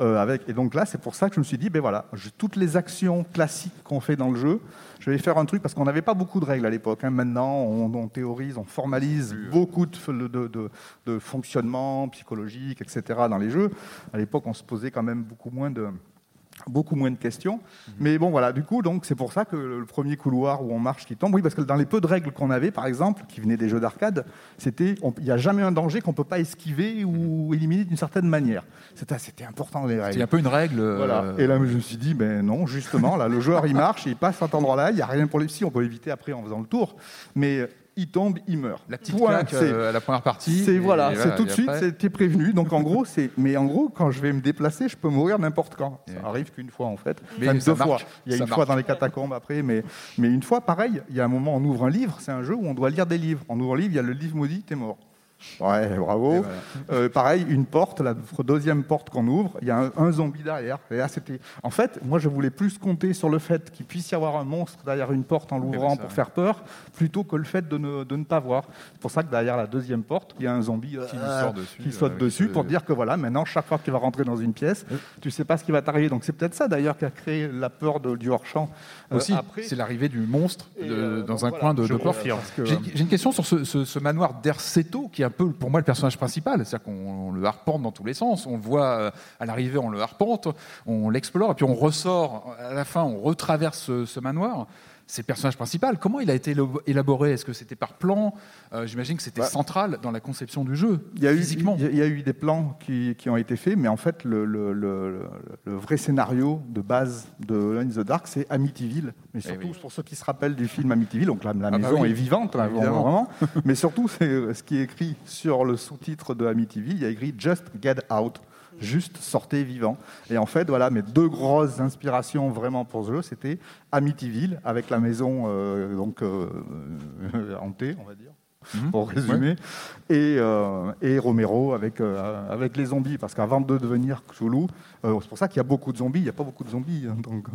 Euh, avec, et donc là, c'est pour ça que je me suis dit, ben voilà, toutes les actions classiques qu'on fait dans le jeu, je vais faire un truc parce qu'on n'avait pas beaucoup de règles à l'époque. hein. Maintenant, on, on théorise, on formalise beaucoup de, de, de- de fonctionnement psychologique, etc. dans les jeux. À l'époque, on se posait quand même beaucoup moins de beaucoup moins de questions. Mais bon, voilà, du coup, donc c'est pour ça que le premier couloir où on marche qui tombe, oui, parce que dans les peu de règles qu'on avait, par exemple, qui venaient des jeux d'arcade, c'était, il n'y a jamais un danger qu'on peut pas esquiver ou éliminer d'une certaine manière. C'était, c'était important les règles. C'est un peu une règle. euh, Voilà. Et là, je me suis dit, ben non, justement, là, le joueur, il marche, il passe à cet endroit-là, il n'y a rien pour les psy, on peut éviter après en faisant le tour, mais il tombe, il meurt. La petite Point. claque euh, à la première partie. c'est et voilà, c'est tout de suite, c'était prévenu. Donc en gros, c'est, mais en gros, quand je vais me déplacer, je peux mourir n'importe quand. Ça arrive qu'une fois en fait, Mais Même deux fois. Il y a une fois dans les catacombes après, mais mais une fois, pareil. Il y a un moment, on ouvre un livre. C'est un jeu où on doit lire des livres. On ouvre un livre, il y a le livre maudit, t'es mort. Ouais, bravo. Euh, pareil, une porte, la deuxième porte qu'on ouvre, il y a un, un zombie derrière. Et là, c'était. En fait, moi, je voulais plus compter sur le fait qu'il puisse y avoir un monstre derrière une porte en l'ouvrant pour ouais. faire peur, plutôt que le fait de ne, de ne pas voir. C'est pour ça que derrière la deuxième porte, il y a un zombie Qui euh, sort dessus, qui saute euh, dessus qui pour dire que voilà, maintenant, chaque fois que tu vas rentrer dans une pièce, tu sais pas ce qui va t'arriver. Donc c'est peut-être ça d'ailleurs qui a créé la peur de- du hors-champ. Euh, Aussi, c'est l'arrivée du monstre de- euh, dans un voilà, coin de, de J'ai une question sur ce, ce- ce manoir d'Erceto, qui un peu pour moi le personnage principal. C'est-à-dire qu'on on le arpente dans tous les sens. On le voit euh, à l'arrivée, on le arpente, on l'explore, et puis on ressort à la fin, on retraverse ce manoir. C'est le personnage principal. Comment il a été élaboré? Est-ce que c'était par plan? Euh, J'imagine que c'était Ouais. central dans la conception du jeu, Il y, a eu, physiquement. il y a- il y a eu des plans qui, qui ont été faits, mais en fait, le, le- le- le- le vrai scénario de base de Alone in the Dark, c'est Amityville. Mais surtout, Eh oui. pour ceux qui se rappellent du film Amityville, donc la, la Ah bah maison oui, est vivante, là, évidemment. vraiment. *laughs* mais surtout, c'est euh, ce qui est écrit sur le sous-titre de Amityville, il y a écrit Just Get Out. Juste sortez vivant. Et en fait, voilà, mes deux grosses inspirations vraiment pour ce jeu, c'était Amityville, avec la maison euh, donc euh, euh, hantée, on va dire Mhm. pour résumer, et, euh, et Romero avec, euh, avec les zombies, parce qu'avant de devenir Cthulhu, euh, c'est pour ça qu'il y a beaucoup de zombies, il n'y a pas beaucoup de zombies hein, donc,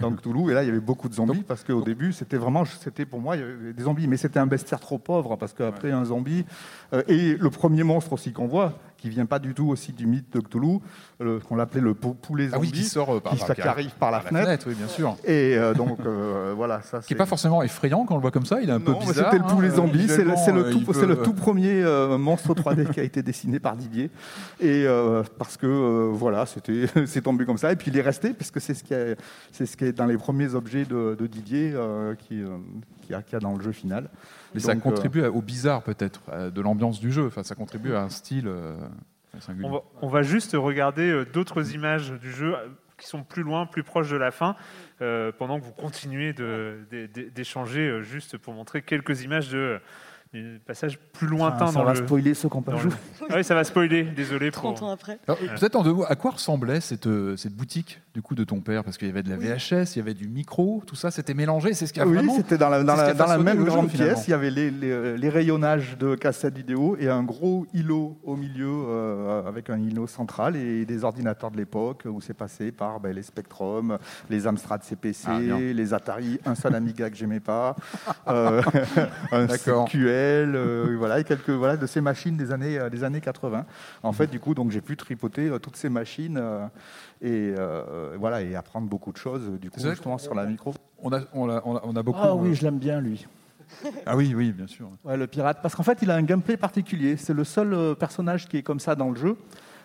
dans Cthulhu, et là il y avait beaucoup de zombies, parce qu'au début c'était vraiment, c'était pour moi il y avait des zombies, mais c'était un bestiaire trop pauvre, parce qu'après un zombie, et le premier monstre aussi qu'on voit, qui vient pas du tout aussi du mythe de Cthulhu, le- qu'on l'appelait le pou- poulet Ah zombie, oui, qui sort euh, par, qui, par- qui arrive par la, fenêtre, oui, bien sûr. et euh, donc euh, *laughs* voilà, ça Qui n'est pas forcément effrayant quand on le voit comme ça. Il est un peu non, bizarre. C'était le poulet hein, zombie, c'est le, tout, le premier euh, monstre 3D qui a été dessiné par Didier. Et euh, parce que euh, voilà, c'était, *laughs* c'est tombé comme ça. Et puis il est resté, puisque c'est ce qui est, c'est ce qui est dans les premiers objets de, de Didier euh, qui, euh, qui, a, qui a dans le jeu final. Mais ça euh, contribue au bizarre peut-être, euh, de l'ambiance du jeu. Enfin, ça contribue à un style euh, singulier. On va, on va juste regarder d'autres images du jeu qui sont plus loin, plus proches de la fin, euh, pendant que vous continuez d'échanger, juste pour montrer quelques images de, passage plus lointain ça, ça dans va le. spoiler ceux qui n'ont pas joué. le- Ah oui, ça va spoiler, désolé. *laughs* pour- 30 ans après. Peut-être en deux mots, à quoi ressemblait cette, cette boutique? Du coup de ton père Parce qu'il y avait de la VHS, il y avait du micro, tout ça, c'était mélangé. C'est ce qui a Ah oui, c'était dans la, dans dans même jeu, grande pièce. Il y avait les, les- les rayonnages de cassettes vidéo et un gros îlot au milieu euh, avec un îlot central et des ordinateurs de l'époque où c'est passé par ben, les Spectrum, les Amstrad CPC, Ah, les Atari, un seul Amiga que j'aimais pas, *laughs* euh, *laughs* un. CQL, euh, voilà, et quelques voilà de ces machines des années euh, des années 80. En fait, du coup, donc j'ai pu tripoter euh, toutes ces machines euh, et euh, voilà et apprendre beaucoup de choses du coup justement sur la micro. On a, on a, on a- on a beaucoup. Ah euh, oui, je l'aime bien lui. Ah oui, oui, bien sûr. Ouais, le pirate, parce qu'en fait, il a un gameplay particulier. C'est le seul euh, personnage qui est comme ça dans le jeu.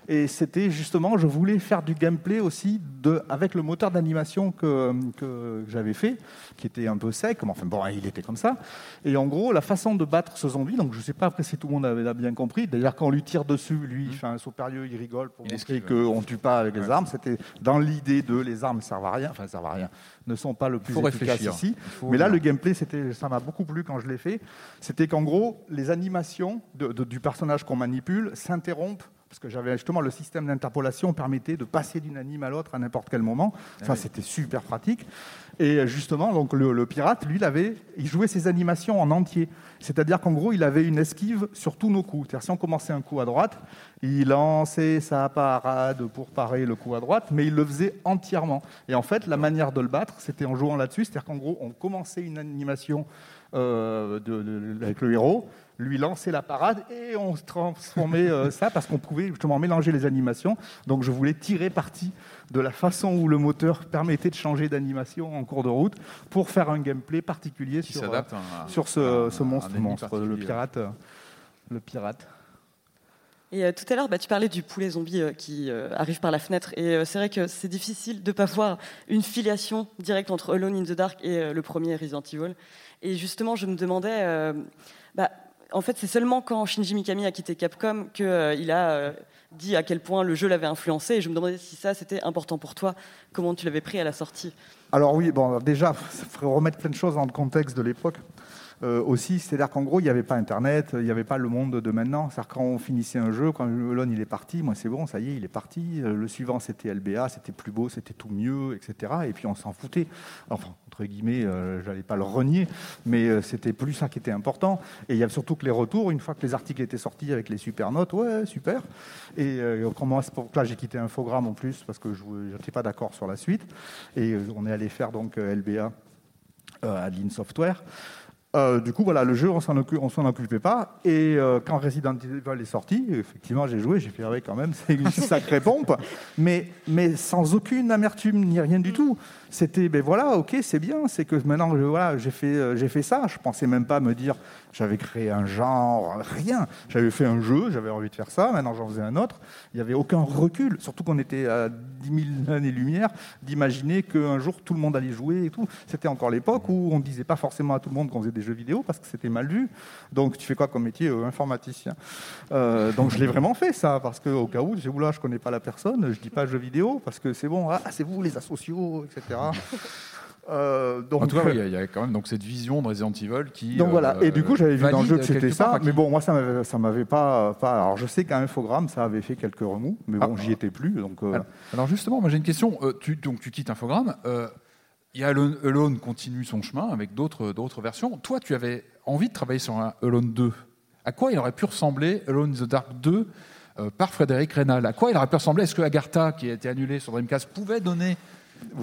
Et c'était justement, je voulais faire du gameplay aussi de, avec le moteur d'animation que, que j'avais fait, qui était un peu sec, mais enfin bon, il était comme ça. Et en gros, la façon de battre ce zombie, donc je ne sais pas après si tout le monde avait bien compris, d'ailleurs quand on lui tire dessus, lui, il fait un saut périlleux, il rigole pour Il montrer qu'on ne tue pas avec les armes. C'était dans l'idée de les armes ne servent à rien, enfin servent à rien, ne sont pas le plus faut efficaces réfléchir. ici. Faut- Mais là, le gameplay, c'était, ça m'a beaucoup plu quand je l'ai fait. C'était qu'en gros, les animations de- de- du personnage qu'on manipule s'interrompent. Parce que j'avais justement le système d'interpolation permettait de passer d'une anime à l'autre à n'importe quel moment. Ça, oui. c'était super pratique. Et justement, donc le, le pirate, lui, il, avait, il jouait ses animations en entier. C'est-à-dire qu'en gros, il avait une esquive sur tous nos coups. C'est-à-dire si on commençait un coup à droite, il lançait sa parade pour parer le coup à droite, mais il le faisait entièrement. Et en fait, la manière de le battre, c'était en jouant là-dessus. C'est-à-dire qu'en gros, on commençait une animation euh, de- de- avec le héros, lui lançait la parade et on transformait euh, ça parce qu'on pouvait justement mélanger les animations. Donc je voulais tirer parti de la façon où le moteur permettait de changer d'animation en cours de route pour faire un gameplay particulier Qui sur, s'adapte euh, un- sur ce, un- monstre, le pirate. euh, Le pirate. Et euh, tout à l'heure, bah, tu parlais du poulet zombie euh, qui euh, arrive par la fenêtre. Et euh, c'est vrai que c'est difficile de ne pas voir une filiation directe entre Alone in the Dark et euh, le premier Resident Evil. Et justement, je me demandais, euh, bah, en fait, c'est seulement quand Shinji Mikami a quitté Capcom qu'il a euh, dit à quel point le jeu l'avait influencé. Et je me demandais si ça, c'était important pour toi, comment tu l'avais pris à la sortie? Alors oui, bon, déjà, *laughs* il faudrait remettre plein de choses dans le contexte de l'époque. Euh, aussi, c'est-à-dire qu'en gros, il n'y avait pas Internet, il n'y avait pas le monde de maintenant. C'est-à-dire quand on finissait un jeu, quand Elon il est parti, moi c'est bon, ça y est, il est parti. Euh, Le suivant c'était LBA, c'était plus beau, c'était tout mieux, etc. Et puis on s'en foutait. Enfin, entre guillemets, euh, j'allais pas le renier, mais euh, c'était plus ça qui était important. Et il y a surtout que les retours, une fois que les articles étaient sortis avec les super notes, ouais, super. Et euh, là, j'ai quitté Infogrames en plus parce que je n'étais pas d'accord sur la suite. Et on est allé faire donc LBA à Lean Software. Euh, du coup, voilà, le jeu, on s'en occu- s'en occupait pas. Et euh, quand Resident Evil est sorti, effectivement, j'ai joué, j'ai fait, ah ouais, quand même, *laughs* c'est une sacrée pompe. Mais, mais sans aucune amertume ni rien du tout. C'était, ben voilà, ok, c'est bien, c'est que maintenant, voilà, j'ai fait, euh, j'ai fait ça. Je pensais même pas me dire, j'avais créé un genre, rien. J'avais fait un jeu, j'avais envie de faire ça, maintenant j'en faisais un autre. Il n'y avait aucun recul, surtout qu'on était à 10 000 années-lumière, d'imaginer qu'un jour tout le monde allait jouer et tout. C'était encore l'époque où on ne disait pas forcément à tout le monde qu'on faisait des jeux vidéo parce que c'était mal vu. Donc tu fais quoi comme métier Euh, Informaticien? Euh, donc je l'ai vraiment fait ça, parce qu'au cas où, je je connais pas la personne, je dis pas jeux vidéo, parce que c'est bon, ah, c'est vous les asociaux, etc. *laughs* Euh, donc, en tout cas, oui, *laughs* il y a- il y, a quand même donc cette vision de Resident Evil qui. donc voilà, et euh, du coup j'avais vu dans le jeu que c'était ça, mais bon, moi ça m'avait, ça m'avait pas, pas. Alors je sais qu'à Infogrames ça avait fait quelques remous, mais bon, j'y étais plus, donc. euh, Alors, alors justement, moi j'ai une question. Tu, donc tu quittes Infogrames. euh, Il y a Alone, Alone continue son chemin avec d'autres versions. Toi, tu avais envie de travailler sur un Alone 2. À quoi il aurait pu ressembler Alone in the Dark 2 euh, par Frédéric Reynal? À quoi il aurait pu ressembler? Est-ce que Agartha, qui a été annulé sur Dreamcast, pouvait donner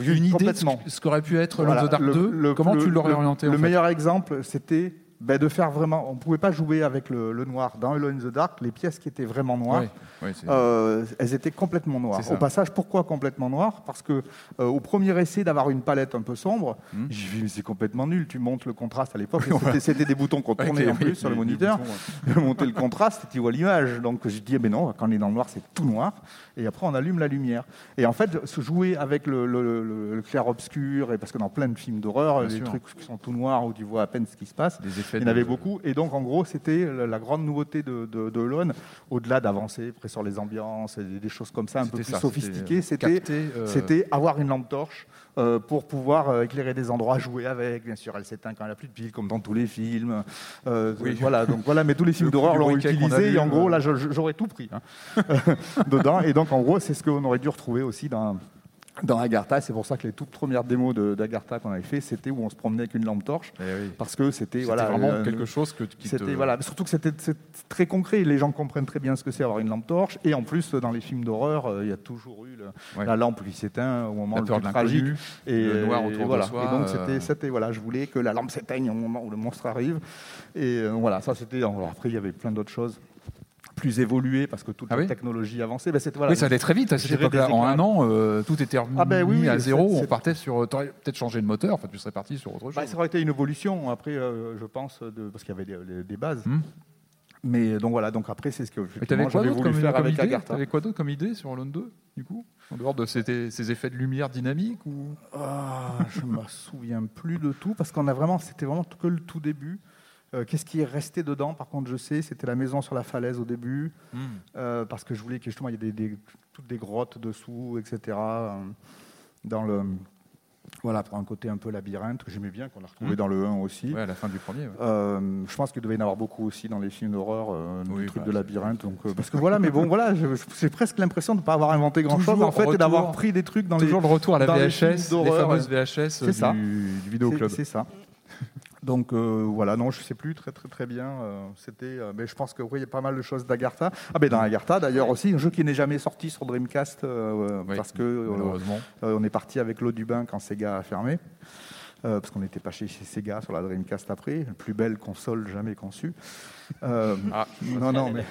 une idée de ce, qu'aurait pu être in Voilà, the Dark le- 2 le- Comment le- tu l'aurais le- orienté en Le fait meilleur exemple, c'était ben, de faire vraiment. On ne pouvait pas jouer avec le, le noir. Dans Alone in the Dark, les pièces qui étaient vraiment noires, Oui, oui, c'est- euh, elles étaient complètement noires. Au passage, pourquoi complètement noires? Parce que euh, au premier essai d'avoir une palette un peu sombre, Hmm. j'ai vu mais c'est complètement nul. Tu montes le contraste à l'époque. *laughs* et c'était- des boutons qu'on tournait les- en plus oui, sur le moniteur. boutons, *laughs* monter le contraste et tu vois l'image. Donc je dis, eh ben non, quand on est dans le noir, c'est tout noir. Et après, on allume la lumière. Et en fait, se jouer avec le, le- le- le clair-obscur, et parce que dans plein de films d'horreur, les sûr. trucs qui sont tout noirs où tu vois à peine ce qui se passe, Des il y en avait beaucoup. Et donc, en gros, c'était la, grande nouveauté de, de, de Elon, au-delà d'avancer sur les ambiances et des, choses comme ça, un peu plus ça, sophistiquées, c'était, euh, c'était euh, avoir une lampe torche. euh, pour pouvoir euh, éclairer des endroits, jouer avec. Bien sûr, elle s'éteint quand elle n'a plus de pile, comme dans tous les films. Euh, Oui. Voilà, donc voilà, mais tous les *laughs* films d'horreur l'ont utilisé. Et en gros, là, j'aurais tout pris hein, *laughs* dedans. Et donc, en gros, c'est ce qu'on aurait dû retrouver aussi dans, dans Agartha. C'est pour ça que les toutes premières démos d'Agartha qu'on avait fait, c'était où on se promenait avec une lampe torche. Parce que c'était voilà, vraiment euh, quelque chose que- qui te- voilà, surtout que c'était très concret. Les gens comprennent très bien ce que c'est avoir une lampe torche. Et en plus, dans les films d'horreur, euh, il y a toujours eu le- Ouais. la lampe qui s'éteint au moment La le plus tragique. Et le noir autour et de voilà. soi, Et donc euh, c'était c'était voilà, je voulais que la lampe s'éteigne au moment où le monstre arrive. Et euh, voilà, ça c'était. après, il y avait plein d'autres choses plus évoluées parce que toute la technologie avançait. Ben, voilà, Ah oui, ça allait très vite à cette gérer époque-là. En un an, euh, tout était remis Ah ben oui, oui, à zéro. On partait sur. Tu aurais peut-être changé de moteur. Enfin, tu serais parti sur autre chose. Bah, ça aurait été une évolution après, euh, je pense, de, parce qu'il y avait des, des bases. Hmm. Mais donc voilà, donc après c'est ce que j'avais voulu faire comme avec idée. T'avais quoi d'autre comme idée sur Alone 2 du coup? En dehors de ces, ces effets de lumière dynamique ou? Ah, je me *laughs* souviens plus de tout parce qu'on a vraiment, c'était vraiment que le tout début. Euh, Qu'est-ce qui est resté dedans? Par contre, je sais, c'était la maison sur la falaise au début, Hmm. euh, parce que je voulais que justement il y ait des, des- toutes des grottes dessous, etc. euh, dans le voilà pour un côté un peu labyrinthe que j'aimais bien qu'on a retrouvé Hmm. dans le 1 aussi. Ouais, à la fin du premier. ouais. Euh, je pense qu'il devait y en avoir beaucoup aussi dans les films d'horreur, euh, des Oui, trucs bah, de labyrinthe. Donc, euh, parce que voilà, mais bon, voilà, j'ai presque l'impression de ne pas avoir inventé grand-chose Toujours en fait, retour- et d'avoir pris des trucs dans les toujours le retour à la les VHS, les d'horreur, fameuses. VHS du, du vidéoclub. C'est ça. Donc euh, voilà, non, je sais plus très très très bien. euh, C'était, euh, mais je pense que oui, il y a pas mal de choses d'Agartha. Ah ben dans Agartha d'ailleurs aussi, un jeu qui n'est jamais sorti sur Dreamcast Oui, parce que malheureusement. on est parti avec l'eau du bain quand Sega a fermé. parce qu'on n'était pas chez, chez Sega sur la Dreamcast après, la plus belle console jamais conçue. Euh, non, non, mais.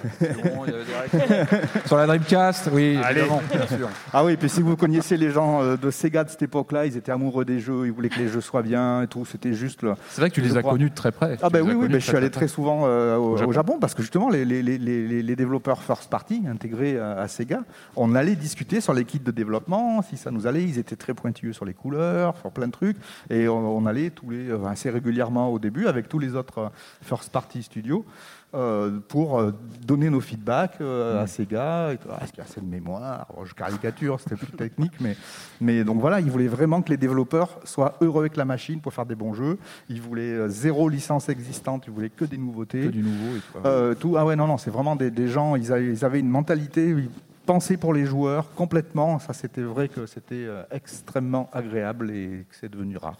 Sur la Dreamcast, oui, Allez. évidemment, bien sûr. Ah oui, puis si vous connaissiez les gens euh, de Sega de cette époque-là, ils étaient amoureux des jeux, ils voulaient que les jeux soient bien et tout. C'était juste. le- C'est vrai que tu les as crois. connus de très près. Ah ben les oui, oui, connus ben, je suis allé très souvent euh, au, Au au Japon. Parce que justement les, les- les- les- les développeurs first party intégrés à, à Sega, on allait discuter sur les kits de développement, si ça nous allait. Ils étaient très pointilleux sur les couleurs, sur plein de trucs, et on, on allait tous les assez régulièrement au début avec tous les autres first party studios. Euh, pour euh, donner nos feedbacks euh, à ces gars. Ah, Est-ce qu'il y a assez de mémoire Je caricature, c'était plus technique, mais, mais donc voilà, ils voulaient vraiment que les développeurs soient heureux avec la machine pour faire des bons jeux. Ils voulaient zéro licence existante, ils voulaient que des nouveautés. Que du nouveau et tout. Euh, tout, ah ouais, non, non, c'est vraiment des, des gens, ils avaient, ils avaient une mentalité, ils pensaient pour les joueurs complètement. Ça, c'était vrai que c'était extrêmement agréable et que c'est devenu rare.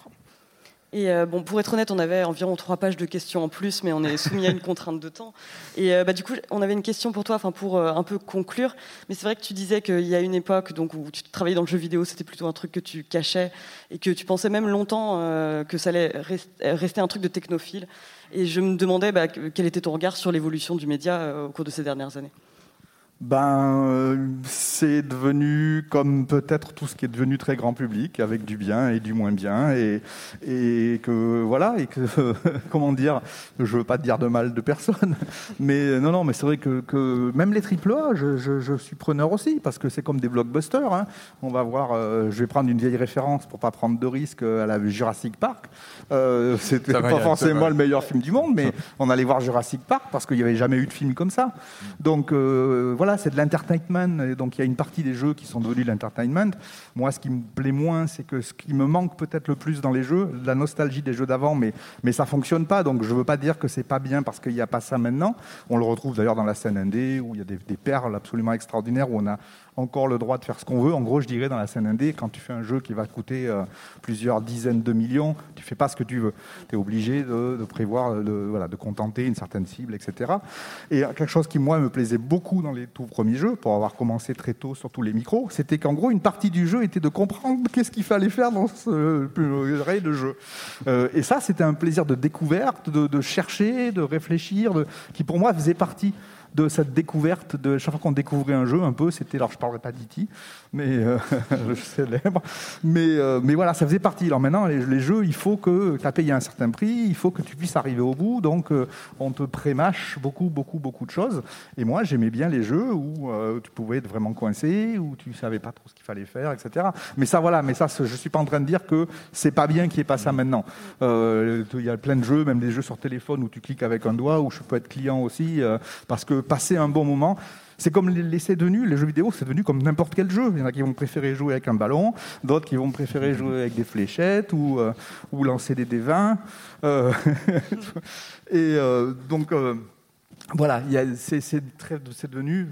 Et euh, bon, pour être honnête, on avait environ trois pages de questions en plus, mais on est soumis à une *laughs* contrainte de temps. Et euh, bah, du coup, on avait une question pour toi, enfin pour euh, un peu conclure. Mais c'est vrai que tu disais qu'il y a une époque donc où tu travaillais dans le jeu vidéo, c'était plutôt un truc que tu cachais et que tu pensais même longtemps que ça allait rest- rester un truc de technophile. Et je me demandais bah, que- quel était ton regard sur l'évolution du média au cours de ces dernières années? Ben, euh, c'est devenu comme peut-être tout ce qui est devenu très grand public, avec du bien et du moins bien, et, et que voilà, et que *laughs* comment dire, je veux pas dire de mal de personne, *laughs* mais non, non, mais c'est vrai que, que même les triple A, je, je- je suis preneur aussi, parce que c'est comme des blockbusters. hein. On va voir, euh, je vais prendre une vieille référence pour pas prendre de risques euh, à la Jurassic Park. Euh, C'était va, pas forcément le meilleur film du monde, mais *laughs* on allait voir Jurassic Park parce qu'il n'y avait jamais eu de film comme ça. Donc euh, voilà, c'est de l'entertainment. Donc il y a une partie des jeux qui sont devenus de l'entertainment. Moi, ce qui me plaît moins, c'est que ce qui me manque peut-être le plus dans les jeux, la nostalgie des jeux d'avant, mais, mais ça fonctionne pas. Donc je veux pas dire que c'est pas bien parce qu'il n'y a pas ça maintenant. On le retrouve d'ailleurs dans la scène indé où il y a des, des perles absolument extraordinaires où on a encore le droit de faire ce qu'on veut. En gros, je dirais dans la scène indé, quand tu fais un jeu qui va coûter euh, plusieurs dizaines de millions, tu fais pas ce que tu veux. Tu es obligé de, prévoir, de, voilà, de contenter une certaine cible, etc. Et quelque chose qui, moi, me plaisait beaucoup dans les tout premiers jeux, pour avoir commencé très tôt sur tous les micros, c'était qu'en gros, une partie du jeu était de comprendre *laughs* qu'est-ce qu'il fallait faire dans ce purée de jeu. Euh, et ça, c'était un plaisir de découverte, de, chercher, de réfléchir, qui pour moi faisait partie de cette découverte de chaque fois qu'on découvrait un jeu un peu c'était alors je parlerai pas d'E.T. mais euh, *laughs* jeu célèbre. Mais euh, mais voilà ça faisait partie. Alors maintenant les, jeux il faut que tu as payé un certain prix il faut que tu puisses arriver au bout. Donc euh, on te prémâche beaucoup beaucoup beaucoup de choses. Et moi j'aimais bien les jeux où tu pouvais être vraiment coincé où tu savais pas trop ce qu'il fallait faire etc mais ça voilà mais ça je suis pas en train de dire que c'est pas bien qu'il n'y ait pas ça maintenant. Il y a plein de jeux même des jeux sur téléphone où tu cliques avec un doigt où je peux être client aussi parce que passer un bon moment c'est comme l'essai de nu, les jeux vidéo, c'est devenu comme n'importe quel jeu. Il y en a qui vont préférer jouer avec un ballon, d'autres qui vont préférer *laughs* jouer avec des fléchettes ou, euh, ou lancer des dévins. Euh, *laughs* et euh, donc, voilà, c'est devenu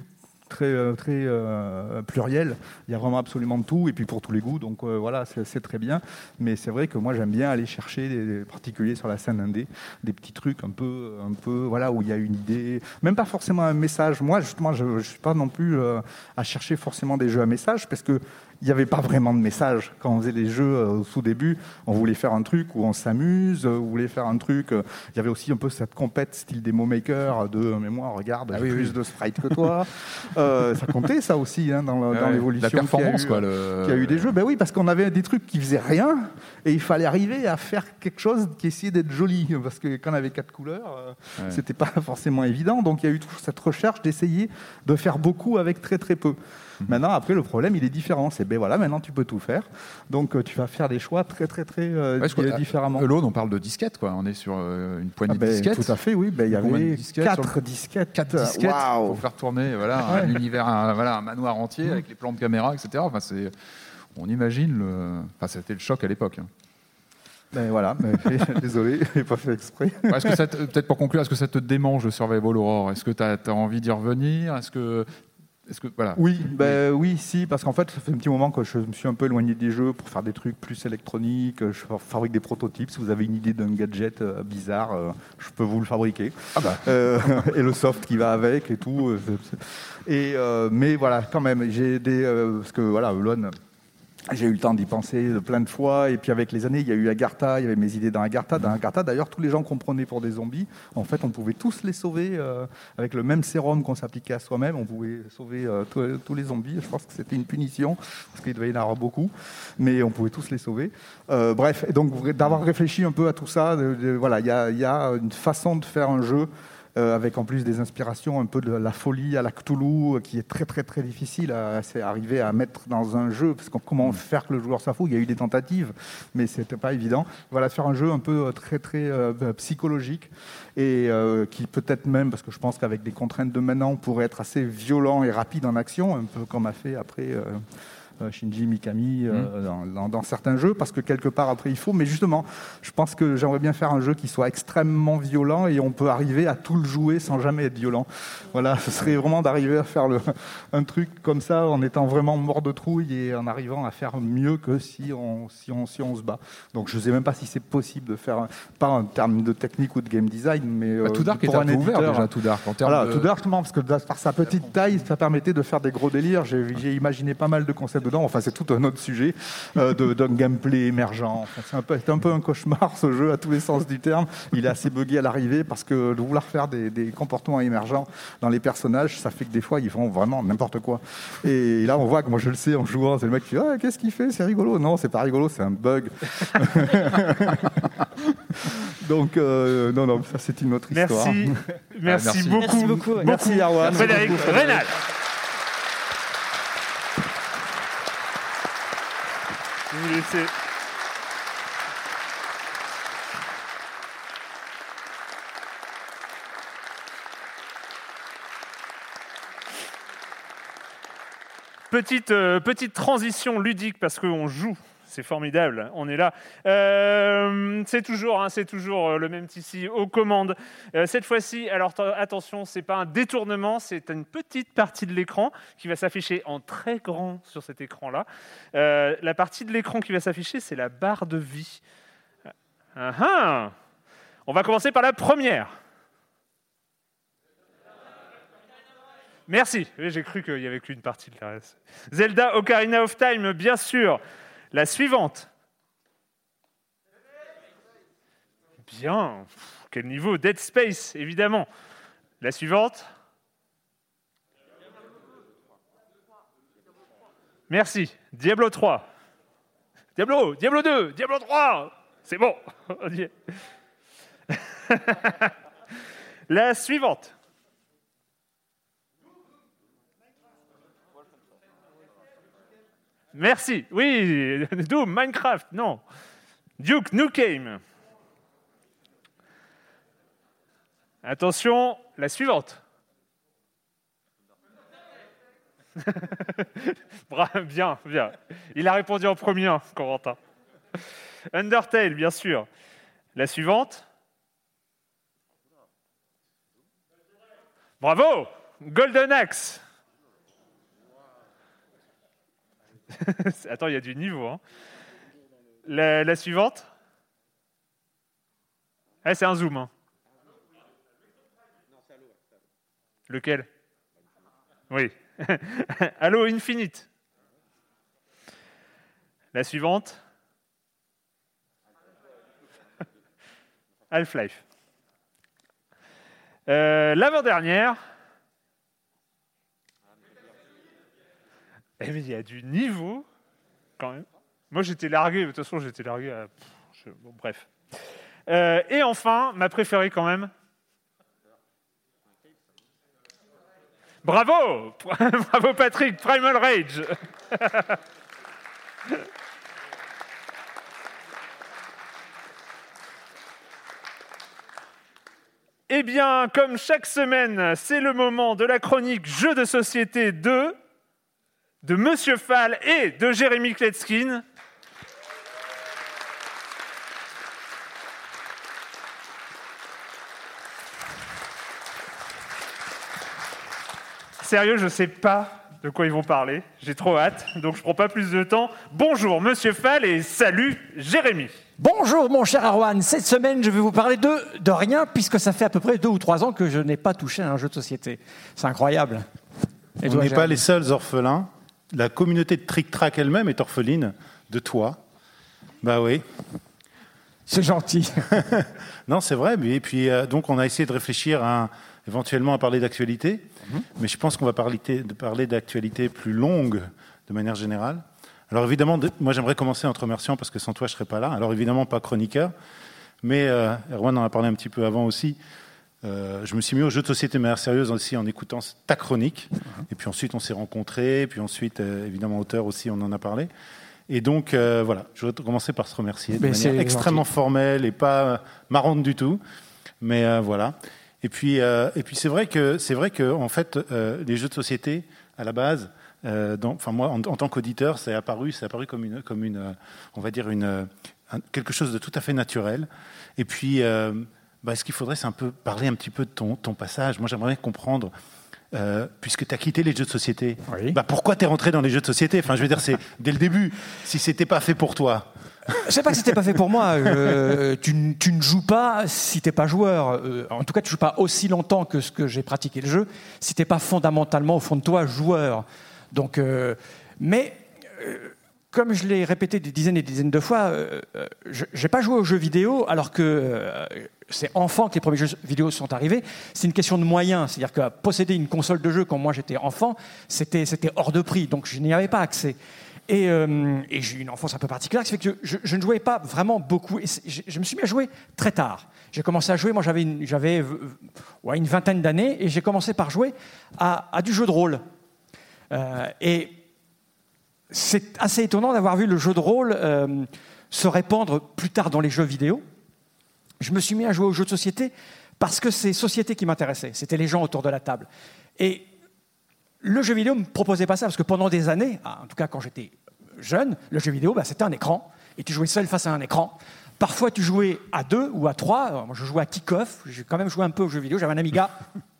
très, euh, très euh, pluriel. Il y a vraiment absolument de tout, et puis pour tous les goûts. Donc euh, voilà, c'est très bien. Mais c'est vrai que moi, j'aime bien aller chercher, des, particuliers sur la scène indé, des petits trucs un peu, un peu, voilà, où il y a une idée, même pas forcément un message. Moi, justement, je ne suis pas non plus à chercher forcément des jeux à message, parce que il n'y avait pas vraiment de message. Quand on faisait les jeux euh, au tout début, on voulait faire un truc où on s'amuse, euh, on voulait faire un truc. euh, Il y avait aussi un peu cette compète style Demo Maker de mais moi, regarde, Ah j'ai oui, plus oui. de sprites que toi. *laughs* Euh, ça comptait ça aussi hein, dans, Ah l'évolution. la performance, a eu, quoi, le- qu'il y a eu des jeux. Ben oui, parce qu'on avait des trucs qui faisaient rien et il fallait arriver à faire quelque chose qui essayait d'être joli. Parce que quand on avait quatre couleurs, Ouais. c'était pas forcément évident. Donc il y a eu toujours cette recherche d'essayer de faire beaucoup avec très très peu. *laughs* Maintenant, après, le problème, il est différent. C'est ben voilà, maintenant tu peux tout faire. Donc euh, tu vas faire des choix très très très euh, Ouais, je crois- différemment. L'autre, on parle de disquettes, quoi. On est sur euh, une poignée Ah ben, de disquettes. tout à fait, oui. Ben, il y avait disquettes quatre le- disquettes. Quatre disquettes Waouh. pour faire tourner voilà, un univers, un, voilà, un manoir entier avec les plans de caméra, etc. Enfin, c'est, on imagine le. Enfin, c'était le choc à l'époque. hein. Ben voilà, ben, *laughs* *laughs* désolé, j'ai pas fait exprès. Est-ce que peut-être pour conclure, est-ce que ça te démange le Survival Aurore Est-ce que tu as, envie d'y revenir? Est-ce que, est-ce que voilà Oui, ben oui, si, parce qu'en fait, ça fait un petit moment que je me suis un peu éloigné des jeux pour faire des trucs plus électroniques. Je fa- fabrique des prototypes. Si vous avez une idée d'un gadget euh, bizarre, euh, je peux vous le fabriquer. Euh, *laughs* et le soft qui va avec et tout. euh, Et euh, mais voilà, quand même, j'ai des euh, parce que voilà, Elon. J'ai eu le temps d'y penser plein de fois, et puis avec les années, il y a eu Agartha, il y avait mes idées dans Agartha. Dans Agartha, d'ailleurs, tous les gens qu'on prenait pour des zombies, en fait, on pouvait tous les sauver euh, avec le même sérum qu'on s'appliquait à soi-même. On pouvait sauver euh, tous- les zombies. Je pense que c'était une punition, parce qu'il devait y en avoir beaucoup, mais on pouvait tous les sauver. Euh, bref, et donc d'avoir réfléchi un peu à tout ça, voilà, il y y a une façon de faire un jeu euh, avec en plus des inspirations un peu de la folie à la Cthulhu, euh, qui est très très très difficile à c'est arriver à mettre dans un jeu, parce que comment faire que le joueur s'affoue, il y a eu des tentatives, mais c'était pas évident. Voilà, faire un jeu un peu euh, très très euh, psychologique, et euh, qui peut-être même, parce que je pense qu'avec des contraintes de maintenant, pourrait être assez violent et rapide en action, un peu comme a fait après... euh, euh, Shinji Mikami euh, dans, dans- dans certains jeux, parce que quelque part après il faut. Mais justement, je pense que j'aimerais bien faire un jeu qui soit extrêmement violent et on peut arriver à tout le jouer sans jamais être violent. Voilà, ce serait vraiment d'arriver à faire le, un truc comme ça en étant vraiment mort de trouille et en arrivant à faire mieux que si on, si on, si on se bat. Donc je sais même pas si c'est possible de faire, pas en termes de technique ou de game design, mais Bah, euh, Too Dark pour est un un peu ouvert éditeur. déjà, Too Dark, en termes Voilà, de- Too Dark, justement, parce que par sa petite taille, ça permettait de faire des gros délires. J'ai imaginé pas mal de concepts dedans. Enfin, c'est tout un autre sujet euh, de- d'un gameplay émergent. Enfin, c'est un peu, un peu un cauchemar ce jeu à tous les sens du terme. Il est assez buggé à l'arrivée parce que de vouloir faire des, des comportements émergents dans les personnages, ça fait que des fois ils font vraiment n'importe quoi. Et là, on voit que moi je le sais en jouant, c'est le mec qui dit ah, qu'est-ce qu'il fait, c'est rigolo. Non, c'est pas rigolo, c'est un bug. *laughs* Donc euh, non, non, ça c'est une autre histoire. Merci, merci, Ah, merci. beaucoup, Merci beaucoup, ouais. Merci, Erwan. Frédéric beaucoup, Rénal. Je vais Petite, euh, petite transition ludique parce qu'on joue. C'est formidable, on est là. Euh, c'est toujours, hein, c'est toujours euh, le même Tissi aux commandes. Euh, cette fois-ci, alors attention, c'est pas un détournement, c'est une petite partie de l'écran qui va s'afficher en très grand sur cet écran-là. La partie de l'écran qui va s'afficher, c'est la barre de vie. Ah ah On va commencer par la première. Merci. J'ai cru qu'il n'y avait qu'une partie de la reste. Zelda Ocarina of Time, bien sûr. La suivante. Bien. Quel niveau Dead Space, évidemment. La suivante. Merci. Diablo 3. Diablo, Diablo 2, Diablo 3. C'est bon. *laughs* *laughs* La suivante. Merci. Oui, *laughs* Doom, Minecraft, non. Duke Nukem. Attention, la suivante. *laughs* Bien, bien. Il a répondu en premier, hein, Corentin. Undertale, bien sûr. La suivante. Bravo Golden Axe. *laughs* Attends, il y a du niveau. hein. La, suivante. Eh, c'est un zoom. hein. Lequel? Oui. *laughs* Halo Infinite. La suivante. Half-Life. Euh, L'avant-dernière. Eh mais il y a du niveau, quand même. Moi, j'étais largué. De toute façon, j'étais largué à... bon, bref. Euh, et enfin, ma préférée quand même. Bravo *laughs* Bravo Patrick, Primal Rage *laughs* Eh bien, comme chaque semaine, c'est le moment de la chronique Jeux de société 2 de Monsieur Fall et de Jérémy Kletskin. Sérieux, je ne sais pas de quoi ils vont parler. J'ai trop hâte, donc je prends pas plus de temps. Bonjour Monsieur Fall et salut Jérémy. Bonjour mon cher Arwan, cette semaine je vais vous parler de, de rien puisque ça fait à peu près deux ou trois ans que je n'ai pas touché à un jeu de société. C'est incroyable. Et On n'est pas les seuls orphelins. La communauté de Trick Track elle-même est orpheline de toi. Bah oui. C'est gentil. *laughs* non, c'est vrai. mais- Et puis, euh, donc, on a essayé de réfléchir à, éventuellement à parler d'actualité. Mhm. Mais je pense qu'on va parler, de parler d'actualité plus longue de manière générale. Alors évidemment, de- moi j'aimerais commencer en te remerciant parce que sans toi je serais pas là. Alors évidemment pas chroniqueur, mais euh, Erwan en a parlé un petit peu avant aussi. Euh, je me suis mis aux jeux de société de manière sérieuse aussi en écoutant ta chronique. Et puis ensuite, on s'est rencontrés. Et puis ensuite, euh, évidemment, auteur aussi, on en a parlé. Et donc, euh, voilà, je vais commencer par se remercier de Mais manière extrêmement gentil. formelle et pas marrante du tout. Mais voilà. Et puis, et puis c'est vrai que c'est vrai que en fait, les jeux de société à la base, enfin moi, en, en tant qu'auditeur, c'est apparu, c'est apparu comme une, comme une, on va dire une, un- quelque chose de tout à fait naturel. Et puis, euh, bah, ce qu'il faudrait, c'est un peu parler un petit peu de ton, ton passage. Moi, j'aimerais comprendre. euh, puisque tu as quitté les jeux de société, bah, pourquoi tu es rentré dans les jeux de société? Enfin, je veux dire, c'est dès le début. Si c'était pas fait pour toi, C'est pas que c'était pas fait pour moi. euh, tu, tu ne joues pas si t'es pas joueur. Euh, en tout cas, tu joues pas aussi longtemps que ce que j'ai pratiqué le jeu si t'es pas fondamentalement au fond de toi joueur. Donc, euh, mais comme je l'ai répété des dizaines et des dizaines de fois, euh, euh, je j'ai pas joué aux jeux vidéo alors que euh, c'est enfant que les premiers jeux vidéo sont arrivés. C'est une question de moyens. C'est-à-dire que posséder une console de jeu quand moi j'étais enfant, c'était hors de prix. Donc je n'y avais pas accès. Et, euh, j'ai eu une enfance un peu particulière, ce fait que je, ne jouais pas vraiment beaucoup. Je, me suis mis à jouer très tard. J'ai commencé à jouer, moi j'avais une, ouais, une vingtaine d'années, et j'ai commencé par jouer à, du jeu de rôle. Et c'est assez étonnant d'avoir vu le jeu de rôle euh, se répandre plus tard dans les jeux vidéo. Je me suis mis à jouer aux jeux de société parce que c'est société qui m'intéressait. C'était les gens autour de la table. Et le jeu vidéo ne me proposait pas ça, parce que pendant des années, ah, en tout cas quand j'étais jeune, le jeu vidéo, bah, c'était un écran, et tu jouais seul face à un écran. Parfois, tu jouais à deux ou à trois. Moi, je jouais à kick-off. J'ai quand même joué un peu aux jeux vidéo. J'avais un Amiga. *laughs*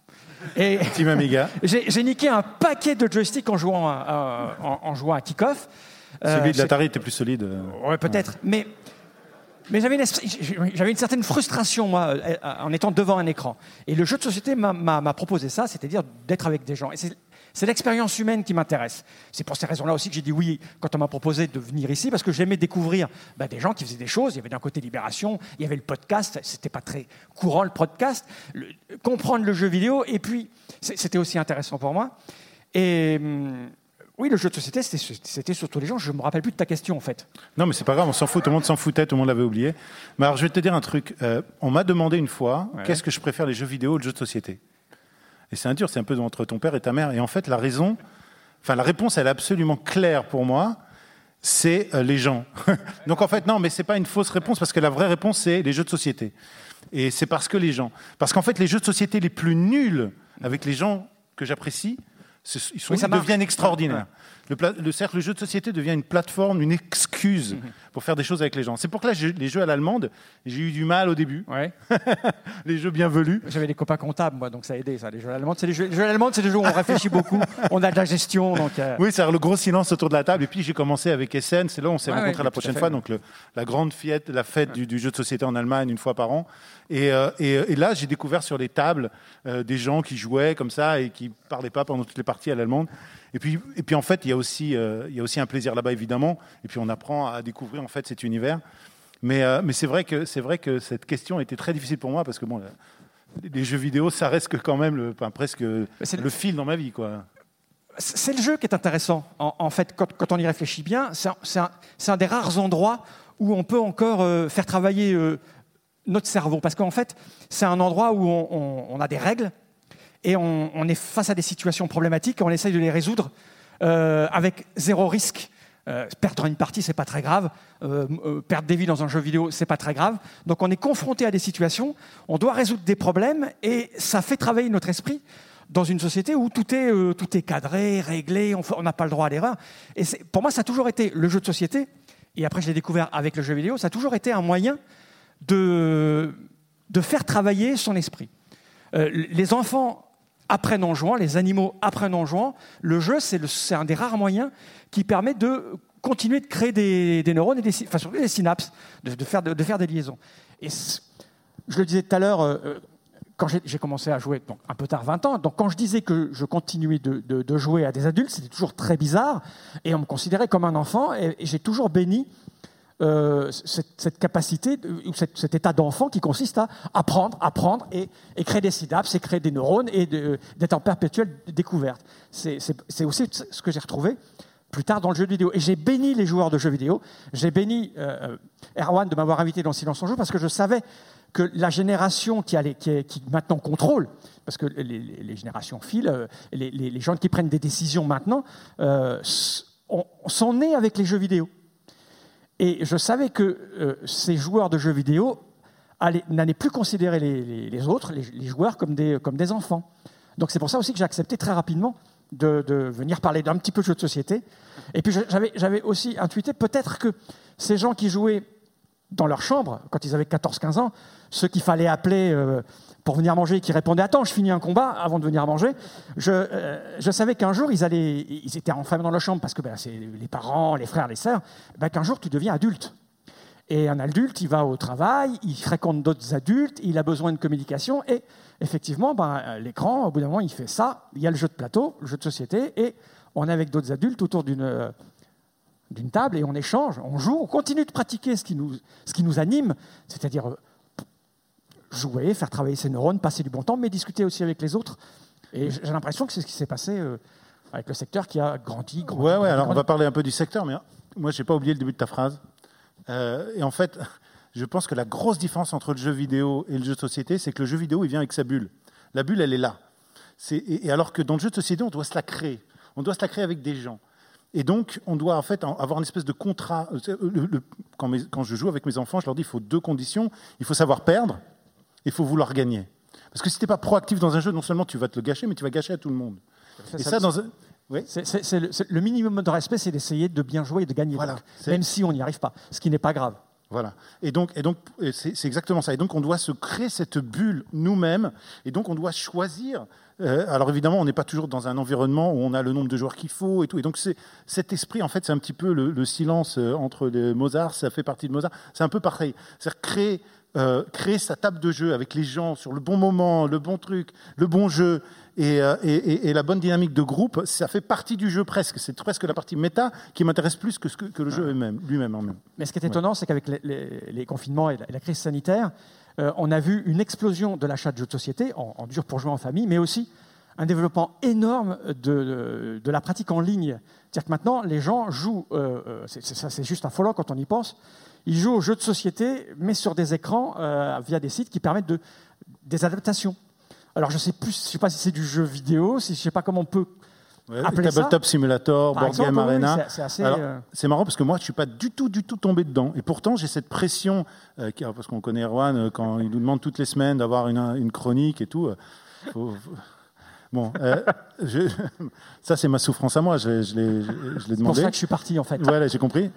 Et *laughs* Team Amiga. j'ai niqué un paquet de joysticks en jouant à, à- en, en jouant à kick-off. Euh, celui de l'Atari était plus solide. euh. Ouais, peut-être. Mais, mais j'avais une, certaine frustration, moi, euh, en étant devant un écran. Et le jeu de société m'a- proposé ça, c'est-à-dire d'être avec des gens. Et c'est c'est l'expérience humaine qui m'intéresse. C'est pour ces raisons-là aussi que j'ai dit oui quand on m'a proposé de venir ici, parce que j'aimais découvrir bah, des gens qui faisaient des choses. Il y avait d'un côté Libération, il y avait le podcast, c'était pas très courant le podcast. Le- comprendre le jeu vidéo, et puis c'était aussi intéressant pour moi. Et hum, oui, le jeu de société, c'était surtout les gens. Je me rappelle plus de ta question en fait. Non, mais c'est pas grave, on s'en fout, tout le monde s'en foutait, tout le monde l'avait oublié. Mais alors, je vais te dire un truc. Euh, on m'a demandé une fois, Ouais. qu'est-ce que je préfère, les jeux vidéo ou les jeux de société? Et c'est un dur, c'est un peu entre ton père et ta mère. Et en fait, la raison, enfin, la réponse, elle est absolument claire pour moi. C'est euh, les gens. *laughs* Donc en fait, non, mais c'est pas une fausse réponse parce que la vraie réponse, c'est les jeux de société. Et c'est parce que les gens. Parce qu'en fait, les jeux de société les plus nuls avec les gens que j'apprécie, ils, sont, Oui, ça deviennent extraordinaires. Le, pla- le cercle, le jeu de société devient une plateforme, une excuse pour faire des choses avec les gens. C'est pour que là, les jeux à l'allemande, j'ai eu du mal au début. *laughs* les jeux bien velus. J'avais des copains comptables, moi, donc ça a aidé. Ça. Les jeux allemands, c'est les jeux, les jeux allemands, c'est des jeux où on réfléchit *laughs* beaucoup, on a de la gestion. Donc, euh, Oui, c'est le gros silence autour de la table. Et puis j'ai commencé avec Essen. C'est là où on s'est Ouais, rencontrés ouais, la à prochaine fois. Donc le- la grande fête, la fête du, du jeu de société en Allemagne une fois par an. Et, euh, et, et là, j'ai découvert sur les tables euh, des gens qui jouaient comme ça et qui parlaient pas pendant toutes les parties à l'allemande. Et puis, et puis en fait, il y a aussi, euh, il y a aussi un plaisir là-bas évidemment. Et puis on apprend à découvrir en fait cet univers. Mais, euh, mais c'est vrai que c'est vrai que cette question était très difficile pour moi parce que bon, les jeux vidéo, ça reste quand même le, enfin, presque le fil dans ma vie, quoi. c'est le jeu qui est intéressant. En, en fait, quand, quand on y réfléchit bien, c'est un, un- des rares endroits où on peut encore euh, faire travailler notre cerveau. Parce qu'en fait, c'est un endroit où on, on- on a des règles et on, est face à des situations problématiques et on essaye de les résoudre euh, avec zéro risque. Euh, perdre une partie, c'est pas très grave. Euh, perdre des vies dans un jeu vidéo, c'est pas très grave. Donc on est confronté à des situations, on doit résoudre des problèmes et ça fait travailler notre esprit dans une société où tout est, tout est cadré, réglé, on n'a pas le droit à l'erreur. Pour moi, ça a toujours été le jeu de société. Et après, je l'ai découvert avec le jeu vidéo. Ça a toujours été un moyen de, de faire travailler son esprit. Les enfants apprennent en jouant, les animaux apprennent en jouant. Le jeu, c'est un des rares moyens qui permet de continuer de créer des, neurones et des, synapses, de, faire, de, de faire des liaisons. Et je le disais tout à l'heure, euh, euh, quand j'ai commencé à jouer, donc un peu tard, 20 ans, donc quand je disais que je continuais de jouer à des adultes, c'était toujours très bizarre, et on me considérait comme un enfant, et, et j'ai toujours béni euh, cette, capacité, ou cet état d'enfant qui consiste à apprendre, apprendre, et, créer des synapses, et créer des neurones, et d'être en perpétuelle découverte. C'est aussi ce que j'ai retrouvé plus tard dans le jeu vidéo. Et j'ai béni les joueurs de jeux vidéo. J'ai béni euh, Erwan de m'avoir invité dans Silence en Jeu parce que je savais que la génération qui, allait, qui, maintenant contrôle, parce que les, générations filent, euh, les, les- gens qui prennent des décisions maintenant, euh, s- on, on s'en est avec les jeux vidéo. Et je savais que euh, ces joueurs de jeux vidéo allaient- n'allaient plus considérer les, autres, les, joueurs, comme des, enfants. Donc c'est pour ça aussi que j'ai accepté très rapidement de, venir parler d'un petit peu de jeux de société. Et puis j'avais aussi intuité peut-être que ces gens qui jouaient dans leur chambre, quand ils avaient 14-15 ans, ceux qu'il fallait appeler euh, pour venir manger et qui répondaient Attends, je finis un combat avant de venir manger. Je, euh, savais qu'un jour, ils, allaient, ils étaient enfermés dans leur chambre parce que ben, c'est les parents, les frères, les sœurs. Ben, qu'un jour, tu deviens adulte. Et un adulte, il va au travail, il fréquente d'autres adultes, il a besoin de communication. Et effectivement, ben, l'écran, au bout d'un moment, il fait ça. Il y a le jeu de plateau, le jeu de société, et on est avec d'autres adultes autour d'une d'une table et on échange, on joue, on continue de pratiquer ce qui nous, ce qui nous anime, c'est-à-dire euh, jouer, faire travailler ses neurones, passer du bon temps, mais discuter aussi avec les autres. Et j'ai l'impression que c'est ce qui s'est passé euh, avec le secteur qui a grandi, grandi. Ouais, ouais, grandi, alors on va parler un peu du secteur, mais moi, j'ai pas oublié le début de ta phrase. Euh, et en fait, *laughs* je pense que la grosse différence entre le jeu vidéo et le jeu de société, c'est que le jeu vidéo, il vient avec sa bulle. La bulle, elle est là. Et, alors que dans le jeu de société, on doit se la créer. On doit se la créer avec des gens. Et donc, on doit en fait avoir une espèce de contrat. Euh, c'est- le- le- quand, mes- quand je joue avec mes enfants, je leur dis il faut deux conditions. Il faut savoir perdre, il faut vouloir gagner. Parce que si tu n'es pas proactif dans un jeu, non seulement tu vas te le gâcher, mais tu vas gâcher à tout le monde. Ça, Et ça- ça, dans un. Oui. C'est- c'est- c'est le, c'est- le minimum de respect, c'est d'essayer de bien jouer et de gagner, Voilà, donc, c'est- même si on n'y arrive pas, ce qui n'est pas grave. Voilà. Et donc, et donc, et c'est c'est exactement ça. Et donc, on doit se créer cette bulle nous-mêmes. Et donc, on doit choisir. euh, alors, évidemment, on n'est pas toujours dans un environnement où on a le nombre de joueurs qu'il faut et tout. Et donc, c'est cet esprit, en fait, c'est un petit peu le, le silence euh, entre les Mozart. Ça fait partie de Mozart. C'est un peu pareil. C'est-à-dire créer, euh, créer sa table de jeu avec les gens sur le bon moment, le bon truc, le bon jeu. Et, euh, et- la bonne dynamique de groupe, ça fait partie du jeu presque. C'est presque la partie méta qui m'intéresse plus que, ce que, que le jeu lui-même. en même. Mais ce qui est étonnant, c'est qu'avec les, les- les confinements et la, et la crise sanitaire, euh, on a vu une explosion de l'achat de jeux de société, en, en dur pour jouer en famille, mais aussi un développement énorme de, de- de la pratique en ligne. C'est-à-dire que maintenant, les gens jouent, euh, c'est juste affolant quand on y pense, ils jouent aux jeux de société, mais sur des écrans euh, via des sites qui permettent de, des adaptations. Alors je ne sais, plus, je sais pas si c'est du jeu vidéo, si, je ne sais pas comment on peut Ouais. Tabletop Simulator, Par Board exemple, Game oui, Arena. c'est- assez, euh, marrant parce que moi, je suis pas du tout, du tout tombé dedans. Et pourtant, j'ai cette pression, euh, parce qu'on connaît Erwan, euh, quand il nous demande toutes les semaines d'avoir une, une chronique et tout. euh, faut- Bon, je- *laughs* ça c'est ma souffrance à moi, je, je l'ai l'ai C'est pour demandé. ça que je suis parti en fait. Voilà, j'ai compris.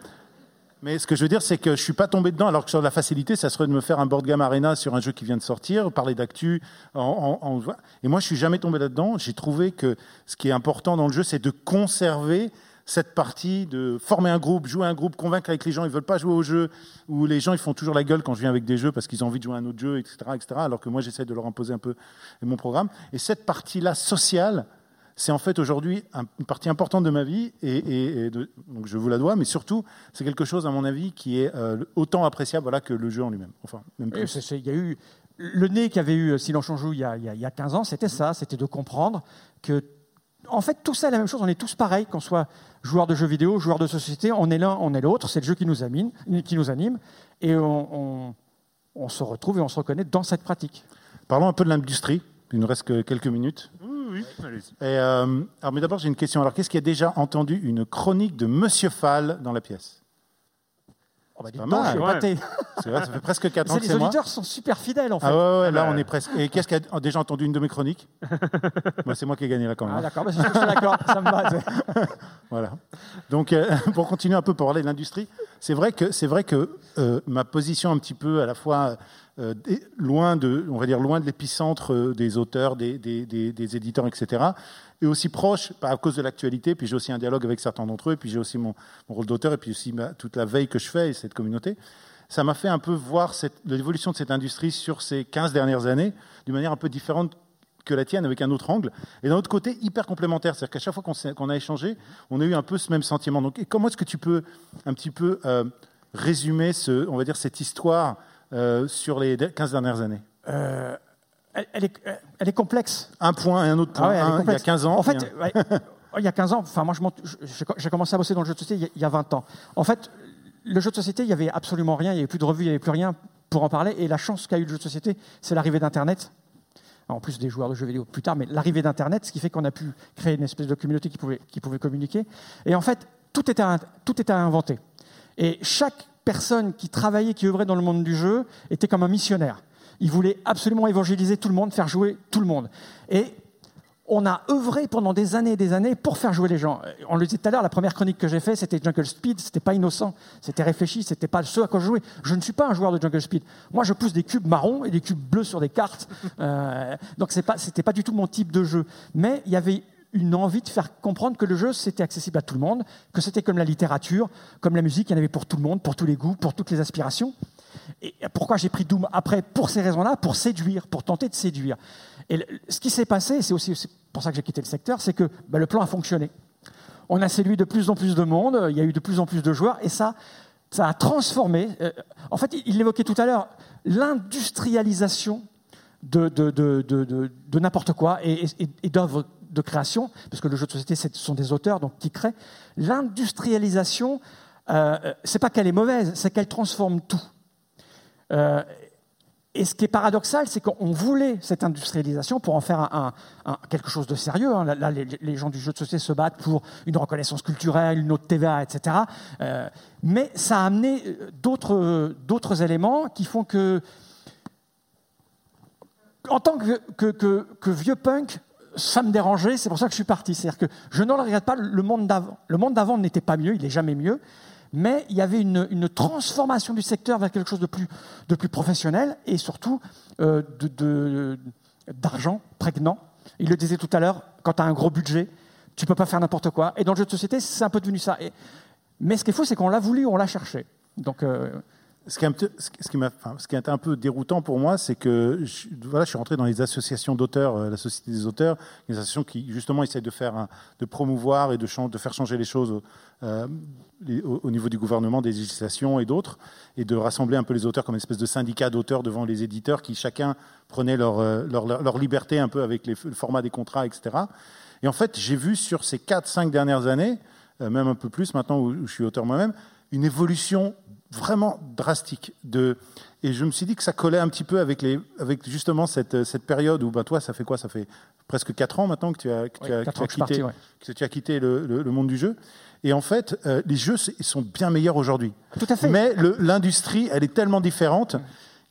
Mais ce que je veux dire, c'est que je suis pas tombé dedans, alors que sur la facilité, ça serait de me faire un board game arena sur un jeu qui vient de sortir, parler d'actu. Et moi, je suis jamais tombé là-dedans. J'ai trouvé que ce qui est important dans le jeu, c'est de conserver cette partie de former un groupe, jouer un groupe, convaincre avec les gens, ils veulent pas jouer au jeu, ou les gens ils font toujours la gueule quand je viens avec des jeux parce qu'ils ont envie de jouer à un autre jeu, etc., etc. Alors que moi j'essaie de leur imposer un peu mon programme. Et cette partie-là sociale, c'est en fait aujourd'hui un- une partie importante de ma vie, et, et- et de- donc je vous la dois, mais surtout c'est quelque chose à mon avis qui est euh, autant appréciable voilà, que le jeu en lui-même. Enfin, même Il y a eu le nez qu'avait eu euh, Silence on joue il y, a, il y a- il y a 15 ans, c'était ça, c'était de comprendre que, en fait, tout ça est la même chose, on est tous pareils, qu'on soit joueur de jeux vidéo, joueur de société, on est l'un, on est l'autre, c'est le jeu qui nous, anime, qui nous anime, et on, on- on se retrouve et on se reconnaît dans cette pratique. Parlons un peu de l'industrie. Il nous reste que quelques minutes. Oui, oui, allez-y. Et, euh, alors, mais d'abord, j'ai une question. Alors, qu'est-ce qui a déjà entendu une chronique de Monsieur Fall dans la pièce? Oh, bah, Pas donc, je suis mal. épaté. C'est vrai, ça fait presque 4 ans C'est- que Les moi. auditeurs sont super fidèles, en fait. Ah ouais, ouais, là, Ah on est presque. Et qu'est-ce qui a déjà entendu une de mes chroniques? *laughs* C'est moi qui ai gagné là quand même. Ah, d'accord, bah, je suis d'accord, ça me va. *laughs* Voilà. Donc, euh, *laughs* pour continuer un peu pour parler de l'industrie, c'est vrai que c'est vrai que euh, ma position un petit peu à la fois euh, loin de, on va dire loin de l'épicentre euh, des auteurs, des, des, des- éditeurs, etc. Et aussi proche, à cause de l'actualité. Puis j'ai aussi un dialogue avec certains d'entre eux. Puis j'ai aussi mon, rôle d'auteur et puis aussi toute la veille que je fais et cette communauté. Ça m'a fait un peu voir l'évolution de cette industrie sur ces 15 dernières années d'une manière un peu différente que la tienne avec un autre angle. Et d'un autre côté, hyper complémentaire. C'est-à-dire qu'à chaque fois qu'on a échangé, on a eu un peu ce même sentiment. Donc, comment est-ce que tu peux un petit peu euh, résumer ce, on va dire, cette histoire sur les 15 dernières années Euh, elle, elle est, elle est complexe. Un point et un autre point. Ah ouais, Un, il y a complexe. 15 ans. En fait, Il y a 15 ans, enfin moi j'ai commencé à bosser dans le jeu de société il y a- il y a 20 ans. En fait, le jeu de société, il n'y avait absolument rien, il n'y avait plus de revues, il n'y avait plus rien pour en parler. Et la chance qu'a eu le jeu de société, c'est l'arrivée d'Internet. En plus des joueurs de jeux vidéo plus tard, mais l'arrivée d'Internet, ce qui fait qu'on a pu créer une espèce de communauté qui pouvait, qui pouvait communiquer. Et en fait, tout était, à, tout était à inventer. Et chaque personne qui travaillait, qui œuvrait dans le monde du jeu, était comme un missionnaire. Il voulait absolument évangéliser tout le monde, faire jouer tout le monde. Et on a œuvré pendant des années et des années pour faire jouer les gens. On le disait tout à l'heure, la première chronique que j'ai faite, c'était Jungle Speed, c'était pas innocent, c'était réfléchi, c'était pas ce à quoi je jouais. Je ne suis pas un joueur de Jungle Speed. Moi, je pousse des cubes marrons et des cubes bleus sur des cartes. Euh, donc, c'est pas, c'était pas du tout mon type de jeu. Mais il y avait une envie de faire comprendre que le jeu, c'était accessible à tout le monde, que c'était comme la littérature, comme la musique, il y en avait pour tout le monde, pour tous les goûts, pour toutes les aspirations. Et pourquoi j'ai pris Doom après Pour ces raisons-là, pour séduire, pour tenter de séduire. Et ce qui s'est passé, c'est aussi pour ça que j'ai quitté le secteur, c'est que bah, le plan a fonctionné. On a séduit de plus en plus de monde, il y a eu de plus en plus de joueurs, et ça, ça a transformé. euh, en fait, il l'évoquait tout à l'heure, l'industrialisation de, de- de- de n'importe quoi et, et- et d'œuvres de création, parce que le jeu de société, ce sont des auteurs donc, qui créent. L'industrialisation, euh, euh, c'est pas qu'elle est mauvaise, c'est qu'elle transforme tout. Euh, et ce qui est paradoxal, c'est qu'on voulait cette industrialisation pour en faire un, quelque chose de sérieux. hein. Là, les, gens du jeu de société se battent pour une reconnaissance culturelle, une autre TVA, etc. Euh, mais ça a amené d'autres éléments qui font que, en tant que vieux punk, ça me dérangeait, c'est pour ça que je suis parti. C'est-à-dire que je ne le regrette pas, le monde d'avant. Le monde d'avant n'était pas mieux, il n'est jamais mieux, mais il y avait une, transformation du secteur vers quelque chose de plus, de plus professionnel et surtout euh, d'argent prégnant. Il le disait tout à l'heure, quand tu as un gros budget, tu peux pas faire n'importe quoi. Et dans le jeu de société, c'est un peu devenu ça. Mais ce qu'il faut, c'est qu'on l'a voulu, on l'a cherché. Donc, euh, Ce qui, est un est un peu déroutant pour moi, c'est que je, voilà, je suis rentré dans les associations d'auteurs, euh, la Société des auteurs, une association qui justement essaie de faire, de promouvoir et de, faire changer les choses euh, au, au niveau du gouvernement, des législations et d'autres, et de rassembler un peu les auteurs comme une espèce de syndicat d'auteurs devant les éditeurs qui chacun prenait leur, euh, liberté un peu avec le format des contrats, etc. Et en fait, j'ai vu sur ces 4-5 dernières années, même un peu plus maintenant où je suis auteur moi-même, une évolution vraiment drastique. De, et je me suis dit que ça collait un petit peu avec, les, avec justement cette, cette période où, bah, toi, ça fait quoi? Ça fait presque 4 ans maintenant que tu as, que tu que tu quitté, parti, que tu as quitté le, le- le monde du jeu. Et en fait, euh, les jeux sont bien meilleurs aujourd'hui. Tout à fait. Mais l'industrie, elle est tellement différente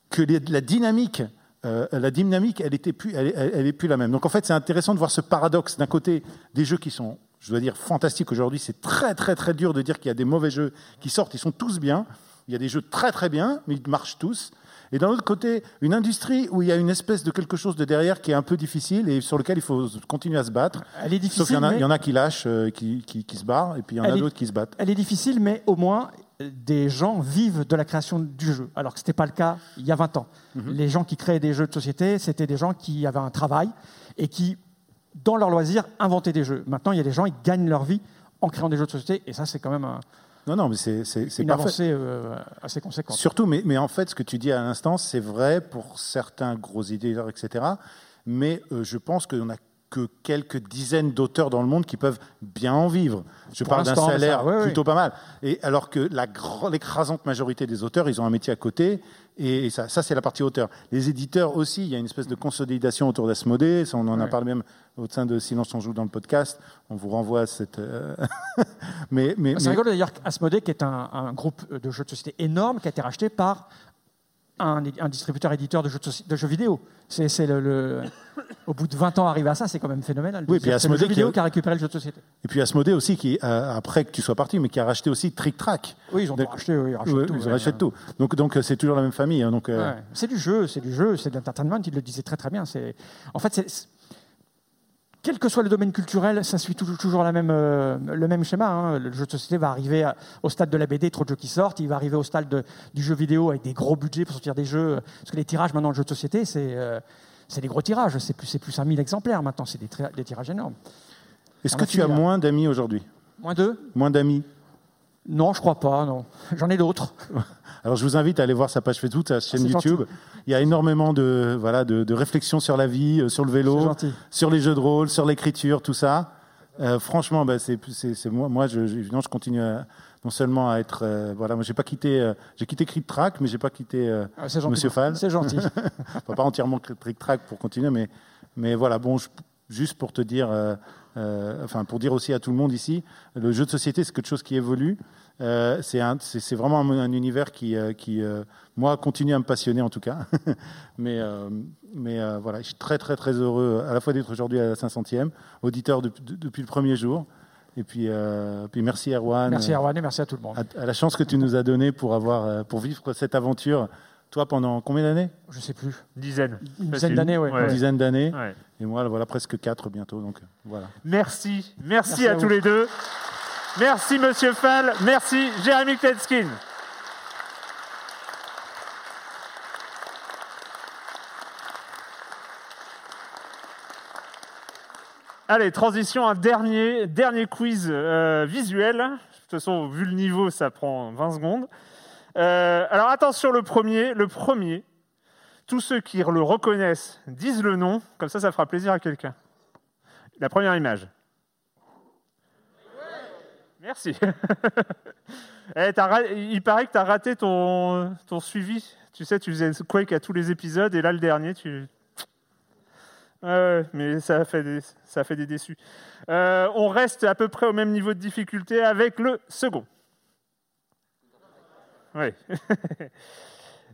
que les- la dynamique, euh, la dynamique, elle était plus, elle, elle- elle est plus la même. Donc en fait, c'est intéressant de voir ce paradoxe d'un côté des jeux qui sont, je dois dire, fantastiques aujourd'hui. C'est très très très dur de dire qu'il y a des mauvais jeux qui sortent. Ils sont tous bien. Il y a des jeux très très bien, mais ils marchent tous. Et d'un autre côté, une industrie où il y a une espèce de quelque chose de derrière qui est un peu difficile et sur lequel il faut continuer à se battre. Elle est difficile, Sauf qu'il y en a, mais- il y en a qui lâchent, euh, qui, qui, qui se barrent, et puis il y en a d'autres qui se battent. Elle est difficile, mais au moins, des gens vivent de la création du jeu, alors que ce n'était pas le cas il y a 20 ans. Les gens qui créaient des jeux de société, c'était des gens qui avaient un travail et qui, dans leur loisir, inventaient des jeux. Maintenant, il y a des gens qui gagnent leur vie en créant des jeux de société, et ça, c'est quand même un- Non, non, mais c'est c'est- c'est une parfait. avancée euh, assez conséquente. Surtout, mais, mais en fait, ce que tu dis à l'instant, c'est vrai pour certains gros éditeurs, etc. Mais euh, je pense qu'on n'a que quelques dizaines d'auteurs dans le monde qui peuvent bien en vivre. Je Pour parle d'un salaire ça, plutôt pas mal. Et alors que l'écrasante majorité des auteurs, ils ont un métier à côté. Et ça, ça c'est la partie auteur. Les éditeurs aussi, il y a une espèce de consolidation autour d'Asmodée. On en a Ouais. parlé même au sein de Silence on joue dans le podcast. On vous renvoie à cette. euh, *laughs* mais, mais, C'est mais- rigolo d'ailleurs qu'Asmodée, qui est un, un groupe de jeux de société énorme, qui a été racheté par un, un distributeur éditeur de jeux, de jeux vidéo. C'est, c'est le, le- au bout de 20 ans, arriver à ça, c'est quand même phénoménal. Oui, puis le Asmodée qui a- qui a récupéré le jeu de société. Et puis Asmodée aussi, qui, euh, après que tu sois parti, mais qui a racheté aussi Trick Track. Oui, ils ont racheté, oui, ils rachètent Ouais, tout, ils ouais. rachètent tout. Donc, donc euh, c'est toujours la même famille. hein, donc, euh, Ouais. C'est du jeu, c'est du jeu, c'est de l'entertainment, il le disait très très bien. C'est... En fait, c'est- quel que soit le domaine culturel, ça suit toujours, la même, euh, le même schéma. hein. Le jeu de société va arriver à- au stade de la BD, trop de jeux qui sortent. Il va arriver au stade de- du jeu vidéo avec des gros budgets pour sortir des jeux. Parce que les tirages maintenant, le jeu de société, c'est, euh, des gros tirages. C'est plus, plus 5000 exemplaires maintenant, c'est des, des tirages énormes. Est-ce que tu as moins d'amis aujourd'hui? Moins d'eux? Moins d'amis? Non, je crois pas, non. J'en ai d'autres. *laughs* Alors, je vous invite à aller voir sa page Facebook, sa chaîne c'est YouTube. gentil. Il y a énormément de, voilà, de, de réflexions sur la vie, euh, sur le vélo, sur les jeux de rôle, sur l'écriture, tout ça. Euh, franchement, bah, c'est, moi, moi je, je, évidemment, je continue à, non seulement à être, euh, voilà, moi j'ai pas quitté, euh, j'ai quitté Track, mais j'ai pas quitté Ah, c'est gentil. Monsieur Fall. C'est gentil. *laughs* Enfin, pas entièrement Crit Track pour continuer, mais, mais voilà, bon, je- juste pour te dire, euh, enfin pour dire aussi à tout le monde ici, le jeu de société c'est quelque chose qui évolue. Euh, c'est, vraiment un, un univers qui, euh, qui moi, continue à me passionner en tout cas. *laughs* mais mais voilà, je suis très très très heureux à la fois d'être aujourd'hui à la 500e, auditeur de- de- depuis le premier jour. Et puis, euh, puis merci Erwan. Merci Erwan et merci à tout le monde. à, à la chance que tu nous as donnée pour avoir pour vivre cette aventure. Toi, pendant combien d'années? Je sais plus. Dizaine. Une dizaine d'années, ouais. Une dizaine d'années. Ouais. Et moi, voilà, presque quatre bientôt. Donc, voilà. Merci. Merci, Merci à, à tous les deux. Merci, Monsieur Fall. Merci, Jérémy Kletskin. Allez, transition, un dernier, dernier quiz euh, visuel. De toute façon, vu le niveau, ça prend 20 secondes. Euh, alors attention, le premier, le premier. Tous ceux qui le reconnaissent disent le nom, comme ça, ça fera plaisir à quelqu'un. La première image. Merci. *laughs* Eh, Il paraît que tu as raté ton, suivi. Tu sais, tu faisais Quake à tous les épisodes, et là, le dernier, tu... Ouais, mais ça fait des déçus. Euh, on reste à peu près au même niveau de difficulté avec le second. Oui. *laughs*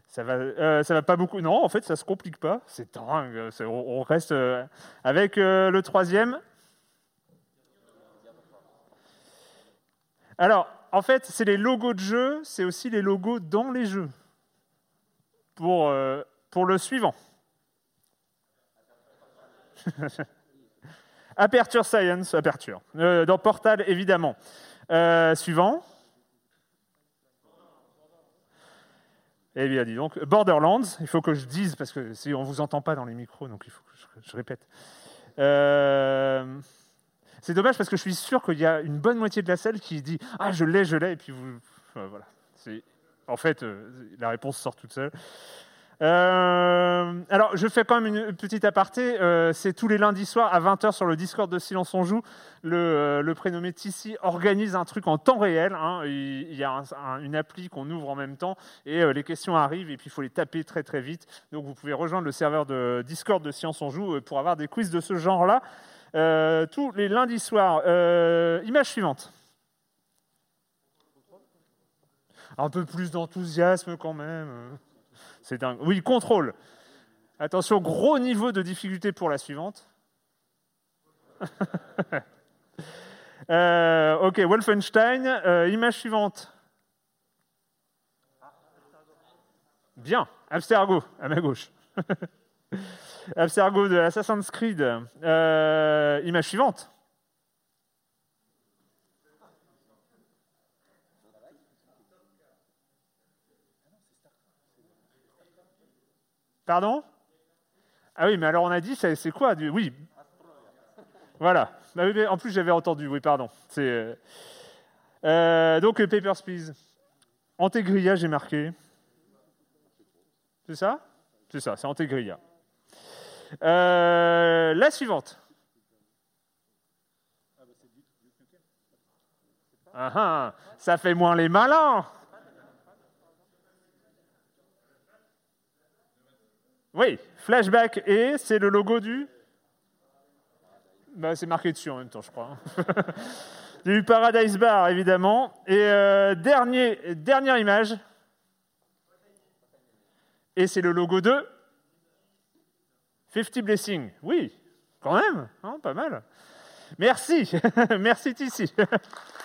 ça va, euh, ça va pas beaucoup. Non, en fait, ça se complique pas. C'est dingue. On, reste euh, avec euh, le troisième. Alors, en fait, c'est les logos de jeux, c'est aussi les logos dans les jeux. Pour, pour le suivant. *laughs* Aperture Science, Aperture. Dans Portal, évidemment. Suivant. Eh bien, dis donc, Borderlands, il faut que je dise, parce que si on ne vous entend pas dans les micros, donc il faut que je, répète. Euh, c'est dommage parce que je suis sûr qu'il y a une bonne moitié de la salle qui dit Ah, je l'ai, je l'ai, et puis vous. voilà. En fait, euh, la réponse sort toute seule. Euh, alors, je fais quand même une petite aparté. euh, c'est tous les lundis soirs à 20h sur le Discord de Silence on Joue. Le, euh, le prénommé Tissi organise un truc en temps réel. hein. Il, y a un- un- une appli qu'on ouvre en même temps et euh, les questions arrivent et puis il faut les taper très très vite. Donc, vous pouvez rejoindre le serveur de Discord de Silence on Joue pour avoir des quiz de ce genre-là. tous les lundis soirs. Image suivante. Un peu plus d'enthousiasme quand même. C'est. Oui, contrôle. Attention, gros niveau de difficulté pour la suivante. *laughs* Euh, ok, Wolfenstein. euh, image suivante. Bien, Abstergo, à ma gauche. *laughs* Abstergo de Assassin's Creed. Euh, image suivante. Pardon? Ah oui, mais alors on a dit, c'est quoi. Oui. Voilà. Mais en plus, j'avais entendu, oui, pardon. C'est, euh, euh, donc, euh, Papers, Please. Antegria, j'ai marqué. C'est ça? C'est ça, c'est Antegria. Euh, la suivante. Ah ah, ça fait moins les malins. Oui, flashback et c'est le logo du. Bah, c'est marqué dessus en même temps, je crois. *laughs* du Paradise Bar, évidemment. Et euh, dernier, dernière image. Et c'est le logo de 50 Blessing. Oui, quand même, hein, pas mal. Merci, *laughs* merci Tissi. *laughs*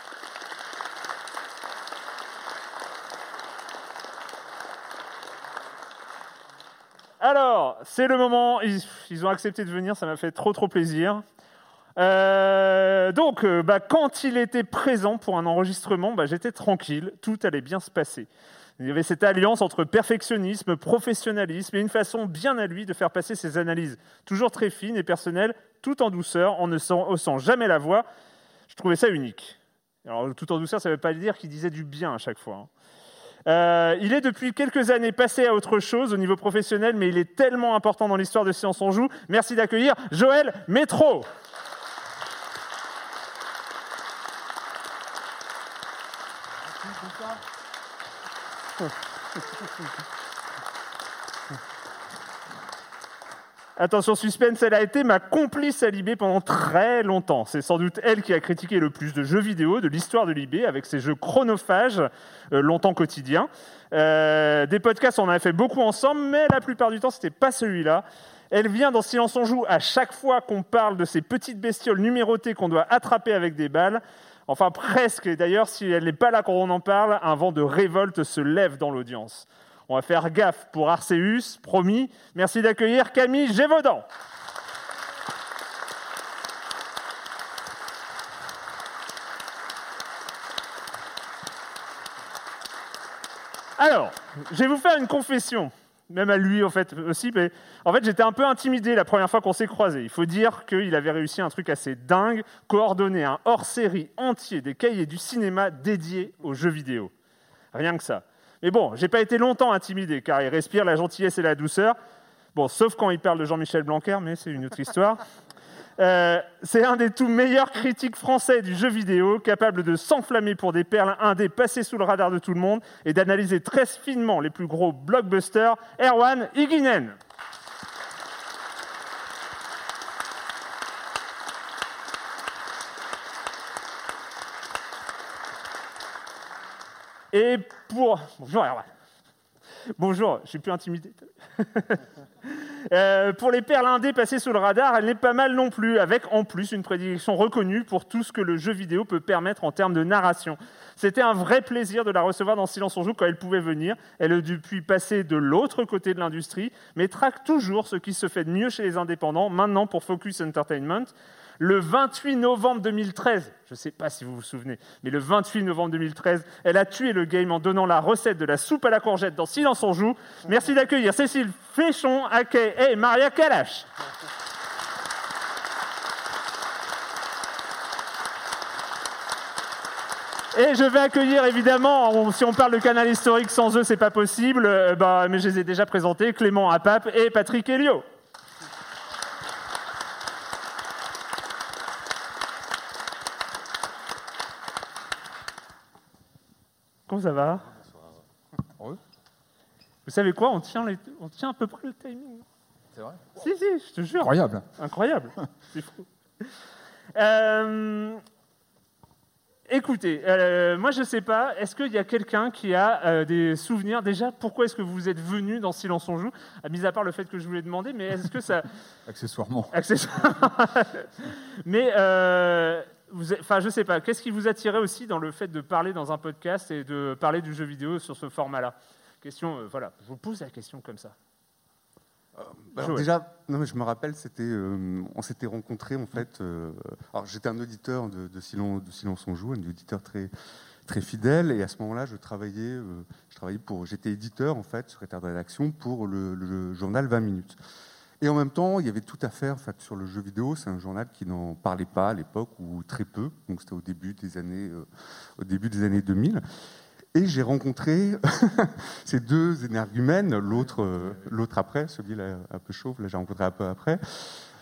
Alors, c'est le moment. Ils, ont accepté de venir, ça m'a fait trop trop plaisir. Euh, donc, euh, bah, quand il était présent pour un enregistrement, bah, j'étais tranquille, tout allait bien se passer. Il y avait cette alliance entre perfectionnisme, professionnalisme et une façon bien à lui de faire passer ses analyses, toujours très fines et personnelles, tout en douceur, en ne haussant jamais la voix. Je trouvais ça unique. Alors, tout en douceur, ça ne veut pas dire qu'il disait du bien à chaque fois. hein. Euh, il est depuis quelques années passé à autre chose au niveau professionnel, mais il est tellement important dans l'histoire de Science en Joue. Merci d'accueillir Joël Métro. Attention suspense, elle a été ma complice à Libé pendant très longtemps. C'est sans doute elle qui a critiqué le plus de jeux vidéo de l'histoire de Libé avec ses jeux chronophages, euh, longtemps quotidiens. Euh, des podcasts, on en a fait beaucoup ensemble, mais la plupart du temps, c'était pas celui-là. Elle vient dans Silence on joue à chaque fois qu'on parle de ces petites bestioles numérotées qu'on doit attraper avec des balles. Enfin, presque. Et d'ailleurs, si elle n'est pas là quand on en parle, un vent de révolte se lève dans l'audience. On va faire gaffe pour Arceus, promis. Merci d'accueillir Camille Gévaudan. Alors, je vais vous faire une confession, même à lui en fait aussi, mais en fait j'étais un peu intimidé la première fois qu'on s'est croisés. Il faut dire qu'il avait réussi un truc assez dingue, coordonner un hors-série entier des cahiers du cinéma dédiés aux jeux vidéo. Rien que ça. Mais bon, j'ai pas été longtemps intimidé, car il respire la gentillesse et la douceur. Bon, sauf quand il parle de Jean-Michel Blanquer, mais c'est une autre histoire. Euh, c'est un des tout meilleurs critiques français du jeu vidéo, capable de s'enflammer pour des perles indés passées sous le radar de tout le monde et d'analyser très finement les plus gros blockbusters, Erwan Higuinen. Et pour... Bonjour Erwan. Bonjour, je suis plus intimidé. *laughs* Euh, pour les perles indées passées sous le radar, elle n'est pas mal non plus, avec en plus une prédiction reconnue pour tout ce que le jeu vidéo peut permettre en termes de narration. C'était un vrai plaisir de la recevoir dans Silence on joue quand elle pouvait venir. Elle a depuis passer de l'autre côté de l'industrie, mais traque toujours ce qui se fait de mieux chez les indépendants, maintenant pour Focus Entertainment. Le 28 novembre 2013, je ne sais pas si vous vous souvenez, mais le 28 novembre 2013, elle a tué le game en donnant la recette de la soupe à la courgette dans Silence on joue. Merci d'accueillir Cécile Féchon, aka et Maria Kalash. Et je vais accueillir évidemment, si on parle de canal historique, sans eux c'est pas possible, euh, bah, mais je les ai déjà présentés, Clément Apap et Patrick Helio. Comment ça va Vous savez quoi on tient, les- on tient à peu près le timing. C'est vrai Si, si, je te jure. Incroyable. Incroyable. *laughs* C'est fou. Euh, écoutez, euh, moi je sais pas, est-ce qu'il y a quelqu'un qui a euh, des souvenirs Déjà, pourquoi est-ce que vous êtes venu dans Silence on joue? À Mis à part le fait que je vous l'ai demandé, mais est-ce que ça. *laughs* Accessoirement. Accessoirement. *laughs* mais, euh, vous enfin, je sais pas, qu'est-ce qui vous attirait aussi dans le fait de parler dans un podcast et de parler du jeu vidéo sur ce format-là? Question, euh, voilà, je vous pose la question comme ça. Bah, alors Joël. déjà, non, mais je me rappelle, c'était, euh, on s'était rencontrés en fait. euh, alors j'étais un auditeur de, de Silence, de Silence on joue, un auditeur très très fidèle, et à ce moment-là, je travaillais, euh, je travaillais pour, j'étais éditeur en fait, secrétaire de rédaction pour le, le journal 20 minutes. Et en même temps, il y avait tout à faire en fait, sur le jeu vidéo. C'est un journal qui n'en parlait pas à l'époque ou très peu. Donc c'était au début des années, euh, au début des années 2000. Et j'ai rencontré *laughs* ces deux énergumènes, l'autre, euh, l'autre après, celui-là un peu chauve, là j'ai rencontré un peu après.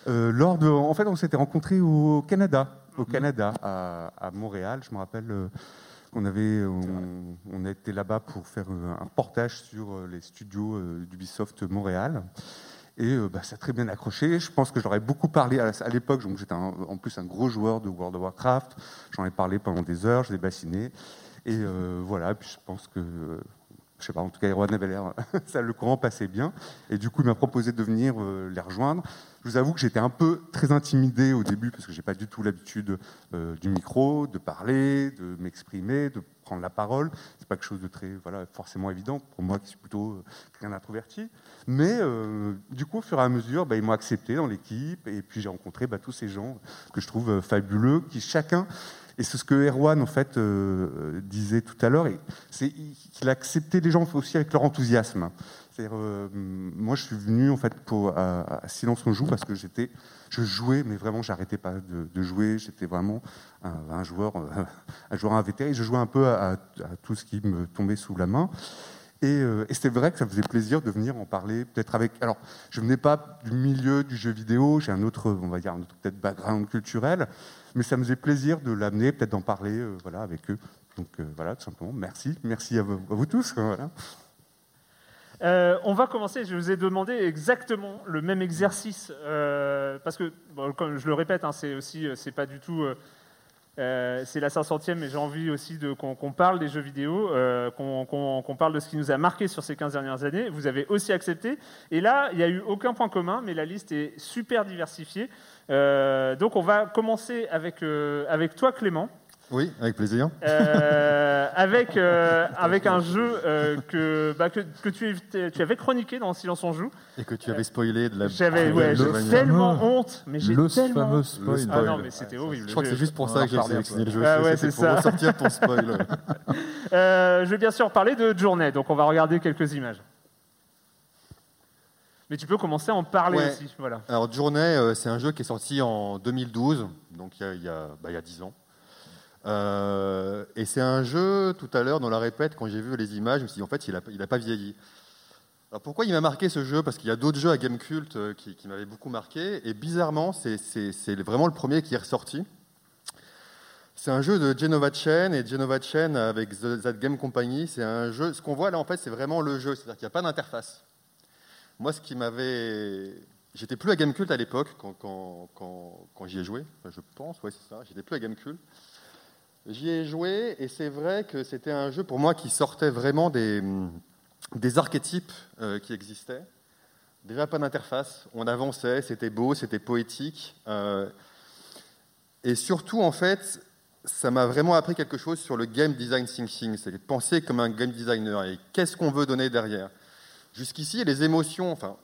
Euh, lors de, en fait, on s'était rencontrés au Canada, au Canada, à, à Montréal. Je me rappelle qu'on avait, on, on a été là-bas pour faire un reportage sur les studios d'Ubisoft Montréal. Et euh, bah, ça a très bien accroché. Je pense que j'aurais beaucoup parlé à, l'époque. J'étais en plus un gros joueur de World of Warcraft. J'en ai parlé pendant des heures, je l'ai bassiné. Et euh, voilà, puis je pense que, euh, je sais pas, en tout cas, Erwan avait l'air, *laughs* ça, le courant passait bien. Et du coup, il m'a proposé de venir les rejoindre. Je vous avoue que j'étais un peu très intimidé au début parce que j'ai pas du tout l'habitude du micro, de parler, de m'exprimer, de prendre la parole. C'est pas quelque chose de très, voilà, forcément évident pour moi qui suis plutôt euh, quelqu'un d'introverti. Mais euh, du coup, au fur et à mesure, bah, ils m'ont accepté dans l'équipe et puis j'ai rencontré bah, tous ces gens que je trouve euh, fabuleux, qui chacun et c'est ce que Erwan en fait disait tout à l'heure, c'est qu'il a accepté les gens aussi avec leur enthousiasme. Euh, moi, je suis venu en fait pour à, Silence on joue parce que j'étais, je jouais, mais vraiment, j'arrêtais pas de jouer. J'étais vraiment un, joueur, euh, *laughs* un joueur invétéré. Je jouais un peu à, tout ce qui me tombait sous la main. Et, euh, c'était vrai que ça faisait plaisir de venir en parler, peut-être avec. Alors, je venais pas du milieu du jeu vidéo, j'ai un autre, on va dire, un autre peut-être background culturel, mais ça me faisait plaisir de l'amener, peut-être d'en parler, euh, voilà, avec eux. Donc euh, voilà, tout simplement, merci. Merci à vous, tous. Euh, on va commencer. Je vous ai demandé exactement le même exercice parce que, comme je le répète, hein, c'est aussi, c'est pas du tout, euh, c'est la 500e, mais j'ai envie aussi qu'on parle des jeux vidéo, euh, qu'on parle de ce qui nous a marqué sur ces 15 dernières années. Vous avez aussi accepté. Et là, il n'y a eu aucun point commun, mais la liste est super diversifiée. Euh, donc, on va commencer avec toi, Clément. Oui, avec plaisir. Euh, avec, euh, avec un jeu euh, que, bah, que, que tu, tu avais chroniqué dans Silence on joue. Et que tu avais spoilé de la. J'avais ouais, tellement honte, mais j'ai Le tellement fameux spoil. Ah non, mais c'était horrible. Je crois que c'est juste pour ça que j'ai sélectionné le jeu. Ah ouais, c'est pour ça. ressortir ton spoil. *laughs* Euh, je vais bien sûr parler de Journée, donc on va regarder quelques images. Mais tu peux commencer à en parler Ouais. aussi. Voilà. Alors, Journey, euh, c'est un jeu qui est sorti en 2012, donc il y a, il y a, bah, il y a 10 ans. Euh, et c'est un jeu, tout à l'heure, dans la répète, quand j'ai vu les images, je en fait, il n'a pas vieilli. Alors pourquoi il m'a marqué ce jeu? Parce qu'il y a d'autres jeux à Gamecult euh, qui, m'avaient beaucoup marqué, et bizarrement, c'est- vraiment le premier qui est ressorti. C'est un jeu de Genova Chen, et Genova Chen avec That Game Company, c'est un jeu, ce qu'on voit là, en fait, c'est vraiment le jeu, c'est-à-dire qu'il n'y a pas d'interface. Moi, ce qui m'avait. J'étais plus à Gamecult à l'époque, quand, j'y ai joué. Je pense, ouais, c'est ça. J'étais plus à Gamecult. J'y ai joué, et c'est vrai que c'était un jeu pour moi qui sortait vraiment des, des archétypes euh, qui existaient. Déjà, pas d'interface. On avançait, c'était beau, c'était poétique. euh, et surtout, en fait, ça m'a vraiment appris quelque chose sur le game design thinking. C'est penser comme un game designer et qu'est-ce qu'on veut donner derrière. Jusqu'ici, les émotions, enfin,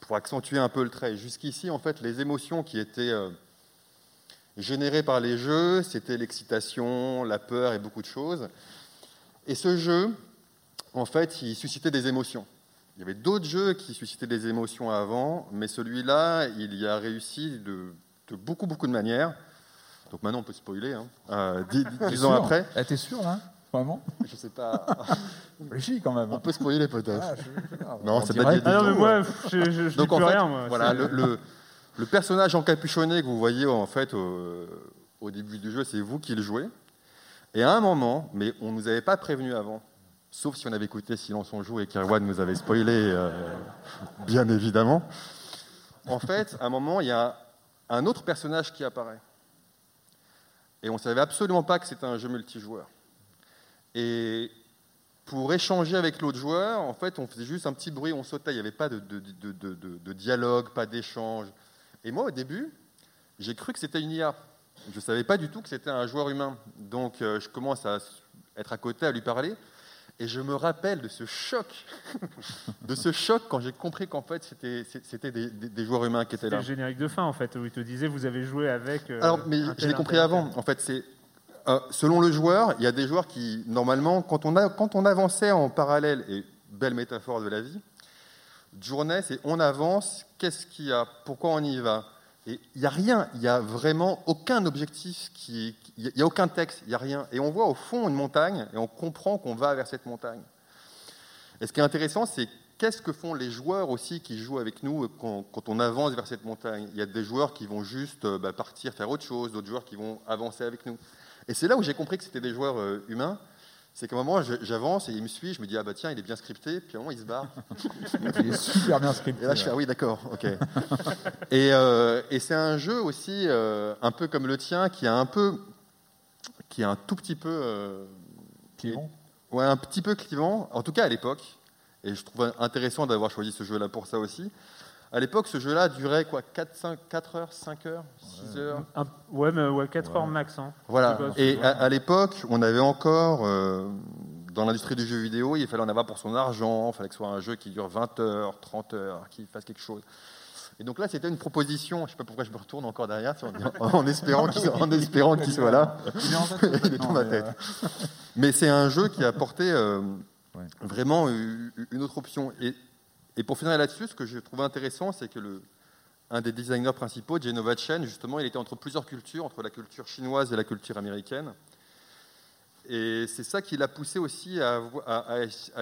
pour accentuer un peu le trait, jusqu'ici, en fait, les émotions qui étaient euh, générées par les jeux, c'était l'excitation, la peur et beaucoup de choses. Et ce jeu, en fait, il suscitait des émotions. Il y avait d'autres jeux qui suscitaient des émotions avant, mais celui-là, il y a réussi de, de beaucoup, beaucoup de manières. Donc maintenant, on peut spoiler, hein. Euh, dix, dix ans après. Eh, T'es sûr, là? Vraiment? Je sais pas. *laughs* Réfléchis quand même. On peut spoiler peut-être. Ah, je- ah, non, c'est direct. pas Ah non, mais moi, je, je, je Donc dis en plus fait, rien. Moi. voilà, le- le personnage encapuchonné que vous voyez en fait au, début du jeu, c'est vous qui le jouez. Et à un moment, mais on nous avait pas prévenu avant, sauf si on avait écouté Silence on joue et qu'Irwan nous avait spoilé, euh, bien évidemment. En fait, à un moment, il y a un autre personnage qui apparaît. Et on ne savait absolument pas que c'était un jeu multijoueur. Et pour échanger avec l'autre joueur, en fait, on faisait juste un petit bruit, on sautait, il n'y avait pas de dialogue, pas d'échange. Et moi, au début, j'ai cru que c'était une IA. Je ne savais pas du tout que c'était un joueur humain. Donc, euh, je commence à être à côté, à lui parler. Et je me rappelle de ce choc, *laughs* de ce choc quand j'ai compris qu'en fait, c'était c'était des, des- des joueurs humains qui étaient C'était là. le générique de fin, en fait, où il te disait vous avez joué avec. euh, Alors, mais je l'ai compris avant. En fait, c'est euh, selon le joueur, il y a des joueurs qui, normalement, quand on, a, quand on avançait en parallèle, et belle métaphore de la vie, journée, c'est on avance, qu'est-ce qu'il y a, pourquoi on y va Et il n'y a rien, il n'y a vraiment aucun objectif, il n'y a aucun texte, il n'y a rien. Et on voit au fond une montagne, et on comprend qu'on va vers cette montagne. Et ce qui est intéressant, c'est qu'est-ce que font les joueurs aussi qui jouent avec nous quand, quand on avance vers cette montagne Il y a des joueurs qui vont juste euh, bah, partir faire autre chose, d'autres joueurs qui vont avancer avec nous. Et c'est là où j'ai compris que c'était des joueurs euh, humains. C'est qu'à un moment, j'avance et il me suit, je me dis, ah bah tiens, il est bien scripté, puis à un moment, il se barre. *laughs* Il est super bien scripté, Et là, je fais, ah oui, d'accord, ok. *laughs* et euh, et c'est un jeu aussi, euh, un peu comme le tien, qui a un peu, qui est un tout petit peu. euh, Clivant Ouais, un petit peu clivant, en tout cas à l'époque. Et je trouve intéressant d'avoir choisi ce jeu-là pour ça aussi. À l'époque, ce jeu-là durait quoi 4, 5, 4 heures, 5 heures, 6 heures Un- ouais, mais ouais, 4 heures max. Hein. Voilà. Et à, à l'époque, on avait encore, euh, dans l'industrie du jeu vidéo, il fallait en avoir pour son argent, il fallait que ce soit un jeu qui dure 20 heures, 30 heures, qui fasse quelque chose. Et donc là, c'était une proposition, je ne sais pas pourquoi je me retourne encore derrière, en, en espérant qu'il en *laughs* espérant qu'il soit là. Il est en tête, *laughs* Il est dans ma mais, tête. Mais c'est un jeu qui a apporté euh, *laughs* vraiment une autre option. Et, et pour finir là-dessus, ce que je trouve intéressant, c'est que le, un des designers principaux, Genova Chen, justement, il était entre plusieurs cultures, entre la culture chinoise et la culture américaine. Et c'est ça qui l'a poussé aussi à,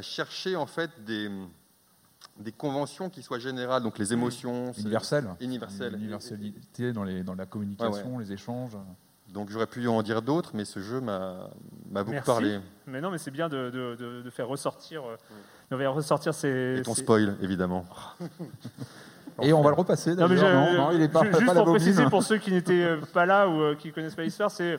chercher en fait des, des conventions qui soient générales, donc les émotions, c'est- Universel. universelles. Universalité dans, les, dans la communication, les échanges. Donc j'aurais pu en dire d'autres, mais ce jeu m'a beaucoup Merci. parlé. Mais non, mais c'est bien de, de- de- de faire ressortir, euh, de faire ressortir ces. Et ton ces- spoil, évidemment. *laughs* Et on va le repasser, Non, mais je- Non, non, il est pas- ju- pas Juste pour préciser pour *laughs* ceux qui n'étaient euh, pas là ou euh, qui connaissent pas l'histoire, c'est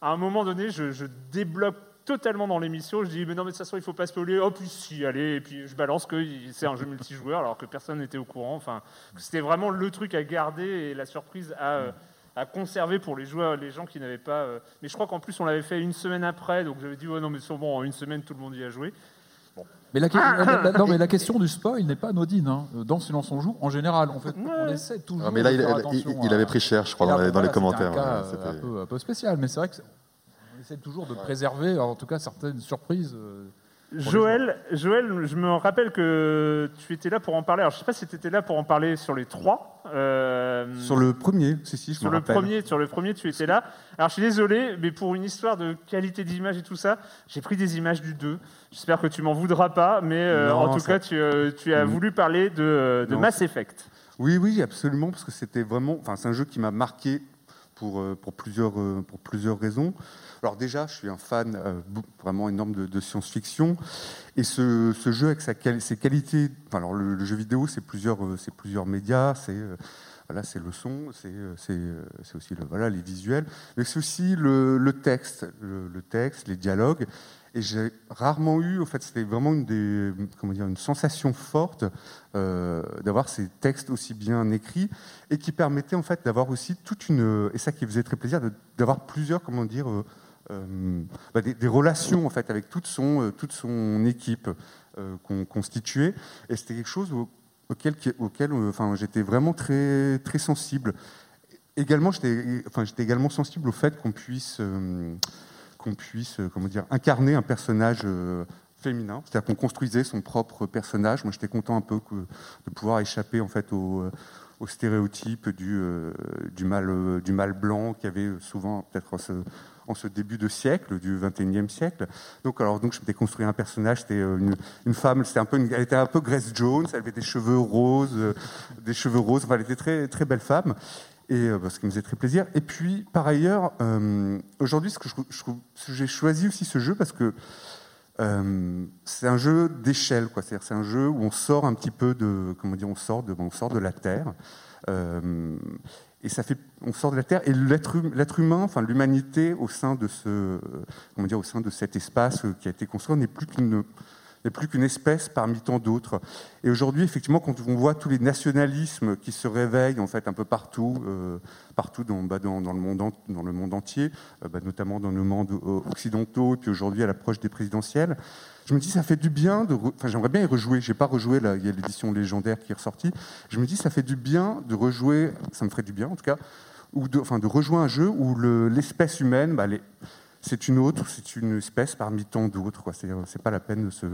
à un moment donné, je, je débloque totalement dans l'émission. Je dis mais non mais de toute façon il faut pas spoiler. Oh puis si allez et puis je balance que c'est un jeu multijoueur alors que personne n'était au courant. Enfin c'était vraiment le truc à garder et la surprise à euh, à conserver pour les joueurs, les gens qui n'avaient pas. Mais je crois qu'en plus on l'avait fait une semaine après, donc j'avais dit ouais non mais c'est bon en une semaine tout le monde y a joué. Mais la, que- la- la- non, mais la question du spoil n'est pas anodine. hein. Dans Silence on joue, en général, on, fait, on essaie toujours Ah, mais là, de il, faire il- attention il à- avait pris cher, je crois, là, dans les, c'était commentaires. Un, cas, ouais, c'était- un peu, un peu spécial, mais c'est vrai qu'on essaie toujours de préserver, en tout cas, certaines surprises. euh, Joël, Joël, je me rappelle que tu étais là pour en parler. Alors, je sais pas si tu étais là pour en parler sur les trois. euh, Sur le premier, si, si, je sur me le rappelle. premier, sur le premier, tu étais là. Alors, je suis désolé, mais pour une histoire de qualité d'image et tout ça, j'ai pris des images du 2. J'espère que tu m'en voudras pas, mais euh, Non, en tout ça- cas, tu, euh, tu as Mhm. voulu parler de, de Non, Mass Effect. Oui, oui, absolument, parce que c'était vraiment, enfin, c'est un jeu qui m'a marqué pour, euh, pour, plusieurs, euh, pour plusieurs raisons. Alors déjà, je suis un fan euh, vraiment énorme de, de science-fiction, et ce, ce jeu avec sa, ses qualités, enfin, alors le, le jeu vidéo, c'est plusieurs, euh, c'est plusieurs médias, c'est euh, voilà, c'est le son, c'est euh, c'est, c'est aussi le, voilà, les visuels, mais c'est aussi le, le texte, le, le texte, les dialogues. Et j'ai rarement eu, en fait, c'était vraiment une des, comment dire, une sensation forte euh, d'avoir ces textes aussi bien écrits et qui permettait en fait d'avoir aussi toute une, et ça qui faisait très plaisir, d'avoir plusieurs, comment dire, euh, euh, bah, des, relations en fait avec toute son, toute son équipe qu'on constituait. Et c'était quelque chose au- auquel, auquel enfin, j'étais vraiment très, très sensible. Également, j'étais enfin, également sensible au fait qu'on puisse, puisse euh, comment dire, incarner un personnage euh, féminin. C'est-à-dire qu'on construisait son propre personnage. Moi, j'étais content un peu de pouvoir échapper en fait au, euh, au stéréotype du, mal, du mal blanc qu'il y avait souvent peut-être en ce, début de siècle, du 21e siècle. Donc, alors, donc je m'étais construit un personnage, c'était une, femme, c'était un peu elle était un peu Grace Jones, elle avait des cheveux roses, des cheveux roses, enfin, elle était très, très belle femme et euh, ce qui me faisait très plaisir. Et puis, par ailleurs, euh, aujourd'hui, ce que j'ai choisi aussi ce jeu parce que euh, c'est un jeu d'échelle, quoi. C'est un jeu où on sort un petit peu de, comment dire, on sort de, on sort de la terre. Et ça fait, on sort de la terre et l'être hum- humain, enfin l'humanité au sein de ce, comment dire, au sein de cet espace qui a été construit n'est plus qu'une n'est plus qu'une espèce parmi tant d'autres. Et aujourd'hui, effectivement, quand on voit tous les nationalismes qui se réveillent en fait un peu partout, euh, partout dans, bah, dans, le monde, dans le monde entier, euh, bah, notamment dans nos mondes euh, occidentaux, et puis aujourd'hui à l'approche des présidentielles, je me dis ça fait du bien de, enfin j'aimerais bien y rejouer. J'ai pas rejoué là, il y a l'édition légendaire qui est ressortie. Je me dis ça fait du bien de rejouer, ça me ferait du bien en tout cas, ou de, enfin de rejouer un jeu où le- l'espèce humaine, bah, les- c'est une autre, c'est une espèce parmi tant d'autres. C'est c'est pas la peine de se,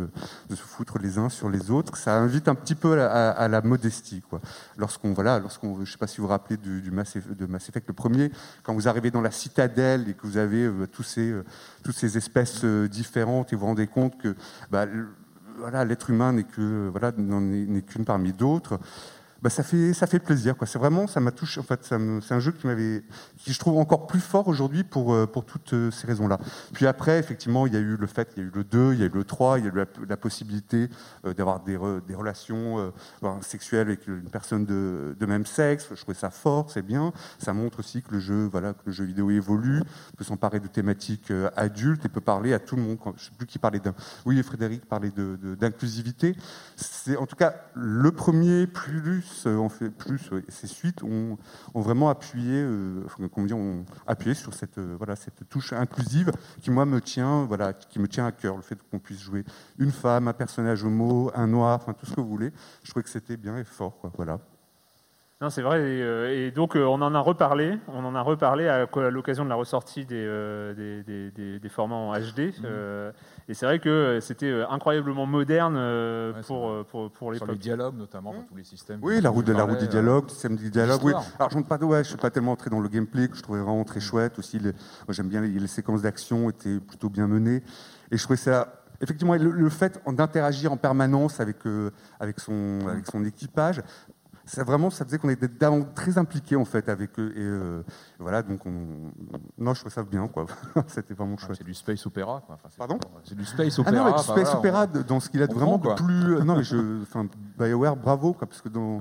foutre les uns sur les autres. Ça invite un petit peu à, la- modestie. quoi. Lorsqu'on, voilà, lorsqu'on, je sais pas si vous vous rappelez du, du de Mass Effect le premier, quand vous arrivez dans la citadelle et que vous avez euh, euh, toutes ces espèces euh, différentes et vous vous rendez compte que bah, voilà, l'être humain n'est que voilà n'est qu'une parmi d'autres. Bah, ça fait ça fait plaisir. C'est vraiment ça m'a touché. En fait, c'est un jeu qui m'avait qui je trouve encore plus fort aujourd'hui pour euh, pour toutes euh, ces raisons-là. Puis après, effectivement, il y a eu le fait, il y a eu le 2, il y a eu le 3, il y a eu la, possibilité euh, d'avoir des, des relations sexuelles avec une personne de, de même sexe. Je trouvais ça fort, c'est bien. Ça montre aussi que le jeu, voilà, que le jeu vidéo évolue, peut s'emparer de thématiques adultes et peut parler à tout le monde. Je sais plus qui parlait d'un. Oui, Frédéric parlait de- de- d'inclusivité. C'est en tout cas le premier plus, euh, en fait plus ces suites ont, ont vraiment appuyé, euh, comment dire, ont appuyé sur cette euh, voilà cette touche inclusive qui moi me tient voilà qui me tient à cœur le fait qu'on puisse jouer une femme, un personnage homo, un noir, enfin tout ce que vous voulez. Je trouvais que c'était bien et fort quoi. Voilà. Non, c'est vrai. Et, euh, et donc, euh, on en a reparlé. On en a reparlé à, à l'occasion de la ressortie des, euh, des, des- formats en HD. euh, et c'est vrai que euh, c'était euh, incroyablement moderne euh, pour, pour, pour Sur l'époque. les dialogues, notamment, pour tous les systèmes. Oui, la route, de, la route du dialogue, le système du dialogue. Oui. l'histoire. Alors, je ne pas, ouais, je suis pas tellement entré dans le gameplay que je trouvais vraiment très chouette aussi. les- moi, j'aime bien les, les séquences d'action étaient plutôt bien menées et je trouvais ça. Effectivement, le, le fait d'interagir en permanence avec, euh, avec, son, avec son équipage, ça vraiment, ça faisait qu'on était très impliqués en fait avec eux. Et euh, voilà, donc on, non, je trouve ça bien, quoi. *laughs* C'était vraiment chouette. C'est du space opéra, quoi. Enfin, c'est- Pardon? C'est du space Ah opéra. non, mais du space voilà, opéra on- dans ce qu'il a de vraiment prend, de quoi. plus. Non, mais je, enfin, BioWare, bravo, quoi, parce que dans,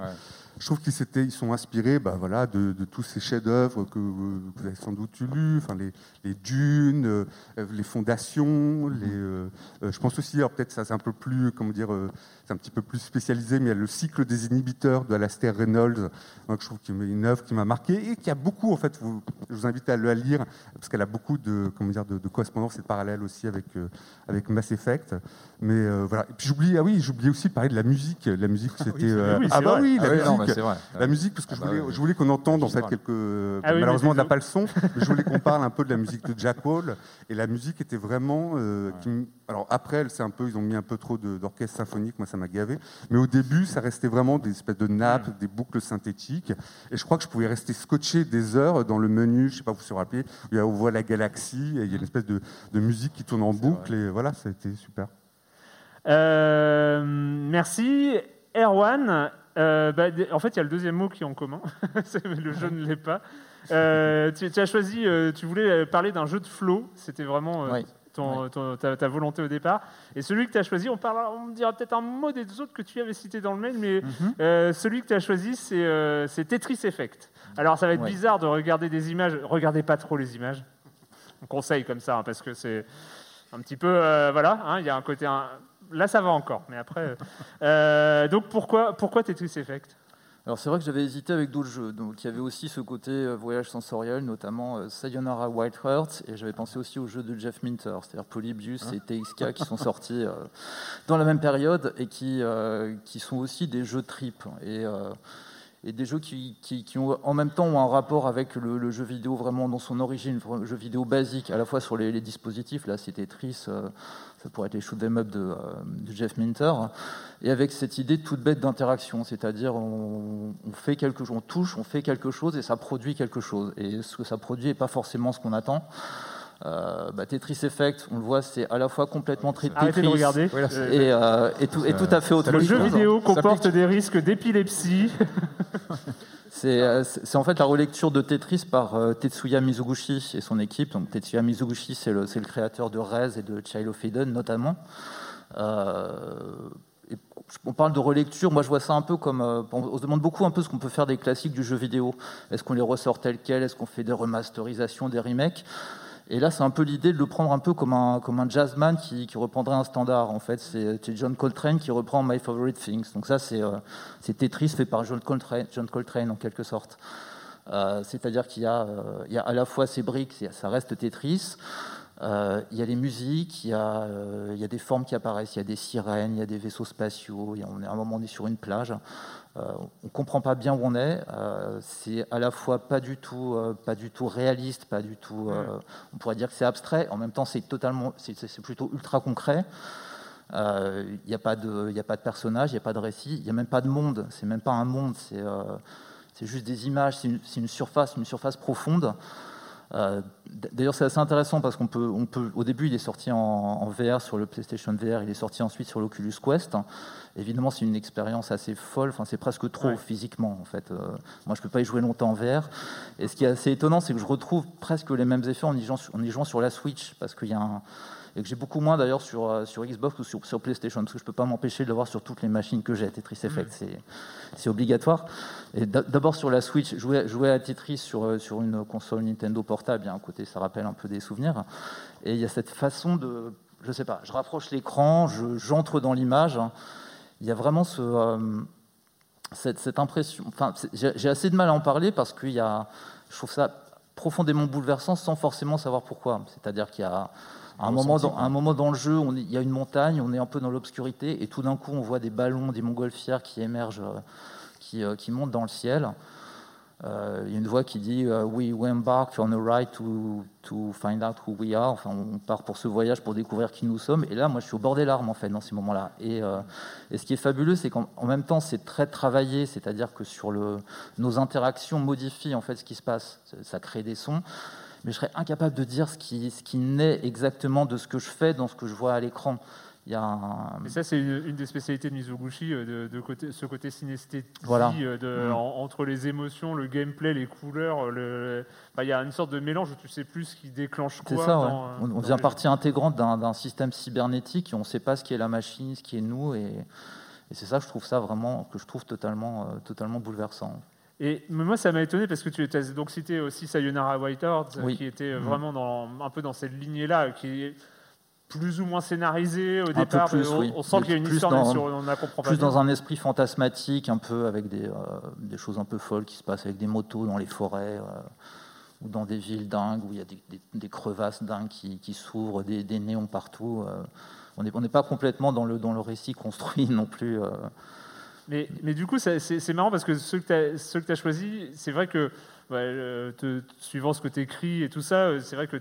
je trouve qu'ils ils sont inspirés, bah voilà, de, de tous ces chefs-d'œuvre que vous, vous avez sans doute lus, enfin les, les dunes, euh, les fondations, les. euh, euh, je pense aussi, alors peut-être ça c'est un peu plus, comment dire, euh, c'est un petit peu plus spécialisé, mais il y a le cycle des inhibiteurs de Alastair Reynolds, que je trouve qu'il une œuvre qui m'a marqué et qui a beaucoup, en fait, vous- je vous invite à le lire parce qu'elle a beaucoup de, comment dire, de, de correspondances et de parallèles aussi avec euh, avec Mass Effect. Mais euh, voilà. Et puis j'oublie, ah oui, j'oubliais aussi de parler de la musique. La musique, c'était oui, c'est- euh, oui, ah bah vrai. oui, Ah la oui, musique, non, vrai. la musique, parce que Ah je bah voulais, oui. je voulais qu'on entende en fait quelques. Ah malheureusement, on n'a pas le son, mais je voulais qu'on *laughs* parle un peu de la musique de Jack Hall. Et la musique était vraiment. euh, qui alors après, c'est un peu, ils ont mis un peu trop d'orchestre symphonique. Moi, ça m'a gavé. Mais au début, ça restait vraiment des espèces de nappes, Mm. des boucles synthétiques. Et je crois que je pouvais rester scotché des heures dans le menu. Je sais pas, vous vous rappelez, où il y a- on voit la galaxie. Et il y a une espèce de, de musique qui tourne en boucle. Et voilà, ça a été super. Euh, merci. Erwan, euh, bah, en fait, il y a le deuxième mot qui est en commun. *laughs* C'est- mais le jeu ne l'est pas. Euh, tu, tu as choisi, tu voulais parler d'un jeu de flow. C'était vraiment euh, Oui. Ton- ton- ta, ta volonté au départ. Et celui que tu as choisi, on, parlera, on me dira peut-être un mot des autres que tu avais cités dans le mail, mais Mhm. euh, celui que tu as choisi, c'est euh, Tetris Effect. Alors, ça va être Ouais. bizarre de regarder des images. Regardez pas trop les images. On conseille comme ça, hein, parce que c'est un petit peu. euh, voilà, hein, il y a un côté. un- Là, ça va encore, mais après. euh, *laughs* donc, pourquoi, pourquoi Tetris Effect? Alors c'est vrai que j'avais hésité avec d'autres jeux. Donc il y avait aussi ce côté euh, voyage sensoriel, notamment euh, Sayonara White Heart, et j'avais pensé aussi aux jeux de Jeff Minter, c'est-à-dire Polybius et TXK qui sont sortis euh, dans la même période et qui, qui sont aussi des jeux trip. Et, et des jeux qui, qui, qui ont en même temps ont un rapport avec le, le jeu vidéo vraiment dans son origine, le jeu vidéo basique, à la fois sur les, les dispositifs, là c'est Tetris, euh, ça pourrait être les shoot 'em up de, euh, de Jeff Minter, et avec cette idée toute bête d'interaction, c'est-à-dire on, on fait quelque chose, on touche, on fait quelque chose et ça produit quelque chose. Et ce que ça produit n'est pas forcément ce qu'on attend. Euh, bah, Tetris Effect, on le voit, c'est à la fois complètement tri- Arrêtez de Tetris regarder. et, euh, et tout, et tout à fait autre Le chose. jeu vidéo comporte des risques d'épilepsie. *laughs* C'est euh, c'est- en fait la relecture de Tetris par euh, Tetsuya Mizuguchi et son équipe. Donc, Tetsuya Mizuguchi, c'est le, créateur de Rez et de Child of notamment. Euh, on parle de relecture, moi je vois ça un peu comme. on se demande beaucoup un peu ce qu'on peut faire des classiques du jeu vidéo. Est-ce qu'on les ressort tels quels? Est-ce qu'on fait des remasterisations, des remakes? Et là, c'est un peu l'idée de le prendre un peu comme un, comme un jazzman qui, qui reprendrait un standard. En fait, c'est John Coltrane qui reprend My Favorite Things. Donc ça, c'est euh, Tetris fait par John Coltrane, John Coltrane en quelque sorte. Euh, C'est-à-dire qu'il y, a, euh, y a à la fois ces briques, ça reste Tetris. Euh, il y a les musiques, il y a, euh, il y a des formes qui apparaissent, il y a des sirènes, il y a des vaisseaux spatiaux. il on est, à un moment, on est sur une plage. Euh, on comprend pas bien où on est. Euh, c'est à la fois pas du tout, euh, pas du tout réaliste, pas du tout. on pourrait dire que c'est abstrait. En même temps, c'est totalement, c'est, plutôt ultra concret. Il n'y a pas de, personnage, il n'y a pas de récit, il n'y a même pas de monde. C'est même pas un monde. C'est, juste des images. C'est une surface, une surface profonde. Euh, D'ailleurs, c'est assez intéressant parce qu'on peut, on peut, au début, il est sorti en, en VR sur le PlayStation VR, il est sorti ensuite sur l'Oculus Quest. Évidemment, c'est une expérience assez folle. Enfin, c'est presque trop Ouais. physiquement, en fait. Euh, moi, je peux pas y jouer longtemps en VR. Et ce qui est assez étonnant, c'est que je retrouve presque les mêmes effets en y jouant, en y jouant sur la Switch, parce qu'il y a un et que j'ai beaucoup moins d'ailleurs sur, euh, sur Xbox ou sur, sur PlayStation, parce que je peux pas m'empêcher de le voir sur toutes les machines que j'ai. Tetris Effect, c'est c'est obligatoire. Et d'a- d'abord sur la Switch, jouer, jouer à Tetris sur, euh, sur une console Nintendo portable, il y a un côté, ça rappelle un peu des souvenirs. Et il y a cette façon de, je sais pas, je rapproche l'écran, je- j'entre dans l'image. Il y a vraiment ce, euh, cette, cette impression. Enfin, j'ai assez de mal à en parler parce qu'il y a, je trouve ça profondément bouleversant sans forcément savoir pourquoi. C'est-à-dire qu'il y a un moment, dans, un moment dans le jeu, on est- il y a une montagne, on est un peu dans l'obscurité, et tout d'un coup, on voit des ballons, des montgolfières qui émergent, euh, qui, euh, qui montent dans le ciel. Euh, il y a une voix qui dit euh, We, we embark on a ride to, to find out who we are. Enfin, on part pour ce voyage pour découvrir qui nous sommes. Et là, moi, je suis au bord des larmes, en fait, dans ces moments-là. Et, euh, et ce qui est fabuleux, c'est qu'en en même temps, c'est très travaillé, c'est-à-dire que sur le, nos interactions modifient en fait ce qui se passe. Ça crée des sons. Mais je serais incapable de dire ce qui, ce qui naît exactement de ce que je fais dans ce que je vois à l'écran. il y a un... Mais ça, c'est une, une des spécialités de Mizoguchi, euh, de, de côté, ce côté synesthésie Voilà. euh, de, Mm. en- entre les émotions, le gameplay, les couleurs. le- enfin, Il y a une sorte de mélange où tu sais plus ce qui déclenche C'est quoi. ça, ouais. dans, euh, on, on devient les partie intégrante d'un d'un système cybernétique et on ne sait pas ce qui est la machine, ce qui est nous. Et, et c'est ça que je trouve ça vraiment, que je trouve totalement, euh, totalement bouleversant. Et moi, ça m'a étonné parce que tu as donc cité aussi Sayonara Whitehorse, Oui. qui était Mhm. vraiment dans, un peu dans cette lignée-là, qui est plus ou moins scénarisée au Un départ. plus, on, oui. on sent qu'il y a une Plus histoire, dans- si on la comprend pas. Plus dans un esprit fantasmatique, un peu avec des, euh, des choses un peu folles qui se passent avec des motos dans les forêts euh, ou dans des villes dingues où il y a des, des- des crevasses dingues qui, qui s'ouvrent, des, néons partout. euh. on n'est on n'est pas complètement dans le, dans le récit construit *laughs* non plus. Mais, mais du coup, c'est marrant parce que ceux que tu as, choisis, c'est vrai que, ouais, euh, te- suivant ce que tu écris et tout ça, euh, c'est vrai que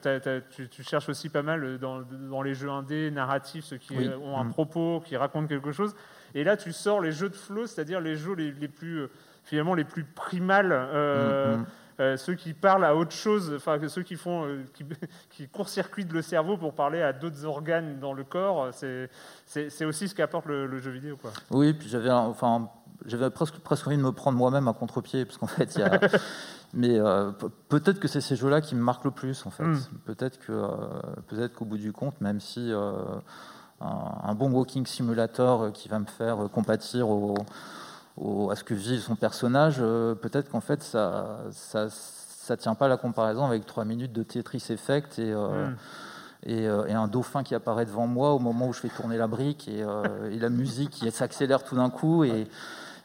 tu, tu cherches aussi pas mal euh, dans, dans les jeux indés, narratifs, ceux qui Oui. ont un Mm. propos, qui racontent quelque chose. Et là, tu sors les jeux de flow, c'est-à-dire les jeux les, les plus, finalement, les plus primals. euh, Mm, mm. Euh, ceux qui parlent à autre chose, enfin ceux qui font, euh, qui, *laughs* qui court-circuitent le cerveau pour parler à d'autres organes dans le corps, c'est aussi ce qu'apporte le, le jeu vidéo, quoi. Oui, puis j'avais enfin, j'avais presque, presque envie de me prendre moi-même à contre-pied, parce qu'en fait, y a. *laughs* Mais euh, pe- peut-être que c'est ces jeux-là qui me marquent le plus, en fait. Mm. Peut-être que, peut-être qu'au bout du compte, même si un, un bon walking simulator qui va me faire compatir au, au- à ce que vit son personnage, euh, peut-être qu'en fait, ça, ça, ça tient pas la comparaison avec trois minutes de Tetris Effect et. euh, Mm. et, euh, et un dauphin qui apparaît devant moi au moment où je fais tourner la brique et, et la musique qui s'accélère tout d'un coup et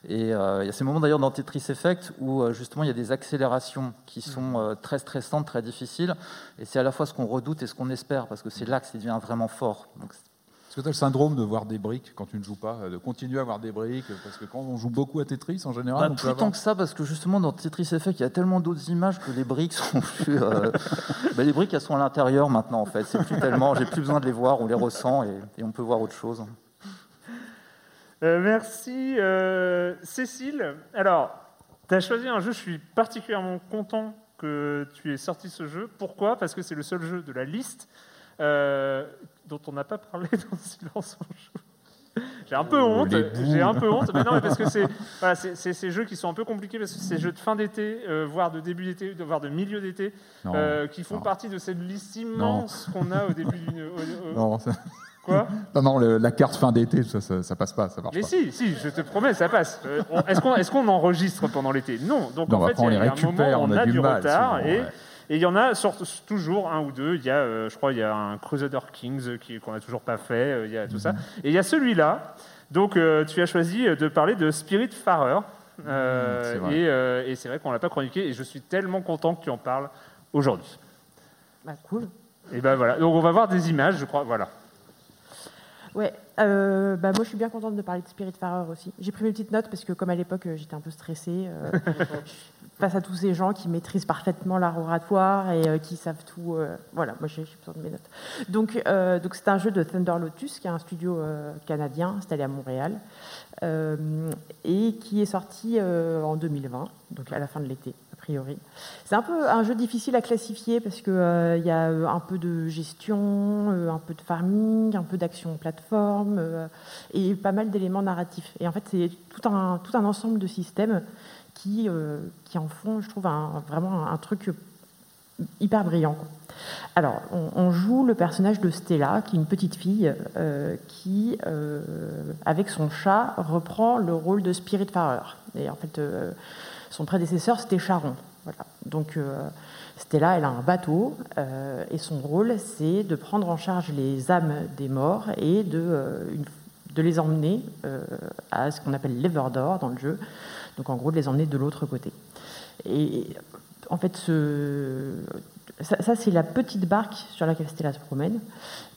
et il y a ces moments d'ailleurs dans Tetris Effect où justement il y a des accélérations qui sont euh, très stressantes, très difficiles et c'est à la fois ce qu'on redoute et ce qu'on espère parce que c'est là que ça devient vraiment fort. Donc, que tu as le syndrome de voir des briques quand tu ne joues pas, euh, de continuer à voir des briques Parce que quand on joue beaucoup à Tetris, en général, Bah, on peut plus avoir... tant que ça, parce que justement dans Tetris Effect, il y a tellement d'autres images que les briques *laughs* sont plus. euh, bah, les briques, elles sont à l'intérieur maintenant, en fait. C'est plus tellement. J'ai plus besoin de les voir, on les ressent et, et on peut voir autre chose. Euh, merci euh, Cécile. Alors, tu as choisi un jeu, je suis particulièrement content que tu aies sorti ce jeu. Pourquoi? Parce que c'est le seul jeu de la liste euh, dont on n'a pas parlé *laughs* dans Silence en joue. J'ai un peu Oh, honte, j'ai un peu honte, mais non, mais parce que c'est *laughs* voilà, ces jeux qui sont un peu compliqués parce que c'est jeux de fin d'été, euh, voire de début d'été, voire de milieu d'été, euh, qui font non. partie de cette liste immense qu'on a au début d'une. Non, ça- Quoi? Non, non, le- la carte fin d'été, ça, ça, ça passe pas, ça marche Mais pas. si, si, je te promets, ça passe. Euh, on- Est-ce qu'on est qu'on enregistre pendant l'été? Non. Donc Non, en fait, après, on il y a, y un moment on, on a a du mal, retard et ouais. Et il y en a sur- toujours un ou deux. Il y a, euh, je crois, il y a un Crusader Kings qui- qu'on n'a toujours pas fait. euh, Il y a tout ça. Mhm. Et il y a celui-là. Donc euh, tu as choisi de parler de Spirit Farer. Euh, c'est vrai. et euh, et c'est vrai qu'on l'a pas chroniqué. Et je suis tellement content que tu en parles aujourd'hui. Bah, cool. Et ben voilà. Donc on va voir des images, je crois. Voilà. Ouais, euh, bah moi je suis bien contente de parler de Spiritfarer aussi. J'ai pris mes petites notes parce que comme à l'époque j'étais un peu stressée euh, *laughs* face à tous ces gens qui maîtrisent parfaitement l'art oratoire et euh, qui savent tout. euh, voilà, moi j'ai besoin de mes notes. Donc euh, donc c'est un jeu de Thunder Lotus qui est un studio canadien installé à Montréal et qui est sorti en 2020, donc à la fin de l'été a priori. C'est un peu un jeu difficile à classifier parce que euh, y a un peu de gestion, un peu de farming, un peu d'action plateforme et pas mal d'éléments narratifs. Et en fait, c'est tout un tout un ensemble de systèmes qui euh, qui en font, je trouve, vraiment un, truc hyper brillant. Alors, on, joue le personnage de Stella, qui est une petite fille euh, qui, euh, avec son chat, reprend le rôle de Spiritfarer. Et en fait, son prédécesseur, c'était Charon. Voilà. Donc, Stella, elle a un bateau, et son rôle, c'est de prendre en charge les âmes des morts et de, de les emmener à ce qu'on appelle l'Everdor dans le jeu. Donc, en gros, de les emmener de l'autre côté. Et en fait, ça, c'est la petite barque sur laquelle Stella se promène.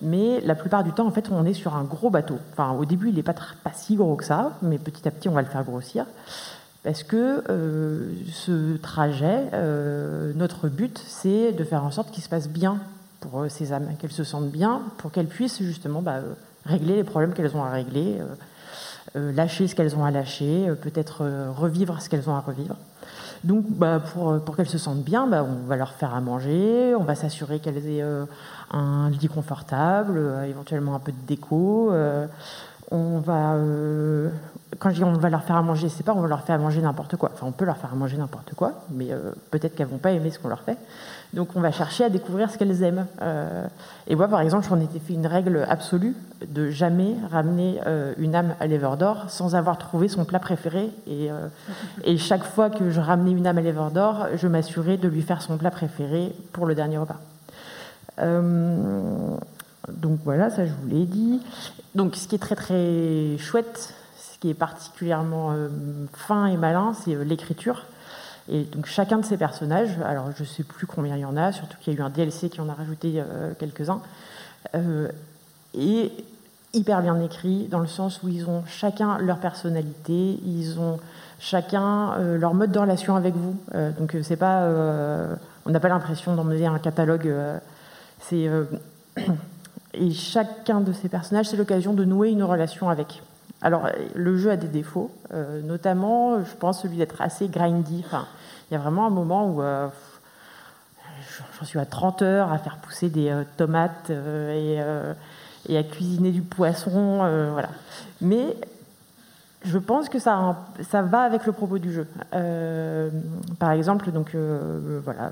Mais la plupart du temps, en fait, on est sur un gros bateau. Enfin, au début, il n'est pas, si gros que ça, mais petit à petit, on va le faire grossir. Parce que euh, ce trajet, euh, notre but, c'est de faire en sorte qu'il se passe bien pour euh, ces âmes, qu'elles se sentent bien, pour qu'elles puissent justement bah, régler les problèmes qu'elles ont à régler, lâcher ce qu'elles ont à lâcher, euh, peut-être euh, revivre ce qu'elles ont à revivre. Donc, bah, pour, pour qu'elles se sentent bien, bah, on va leur faire à manger, on va s'assurer qu'elles aient euh, un lit confortable, euh, éventuellement un peu de déco. euh, on va, euh, quand je dis on va leur faire à manger, c'est pas on va leur faire à manger n'importe quoi. Enfin, on peut leur faire à manger n'importe quoi, mais euh, peut-être qu'elles vont pas aimer ce qu'on leur fait. Donc, on va chercher à découvrir ce qu'elles aiment. Euh, et moi, par exemple, j'en étais fait une règle absolue de jamais ramener euh, une âme à l'Everdor sans avoir trouvé son plat préféré. Et, euh, et chaque fois que je ramenais une âme à l'Everdor, je m'assurais de lui faire son plat préféré pour le dernier repas. Donc voilà, ça je vous l'ai dit. Donc ce qui est très très chouette, ce qui est particulièrement fin et malin, c'est l'écriture. Et donc chacun de ces personnages, alors je sais plus combien il y en a, surtout qu'il y a eu un DLC qui en a rajouté euh, quelques-uns, euh, est hyper bien écrit dans le sens où ils ont chacun leur personnalité, ils ont chacun euh, leur mode de relation avec vous. Euh, donc euh, c'est pas, euh, on n'a pas l'impression d'emmener un catalogue. euh, euh, *clears throat* et chacun de ces personnages, c'est l'occasion de nouer une relation avec. Alors, le jeu a des défauts, euh, notamment, je pense, celui d'être assez grindy. Il y a vraiment un moment où euh, j'en suis à 30 heures à faire pousser des euh, tomates euh, et, à cuisiner du poisson, voilà. Mais je pense que ça, ça va avec le propos du jeu. Par exemple, donc voilà,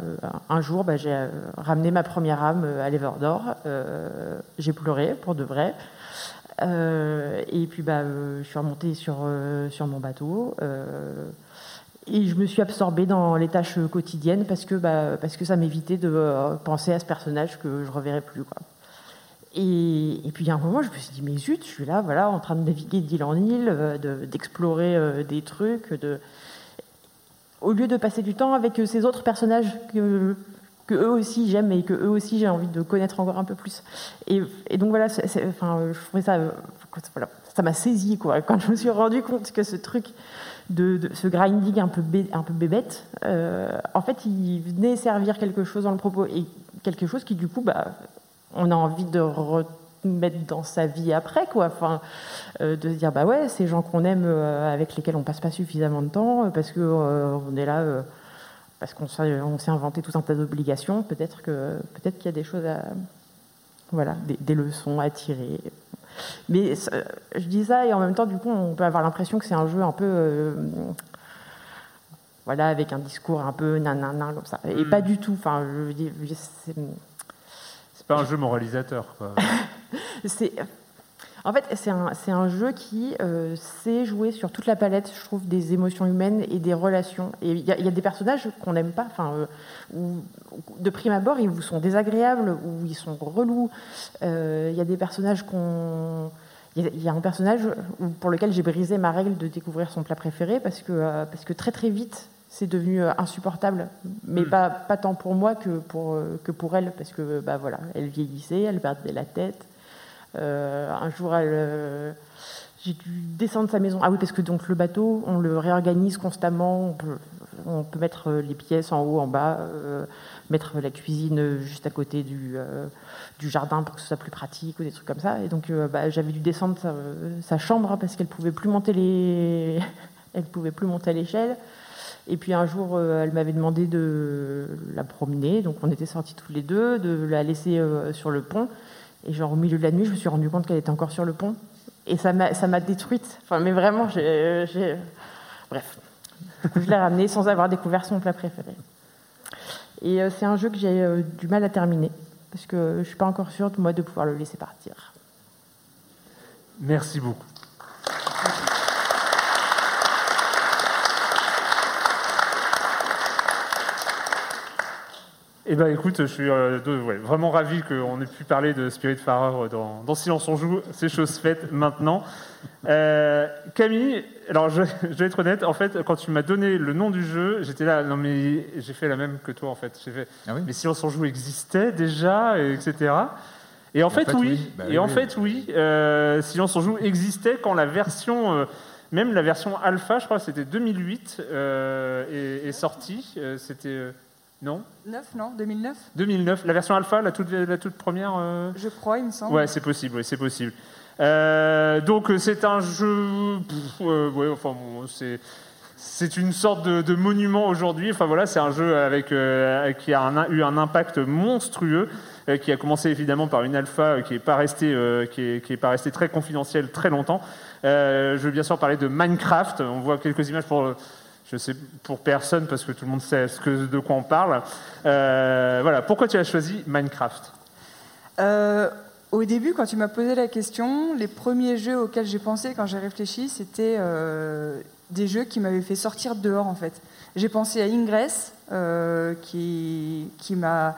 un jour, bah, j'ai ramené ma première âme à l'Everdor. Euh, j'ai pleuré pour de vrai. Euh, et puis, bah, euh, je suis remontée sur, euh, sur mon bateau. et je me suis absorbée dans les tâches quotidiennes parce que, bah, parce que ça m'évitait de penser à ce personnage que je reverrai plus. Et, puis il y a un moment, je me suis dit, mais zut, je suis là, voilà, en train de naviguer d'île en île, de- d'explorer des trucs, de... au lieu de passer du temps avec ces autres personnages que, que eux aussi j'aime et que eux aussi j'ai envie de connaître encore un peu plus. Et, donc voilà, c'est- enfin, je trouvais ça, euh, voilà, ça m'a saisi quoi. Quand je me suis rendu compte que ce truc de, ce grinding un peu, un peu bébête, euh, en fait, il venait servir quelque chose dans le propos et quelque chose qui du coup, bah, on a envie de remettre dans sa vie après, quoi. Enfin, euh, de se dire, bah ouais, ces gens qu'on aime, avec lesquels on passe pas suffisamment de temps, parce que on est là, parce qu'on s'est inventé tout un tas d'obligations. Peut-être que peut-être qu'il y a des choses à, voilà, des, des leçons à tirer. Mais ça- je dis ça et en même temps, du coup, on peut avoir l'impression que c'est un jeu un peu, euh, voilà, avec un discours un peu nanana comme ça. Et Mm. pas du tout. Enfin, je veux dire, c'est- C'est pas un jeu moralisateur. Quoi. *laughs* c'est en fait c'est un, jeu qui euh, sait jouer sur toute la palette je trouve des émotions humaines et des relations. Et il y, a- il y a des personnages qu'on n'aime pas enfin euh, où, de prime abord ils vous sont désagréables ou ils sont relous. Euh, il y a des personnages qu'on il y a- un personnage pour lequel j'ai brisé ma règle de découvrir son plat préféré parce que, euh, parce que très très vite c'est devenu insupportable, mais pas, pas tant pour moi que pour, que pour elle, parce que bah, voilà, elle vieillissait, elle perdait la tête. Euh, un jour, euh, j'ai dû descendre sa maison. Ah oui, parce que donc le bateau, on le réorganise constamment. On peut, mettre euh, les pièces en haut, en bas, mettre la cuisine juste à côté du, jardin pour que ce soit plus pratique ou des trucs comme ça. Et donc, bah, j'avais dû descendre sa, chambre parce qu'elle pouvait plus monter les, *laughs* elle pouvait plus monter à l'échelle. Et puis un jour, elle m'avait demandé de la promener, donc on était sortis tous les deux, de la laisser sur le pont. Et genre au milieu de la nuit, je me suis rendu compte qu'elle était encore sur le pont. Et ça m'a, détruite. Enfin, mais vraiment, j'ai, bref. Je l'ai ramenée sans avoir découvert son plat préféré. Et euh, c'est un jeu que j'ai euh, du mal à terminer parce que je suis pas encore sûre moi de pouvoir le laisser partir. Merci beaucoup. Eh ben écoute, je suis euh, de- ouais, vraiment ravi qu'on ait pu parler de Spiritfarer dans, dans Silence on joue. C'est chose faite maintenant. Euh, Camille, alors je, je vais être honnête, en fait, quand tu m'as donné le nom du jeu, j'étais là, non mais j'ai fait la même que toi en fait. J'ai fait, mais Silence on joue existait déjà, et etc. Et en, fait, oui. bah et oui, en oui. fait, oui. euh, Silence on joue existait quand la version, même la version alpha, je crois, que c'était 2008, euh, est, est sortie. C'était non 9, non 2009 2009, la version alpha, la toute, la toute première. euh Je crois, il me semble. Ouais, c'est possible, ouais, c'est possible. Euh, donc euh, c'est un jeu, pff, euh, ouais, enfin bon, c'est c'est une sorte de, de monument aujourd'hui. Enfin voilà, c'est un jeu avec qui a un- eu un impact monstrueux, qui a commencé évidemment par une alpha qui est pas restée qui est, qui est pas restée très confidentielle très longtemps. Je veux bien sûr parler de Minecraft. On voit quelques images pour je sais pour personne parce que tout le monde sait de quoi on parle. Euh, voilà, pourquoi tu as choisi Minecraft? Euh, au début, quand tu m'as posé la question, les premiers jeux auxquels j'ai pensé quand j'ai réfléchi, c'était euh, des jeux qui m'avaient fait sortir dehors en fait. J'ai pensé à Ingress, euh, qui, qui m'a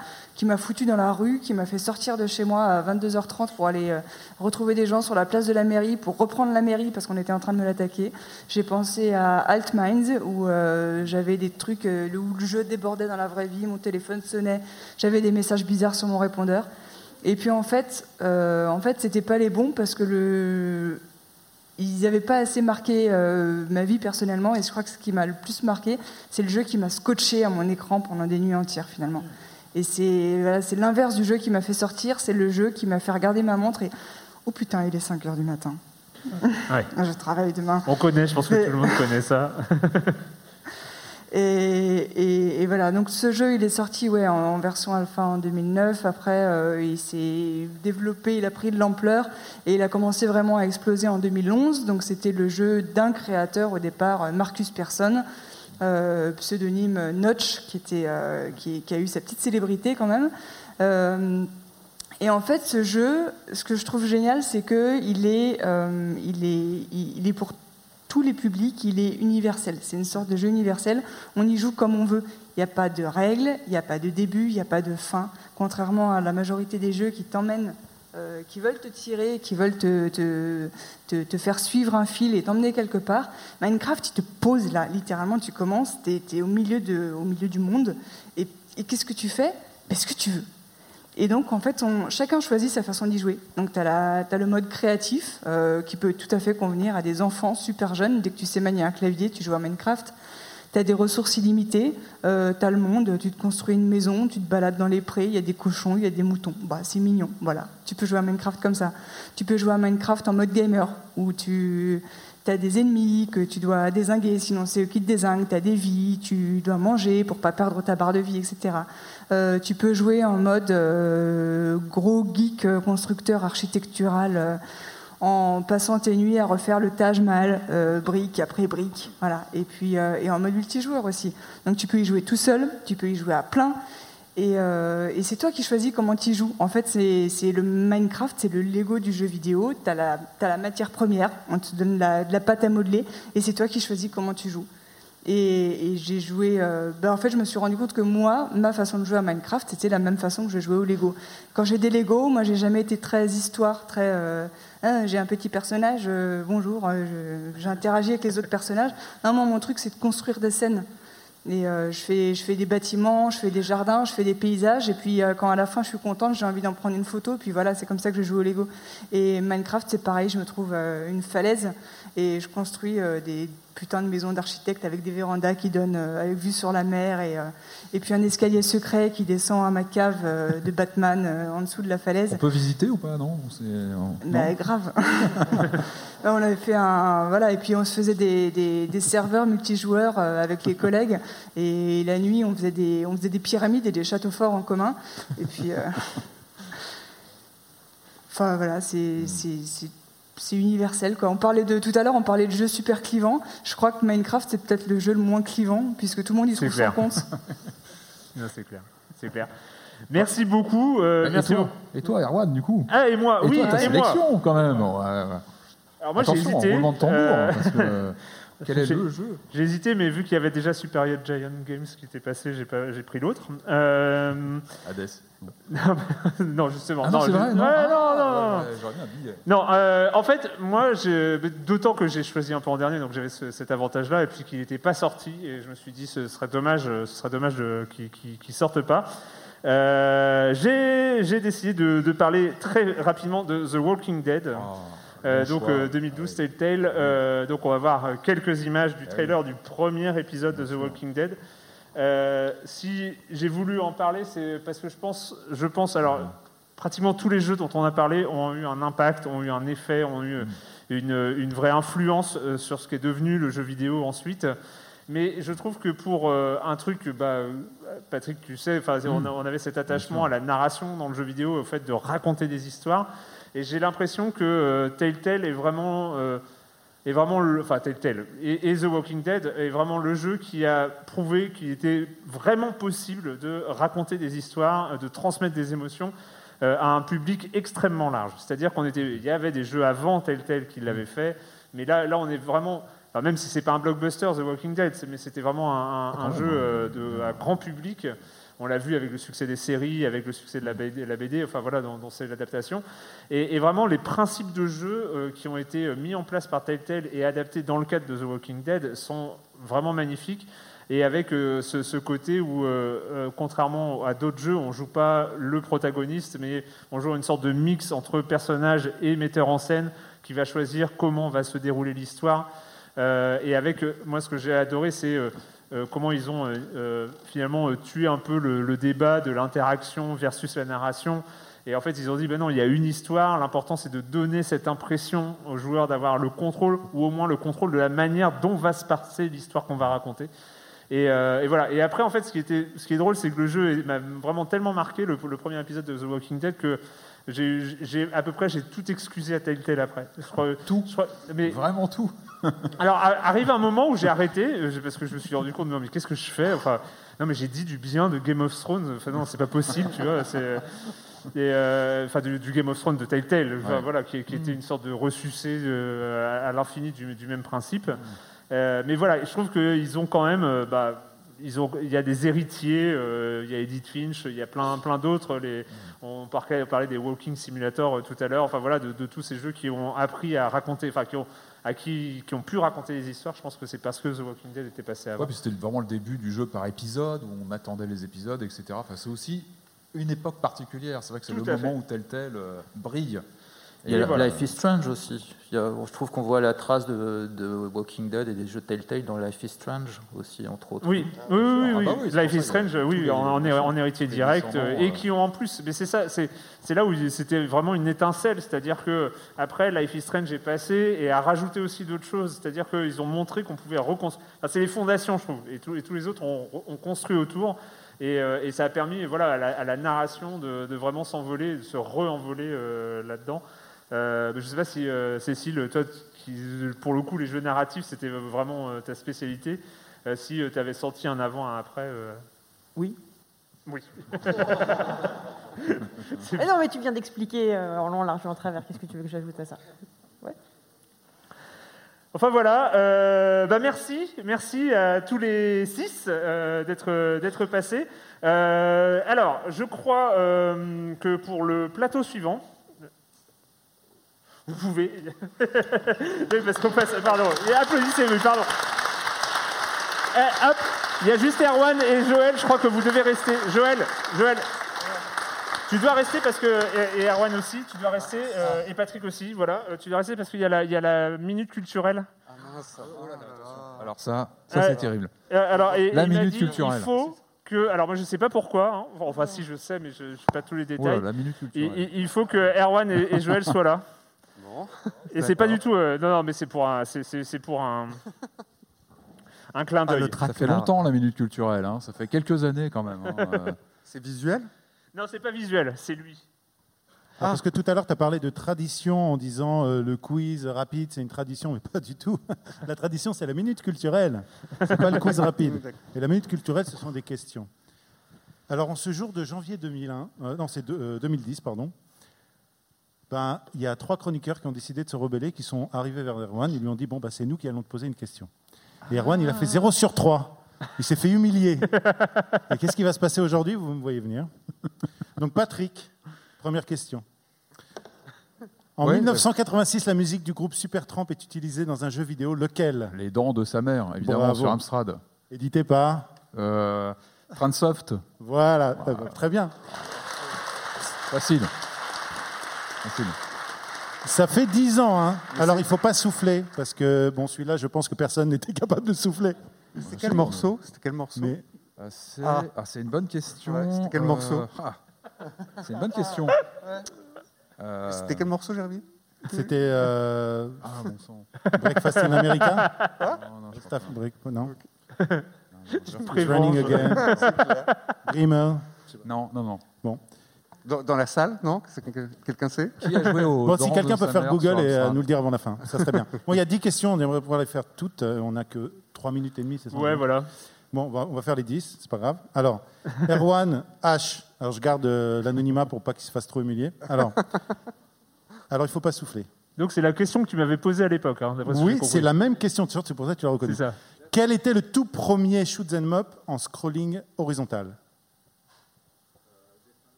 foutu dans la rue, qui m'a fait sortir de chez moi à 22h30 pour aller euh, retrouver des gens sur la place de la mairie, pour reprendre la mairie parce qu'on était en train de me l'attaquer. J'ai pensé à Alt Minds, où euh, j'avais des trucs où le jeu débordait dans la vraie vie, mon téléphone sonnait, j'avais des messages bizarres sur mon répondeur. Et puis en fait, en fait, c'était pas les bons parce que le, ils n'avaient pas assez marqué euh, ma vie personnellement. Et je crois que ce qui m'a le plus marqué, c'est le jeu qui m'a scotché à mon écran pendant des nuits entières finalement. Et c'est voilà, l'inverse du jeu qui m'a fait sortir. C'est le jeu qui m'a fait regarder ma montre et oh putain, il est 5 heures du matin. Ouais. *laughs* Je travaille demain. On connaît, je pense que tout le monde connaît ça. *laughs* Et, voilà, donc ce jeu, il est sorti ouais, en, version alpha en 2009. Après, euh, il s'est développé, il a pris de l'ampleur et il a commencé vraiment à exploser en 2011. Donc c'était le jeu d'un créateur au départ, euh, Marcus Persson, euh, pseudonyme Notch, qui, qui, a eu sa petite célébrité quand même. Et en fait, ce jeu, ce que je trouve génial, c'est qu'il est, il est, il est pour tous les publics, il est universel. C'est une sorte de jeu universel. On y joue comme on veut. Il n'y a pas de règles, il n'y a pas de début, il n'y a pas de fin. Contrairement à la majorité des jeux qui t'emmènent, euh, qui veulent te tirer, qui veulent te, te, faire suivre un fil et t'emmener quelque part, Minecraft, il te pose là. Littéralement, tu commences, tu es, au, milieu de- au milieu du monde. Et, et qu'est-ce que tu fais? Ben, Ce que tu veux. Et donc, en fait, chacun choisit sa façon d'y jouer. Donc, tu as, le mode créatif, euh, qui peut tout à fait convenir à des enfants super jeunes. Dès que tu sais manier un clavier, tu joues à Minecraft. Tu as des ressources illimitées, tu as le monde, tu te construis une maison, tu te balades dans les prés, il y a des cochons, il y a des moutons. Bah, c'est mignon, voilà. Tu peux jouer à Minecraft comme ça. Tu peux jouer à Minecraft en mode gamer, où tu as des ennemis que tu dois désinguer, sinon c'est eux qui te désinguent, tu as des vies, tu dois manger pour pas perdre ta barre de vie, etc. Euh, tu peux jouer en mode euh, gros geek euh, constructeur architectural en passant tes nuits à refaire le Taj Mahal, brique après brique, voilà. Et puis et en mode multijoueur aussi. Donc tu peux y jouer tout seul, tu peux y jouer à plein. Et, c'est toi qui choisis comment tu joues. En fait, c'est le Minecraft, c'est le Lego du jeu vidéo. Tu as, la t'as la matière première, on te donne la- de la pâte à modeler, et c'est toi qui choisis comment tu joues. Et, j'ai joué. euh, ben en fait, je me suis rendu compte que moi, ma façon de jouer à Minecraft, c'était la même façon que je jouais au Lego. Quand j'ai des Lego, moi, j'ai jamais été très histoire, très. euh, Ah, j'ai un petit personnage, euh, bonjour, j'interagis avec les autres personnages. Non, moi, mon truc, c'est de construire des scènes. Et je, fais, je fais des bâtiments, je fais des jardins, je fais des paysages. Et puis quand à la fin je suis contente, j'ai envie d'en prendre une photo. Puis voilà, c'est comme ça que je joue au Lego. Et Minecraft, c'est pareil, je me trouve une falaise et je construis des putains de maisons d'architectes avec des vérandas qui donnent euh, avec vue sur la mer. Et, euh, et puis un escalier secret qui descend à ma cave euh, de Batman en dessous de la falaise. On peut visiter ou pas Non, C'est- non Bah, grave. *laughs* Là, on avait fait un voilà et puis on se faisait des, des- des serveurs multijoueurs avec les collègues et la nuit on faisait des on faisait des pyramides et des châteaux forts en commun et puis enfin voilà c'est c'est- universel quoi. On parlait de tout à l'heure on parlait de jeux super clivants. Je crois que Minecraft c'est peut-être le jeu le moins clivant puisque tout le monde y trouve son compte. *laughs* Non, c'est clair. C'est clair. Merci beaucoup. euh, Et merci toi, beaucoup. et toi, Erwan, du coup Ah, et moi, Et oui, toi, ta et moi. sélection, quand même. Ouais, ouais. Alors moi, j'ai hésité. roulement de tambour, euh, parce que, euh, *laughs* quel est j'ai- le jeu? J'ai hésité, mais vu qu'il y avait déjà Superior Giant Games qui était passé, j'ai pris l'autre. Euh... Hades. *laughs* non, justement. Ah non, je- vrai, non. Ouais, Ah, non, non, non. Non, euh, en fait, moi, d'autant que j'ai choisi un peu en dernier, donc j'avais ce- cet avantage-là, et puis qu'il n'était pas sorti, et je me suis dit, ce serait dommage, ce serait dommage qu'il qu'il- qu'il sorte pas. Euh, j'ai décidé de, de parler très rapidement de The Walking Dead. Euh, donc euh, 2012 Telltale. Euh, donc on va voir euh, quelques images du trailer du premier épisode de The Walking Dead. Euh, si j'ai voulu en parler, c'est parce que je pense, je pense alors pratiquement tous les jeux dont on a parlé ont eu un impact, ont eu un effet, ont eu une, une vraie influence sur ce qui est devenu le jeu vidéo ensuite. Mais je trouve que pour un truc, bah, Patrick, tu sais, enfin, on, on avait cet attachement à la narration dans le jeu vidéo, au fait de raconter des histoires. Et j'ai l'impression que euh, Telltale est vraiment, euh, est vraiment, le, enfin Telltale et, et The Walking Dead est vraiment le jeu qui a prouvé qu'il était vraiment possible de raconter des histoires, de transmettre des émotions euh, à un public extrêmement large. C'est-à-dire qu'on était, il y avait des jeux avant Telltale qui l'avaient fait, mais là, là, on est vraiment, enfin, même si c'est pas un blockbuster, The Walking Dead, mais c'était vraiment un, un- un jeu euh, de, à grand public. On l'a vu avec le succès des séries, avec le succès de la BD, enfin voilà, dont, dont c'est l'adaptation. Et, et vraiment, les principes de jeu euh, qui ont été euh, mis en place par Telltale et adaptés dans le cadre de The Walking Dead sont vraiment magnifiques. Et avec euh, ce, côté où, contrairement à d'autres jeux, on joue pas le protagoniste, mais on joue une sorte de mix entre personnage et metteur en scène qui va choisir comment va se dérouler l'histoire. Et avec, moi, ce que j'ai adoré, c'est euh, comment ils ont euh, euh, finalement tué un peu le, débat de l'interaction versus la narration. Et en fait, ils ont dit, ben non, il y a une histoire, l'important c'est de donner cette impression aux joueurs d'avoir le contrôle, ou au moins le contrôle de la manière dont va se passer l'histoire qu'on va raconter. Et, voilà. Et après, en fait, ce qui, était, ce qui est drôle, c'est que le jeu m'a vraiment tellement marqué, le premier épisode de The Walking Dead, que j'ai j'ai- à peu près j'ai tout excusé à Telltale après. Je crois, tout. mais Vraiment tout. *laughs* alors, arrive un moment où j'ai arrêté, euh, parce que je me suis rendu compte, non, mais qu'est-ce que je fais enfin, Non, mais j'ai dit du bien de Game of Thrones. Enfin, non, c'est pas possible, tu vois. C'est. euh, Enfin, du, du Game of Thrones de Telltale, enfin, Ouais. voilà, qui, qui était une sorte de ressucé euh, à, à l'infini du, du même principe. Euh, mais voilà, je trouve qu'ils ont quand même. bah, ils ont, il y a des héritiers, euh, il y a Edith Finch, il y a plein, plein d'autres. Les, on parlait, on parlait des Walking Simulator euh, tout à l'heure. Enfin voilà, de, de tous ces jeux qui ont appris à raconter, enfin qui ont, à qui, qui ont pu raconter des histoires. Je pense que c'est parce que The Walking Dead était passé avant. Ouais, puis c'était vraiment le début du jeu par épisode, où on attendait les épisodes, etc. Enfin, c'est aussi une époque particulière. C'est vrai que c'est Tout le moment fait. où Telltale euh, brille. Il y a Et la- voilà. Life is Strange aussi. Je trouve qu'on voit la trace de, de Walking Dead et des jeux Telltale dans Life is Strange aussi, entre autres. Oui, oui, oui, oui, Ah bah oui, Life is Strange, oui, les- en, héritier direct, euh, et qui ont en plus, mais c'est ça, c'est là où c'était vraiment une étincelle, c'est-à-dire que après Life is Strange est passé et a rajouté aussi d'autres choses, c'est-à-dire qu'ils ont montré qu'on pouvait reconstruire. Enfin, c'est les fondations, je trouve, et, tous- et tous les autres ont, ont construit autour. Et, euh, et ça a permis voilà, à, la, à la narration de, de vraiment s'envoler, de se re-envoler euh, là-dedans. Euh, je ne sais pas si, euh, Cécile, toi, qui, pour le coup, les jeux narratifs, c'était vraiment euh, ta spécialité, euh, si tu avais senti un avant, un après. euh, Oui. Oui. *laughs* Eh non, mais tu viens d'expliquer euh, en long, en large et en travers. Qu'est-ce que tu veux que j'ajoute à ça? Ouais. Enfin voilà, euh, bah merci, merci à tous les six euh, d'être d'être passés. Euh, alors, je crois euh, que pour le plateau suivant, vous pouvez, *laughs* Oui, parce qu'on passe, pardon, et applaudissez-vous, pardon. Eh, hop, il y a juste Erwan et Joël, je crois que vous devez rester. Joël, Joël, tu dois rester parce que et, Erwan aussi, tu dois rester euh, et Patrick aussi, voilà, Euh, tu dois rester parce qu'il y a la, il y a la minute culturelle. Alors ça, ça Euh, c'est terrible. euh, alors, et- La minute dit, culturelle. Il faut que, alors moi je sais pas pourquoi, hein, enfin si je sais, mais je ne sais pas tous les détails. Oh là, la minute culturelle. Il faut que Erwan et, et Joël soient là. *laughs* Et c'est pas du tout, euh, non non, mais c'est pour un, c'est- pour un, *laughs* un clin Ah, d'œil. ça fait longtemps la minute culturelle, hein. ça fait quelques années quand même. hein. *laughs* C'est visuel? Non, c'est pas visuel, c'est lui. Ah, Parce que tout à l'heure, tu as parlé de tradition en disant euh, le quiz rapide, c'est une tradition, mais pas du tout. *laughs* La tradition, c'est la minute culturelle. C'est pas le quiz rapide. Et la minute culturelle, ce sont des questions. Alors, en ce jour de janvier 2001, euh, non, c'est de- euh, 2010, pardon, ben, il y a trois chroniqueurs qui ont décidé de se rebeller, qui sont arrivés vers Erwan. Ils lui ont dit Bon, bah, c'est nous qui allons te poser une question. Et Erwan, il a fait 0 sur 3. Il s'est fait humilier. Et qu'est-ce qui va se passer aujourd'hui Vous me voyez venir? Donc, Patrick, première question. En Ouais, 1986, la musique du groupe Supertramp est utilisée dans un jeu vidéo. Lequel? Les dents de sa mère, évidemment, Bravo. sur Amstrad. Édité par euh, Transsoft. Voilà, ben, très bien. Facile. Ça fait 10 ans, hein. Alors il faut pas souffler, parce que bon, celui-là, je pense que personne n'était *laughs* capable de souffler. C'était quel morceau? C'était quel morceau? Mais Ah, c'est Ah. ah, c'est une bonne question. Ouais, c'était quel Euh, morceau ah, C'est une bonne question. Euh, C'était quel morceau, Jérémy C'était. euh, Ah, bon sang. Breakfast in America Non, non, je crois Staff pas. break- non. Je It's raining again. *laughs* Dreamer. Non, non, non. Bon. Dans, dans la salle, non quelqu'un- sait Qui a joué au Bon, si quelqu'un peut faire Google et euh, nous le dire avant la fin, ça serait bien. *laughs* Bon, il y a 10 questions, on aimerait pouvoir les faire toutes. euh, On n'a que 3 minutes et demie, c'est ça Ouais, voilà. Bon, on va, on va faire les 10, c'est pas grave. Alors, *laughs* Erwan H. Alors, je garde euh, l'anonymat pour pas qu'il se fasse trop humilier. Alors, *laughs* alors il faut pas souffler. Donc c'est la question que tu m'avais posée à l'époque. Hein, ce Oui, c'est la même question, c'est pour ça que tu l'as reconnu. C'est ça. Quel était le tout premier shoot 'em up en scrolling horizontal?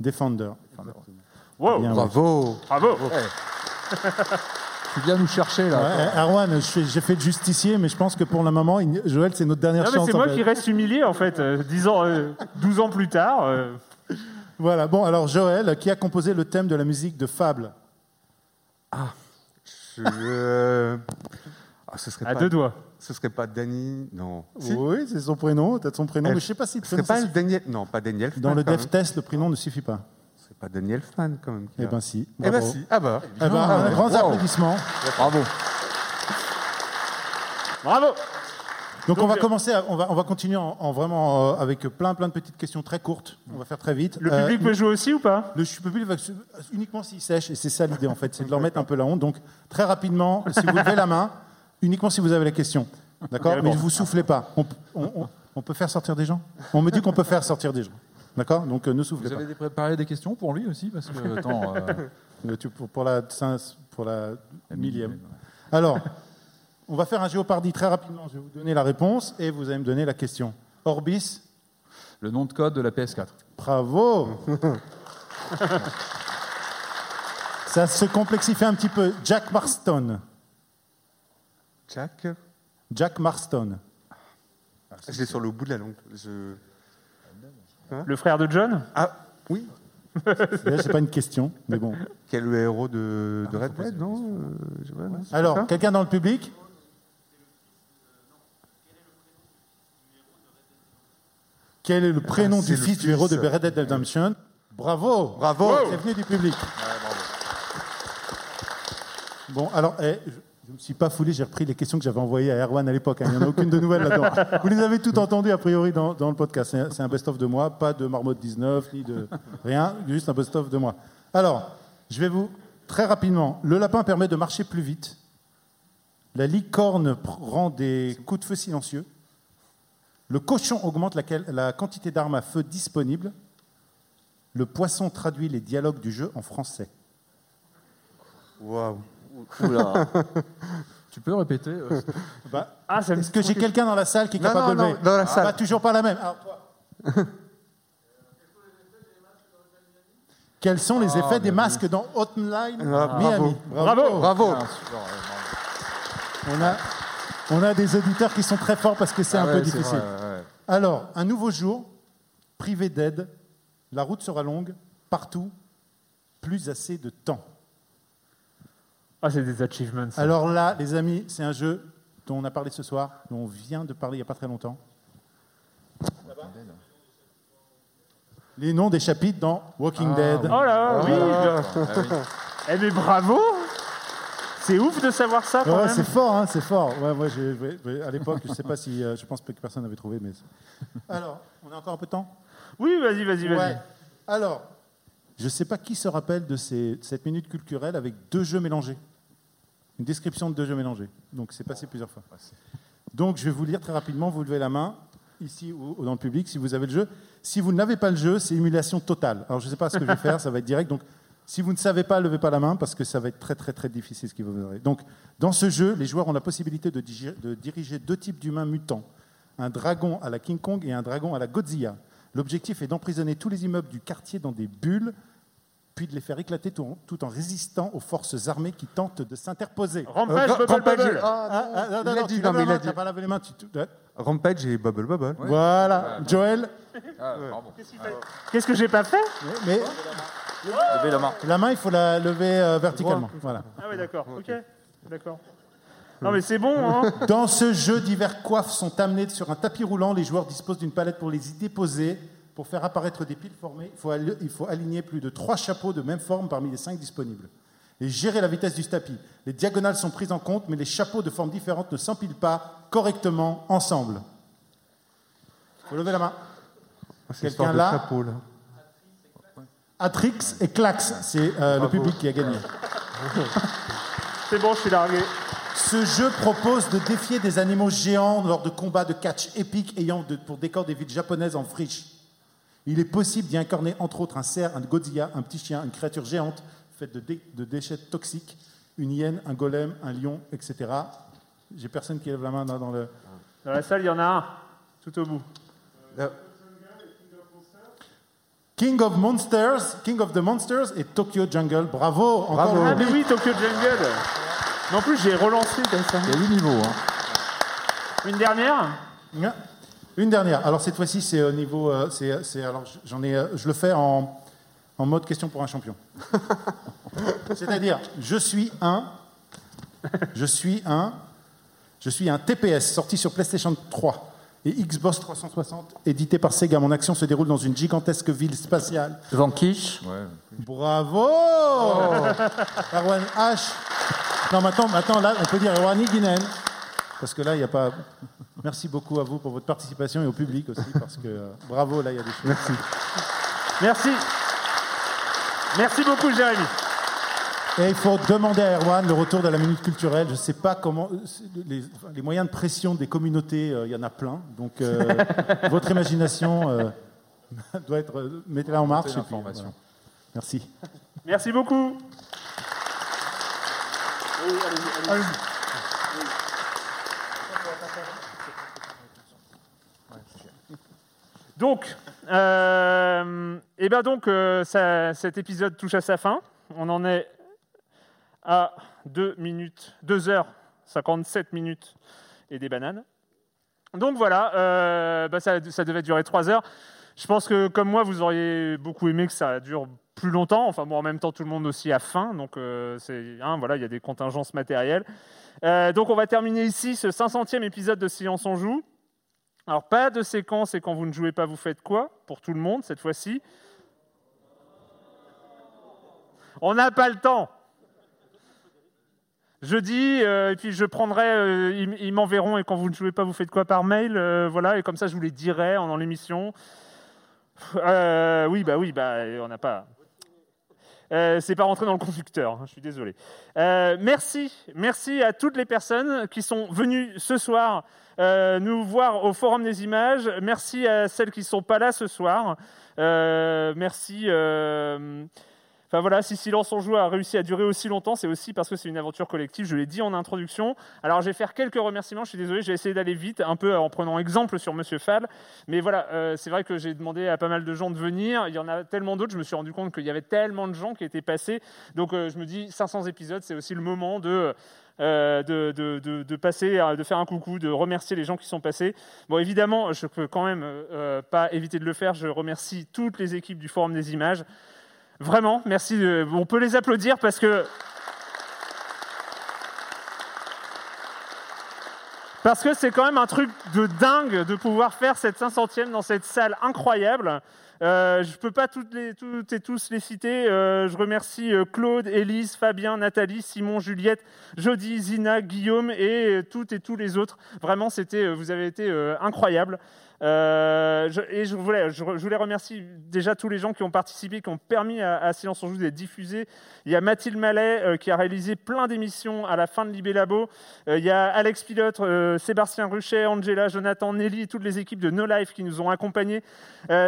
Defender. Wow. Bien, Bravo. Bravo. Tu viens nous chercher là. Ouais, je fais- j'ai fait le justicier, mais je pense que pour le moment, Joël, c'est notre dernière Non, mais chance. c'est moi fait. qui reste humilié en fait. euh, 10 ans, euh, 12 ans plus tard. euh, Voilà, bon, alors Joël, qui a composé le thème de la musique de Fable? Je- euh, ah, ce serait À pas- deux doigts. Ce serait pas Danny Non. Si Oui, c'est son prénom, peut-être son prénom, mais je sais pas si Ce serait pas le Daniel. Non, pas Daniel. Dans Fan, le dev test, le prénom ne suffit pas. C'est pas Daniel Fan quand même. qui Eh ben si. Eh ben bravo. si. Ah bah. Eh ben, Ah un ouais. grand Wow. applaudissement. Bravo. Bravo. Donc, on va euh, commencer, à- on va, on va continuer en, en vraiment euh, avec plein plein de petites questions très courtes. On va faire très vite. Le Euh, public peut jouer aussi ou pas? Le public va uniquement s'il sèche, et c'est ça l'idée en fait, c'est de leur mettre un peu la honte. Donc très rapidement, si vous levez la main, uniquement si vous avez la question. D'accord Mais ne vous soufflez pas. On, on- on- on peut faire sortir des gens? On me dit qu'on peut faire sortir des gens. D'accord Donc euh, ne soufflez Vous pas. avez préparé des questions pour lui aussi? Parce que, attends, euh, *laughs* Euh, pour, pour la, pour la millième. Alors, on va faire un géopardy très rapidement. Je vais vous donner la réponse et vous allez me donner la question. Orbis? Le nom de code de la PS4. Bravo *laughs* Ça se complexifie un petit peu. Jack Marston. Jack Jack Marston. Je l'ai sur le bout de la langue. Je... Le frère de John? Ah, oui. *laughs* Là, c'est pas une question, mais bon. Quel est le héros de, de Red Dead, non Euh, ouais, Alors, quelqu'un dans le public? Quel est le prénom Ah, du fils du héros de Red Dead Redemption? Bravo Bravo. C'est venu du public. Bon, alors, eh, je ne me suis pas foulé, j'ai repris les questions que j'avais envoyées à Erwan à l'époque. hein. Il n'y en a aucune de nouvelles là-dedans. Vous les avez toutes entendues, a priori, dans, le podcast. C'est un- best-of de moi, pas de Marmotte 19, ni de rien, juste un best-of de moi. Alors, je vais vous, très rapidement, le lapin permet de marcher plus vite. La licorne prend des coups de feu silencieux. Le cochon augmente la, la quantité d'armes à feu disponibles. Le poisson traduit les dialogues du jeu en français. Waouh. Oula. *laughs* Tu peux répéter euh, *laughs* Bah, Ah, ça me- Est-ce que j'ai quelqu'un dans la salle qui est Non, capable non, de non, lever dans la Ah, salle. bah, toujours pas la même. Alors, toi. Quels sont les Ah, effets des masques dans Hotline Ah, Miami? Bravo. Bravo. Ah. On a, on a des auditeurs qui sont très forts parce que c'est Ah un ouais, peu difficile. vrai, ouais, ouais. Alors, un nouveau jour, privé d'aide, la route sera longue, partout, plus assez de temps. Ah, c'est des achievements. ça. Alors là, les amis, c'est un jeu dont on a parlé ce soir, dont on vient de parler il n'y a pas très longtemps. Les noms des chapitres dans Walking Dead. Oh là, oui. Ah oui. Eh mais bravo. C'est ouf de savoir ça quand Ouais, même. c'est fort, hein, c'est fort. Ouais, moi, j'ai- ouais, ouais, à l'époque, je sais pas si, euh, je pense pas que personne n'avait trouvé, mais. Alors, on a encore un peu de temps? Oui, vas-y, vas-y, vas-y. Ouais. Alors, je sais pas qui se rappelle de, ces- de cette minute culturelle avec deux jeux mélangés. Une description de deux jeux mélangés. Donc, c'est passé plusieurs fois. Donc, je vais vous lire très rapidement. Vous levez la main ici ou dans le public si vous avez le jeu. Si vous n'avez pas le jeu, c'est émulation totale. Alors, je ne sais pas ce que je vais faire, ça va être direct. Donc, si vous ne savez pas, levez pas la main parce que ça va être très, très, très difficile ce qui va vous arriver. Donc, dans ce jeu, les joueurs ont la possibilité de, de diriger deux types d'humains mutants un dragon à la King Kong et un dragon à la Godzilla. L'objectif est d'emprisonner tous les immeubles du quartier dans des bulles, puis de les faire éclater tout en, tout en résistant aux forces armées qui tentent de s'interposer. Rampage, Euh, bubble, Rampage, bubble. ah, Ah, non, il a dit, non, mais il a dit. t'as pas lavé les mains. tu- tu- ouais. Rampage et Bubble Bubble. Voilà, Joël. Ah. Qu'est-ce que j'ai pas fait Mais Levez la main. la main, il faut la lever euh, verticalement. Voilà. Ah ouais, d'accord. Ok, d'accord. Non mais c'est bon, hein. Dans ce jeu, divers coiffes sont amenées sur un tapis roulant. Les joueurs disposent d'une palette pour les y déposer. Pour faire apparaître des piles formées, il faut, ali- il faut aligner plus de trois chapeaux de même forme parmi les cinq disponibles. Et gérer la vitesse du tapis. Les diagonales sont prises en compte, mais les chapeaux de formes différentes ne s'empilent pas correctement ensemble. Il faut lever la main. C'est Quelqu'un là chapeau, là. Atrix et Clax, c'est euh, le public qui a gagné. *laughs* C'est bon, je suis largué. Ce jeu propose de défier des animaux géants lors de combats de catch épiques ayant de- pour décor des villes japonaises en friche. Il est possible d'y incarner entre autres un cerf, un Godzilla, un petit chien, une créature géante faite de, dé- de déchets toxiques, une hyène, un golem, un lion, etc. J'ai personne qui lève la main dans, dans le. Dans la salle, il y en a un, tout au bout. King of Monsters, King of the Monsters et Tokyo Jungle. Bravo, encore Ah, le mais oui, Tokyo Jungle. Mais en plus, j'ai relancé comme ça. Il y a 8 niveaux. hein. Une dernière? Une dernière. Alors cette fois-ci, c'est au niveau. euh, c'est, c'est- alors j'en ai, euh, je le fais en, en mode question pour un champion. *laughs* C'est-à-dire, je suis un. Je suis un. Je suis un TPS sorti sur PlayStation 3 et Xbox 360, édité par Sega. Mon action se déroule dans une gigantesque ville spatiale. Vanquish Bravo Erwan H. Non, maintenant, maintenant, là, on peut dire Erwan Guinen. Parce que là, il n'y a pas. Merci beaucoup à vous pour votre participation et au public aussi, parce que euh, bravo, là, il y a des choses. Merci. Merci. Merci beaucoup, Jérémy. Et il faut demander à Erwan le retour de la minute culturelle. Je ne sais pas comment. Les, enfin, les moyens de pression des communautés, euh, il y en a plein. Donc, euh, *laughs* votre imagination euh, *laughs* doit être. euh, Mettez-la en marche. Montez et puis, l'information. voilà. Merci. Merci beaucoup. Donc, euh, et ben donc euh, cet épisode touche à sa fin. On en est à 2 minutes, 2 heures 57 minutes et des bananes. Donc voilà, euh, bah, ça, devait durer 3 heures. Je pense que comme moi, vous auriez beaucoup aimé que ça dure plus longtemps. Enfin bon, en même temps, tout le monde aussi a faim, donc c'est hein, voilà, il y a des contingences matérielles. Donc on va terminer ici ce 500e épisode de Silence on joue. Alors pas de séquence et quand vous ne jouez pas, vous faites quoi Pour tout le monde cette fois-ci? On n'a pas le temps. Jeudi, euh, et puis je prendrai, euh, ils, m'enverront, et quand vous ne jouez pas, vous faites quoi par mail euh, Voilà, et comme ça, je vous les dirai en- dans l'émission. Oui, bah oui, bah on n'a pas. Euh, c'est pas rentré dans le conducteur, hein, je suis désolé. Euh, merci, merci à toutes les personnes qui sont venues ce soir euh, nous voir au Forum des Images. Merci à celles qui ne sont pas là ce soir. Merci. Euh, Enfin voilà, si Silence on joue a réussi à durer aussi longtemps, c'est aussi parce que c'est une aventure collective, je l'ai dit en introduction. Alors je vais faire quelques remerciements, je suis désolé, j'ai essayé d'aller vite, un peu en prenant exemple sur Monsieur Fall. Mais voilà, euh, c'est vrai que j'ai demandé à pas mal de gens de venir, il y en a tellement d'autres, je me suis rendu compte qu'il y avait tellement de gens qui étaient passés. Donc euh, je me dis, 500 épisodes, c'est aussi le moment de... euh, de, de- passer, euh, de faire un coucou, de remercier les gens qui sont passés. Bon, évidemment, je peux quand même euh, pas éviter de le faire. Je remercie toutes les équipes du Forum des Images. Vraiment, merci. On peut les applaudir parce que. Parce que c'est quand même un truc de dingue de pouvoir faire cette 500e dans cette salle incroyable. Euh, je ne peux pas toutes, et tous les citer. Euh, je remercie euh, Claude, Élise, Fabien, Nathalie, Simon, Juliette, Jody, Zina, Guillaume et toutes et tous les autres. Vraiment, c'était, vous avez été incroyables. Euh, et je voulais, remercier déjà tous les gens qui ont participé, qui ont permis à, à Silence on Joue d'être diffusé. Il y a Mathilde Mallet euh, qui a réalisé plein d'émissions à la fin de Libé Labo. Euh, il y a Alex Pilote, euh, Sébastien Ruchet, Angela, Jonathan, Nelly toutes les équipes de No Life qui nous ont accompagnés.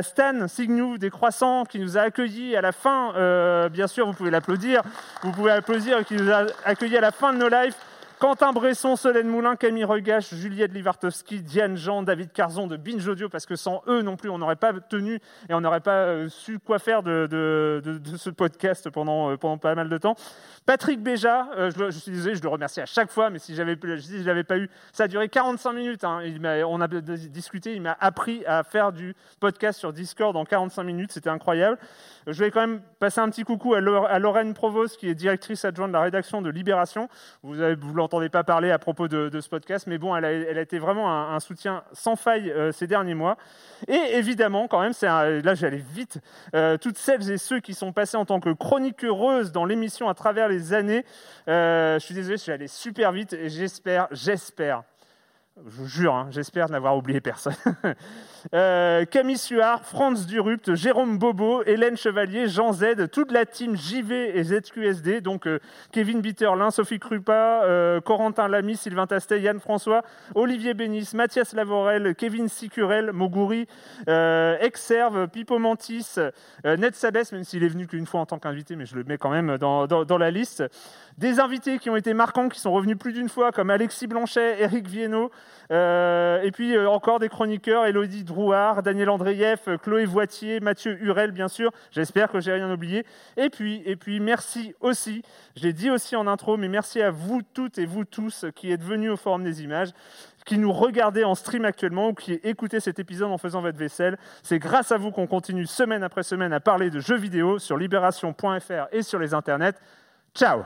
Stan Signou des Croissants qui nous a accueillis à la fin. bien sûr, vous pouvez l'applaudir. Vous pouvez applaudir qui nous a accueillis à la fin de No Life. Quentin Bresson, Solène Moulin, Camille Regache, Juliette Livartowski, Diane Jean, David Carzon de Binge Audio, parce que sans eux non plus, on n'aurait pas tenu et on n'aurait pas euh, su quoi faire de, ce podcast pendant, euh, pendant pas mal de temps. Patrick Béja, euh, je, suis désolé, je le remercie à chaque fois, mais si j'avais si je l'avais pas eu, ça a duré 45 minutes. hein. On a discuté, il m'a appris à faire du podcast sur Discord en 45 minutes, c'était incroyable. Je vais quand même passer un petit coucou à, Lorraine Provost, qui est directrice adjointe de la rédaction de Libération. Vous, avez, vous l'entendais pas parler à propos de, de ce podcast, mais bon, elle a, été vraiment un, soutien sans faille euh, ces derniers mois. Et évidemment, quand même, c'est là j'allais vite, euh, toutes celles et ceux qui sont passés en tant que chroniqueuses dans l'émission à travers les années. Euh, je suis désolé, je suis allé super vite et j'espère, j'espère, je vous jure, hein, j'espère n'avoir oublié personne. *laughs* Euh, Camille Suard, Franz Durupt, Jérôme Bobo, Hélène Chevalier, Jean Z, toute la team JV et ZQSD, donc euh, Kevin Bitterlin, Sophie Krupa, euh, Corentin Lamy, Sylvain Tastet, Yann François, Olivier Bénis, Mathias Lavorel, Kevin Sicurel, Moguri, Exerve, Pipo Mantis, Ned Sabès, même s'il est venu qu'une fois en tant qu'invité, mais je le mets quand même dans, la liste. Des invités qui ont été marquants, qui sont revenus plus d'une fois, comme Alexis Blanchet, Eric Viennot, et puis euh, encore des chroniqueurs, Elodie Drouard, Daniel Andreyev, euh, Chloé Voitier, Mathieu Hurel, bien sûr. J'espère que j'ai rien oublié. Et puis, et puis, merci aussi, je l'ai dit aussi en intro, mais merci à vous toutes et vous tous qui êtes venus au Forum des Images qui nous regardez en stream actuellement ou qui écoutez cet épisode en faisant votre vaisselle. C'est grâce à vous qu'on continue semaine après semaine à parler de jeux vidéo sur libération.fr et sur les internets. Ciao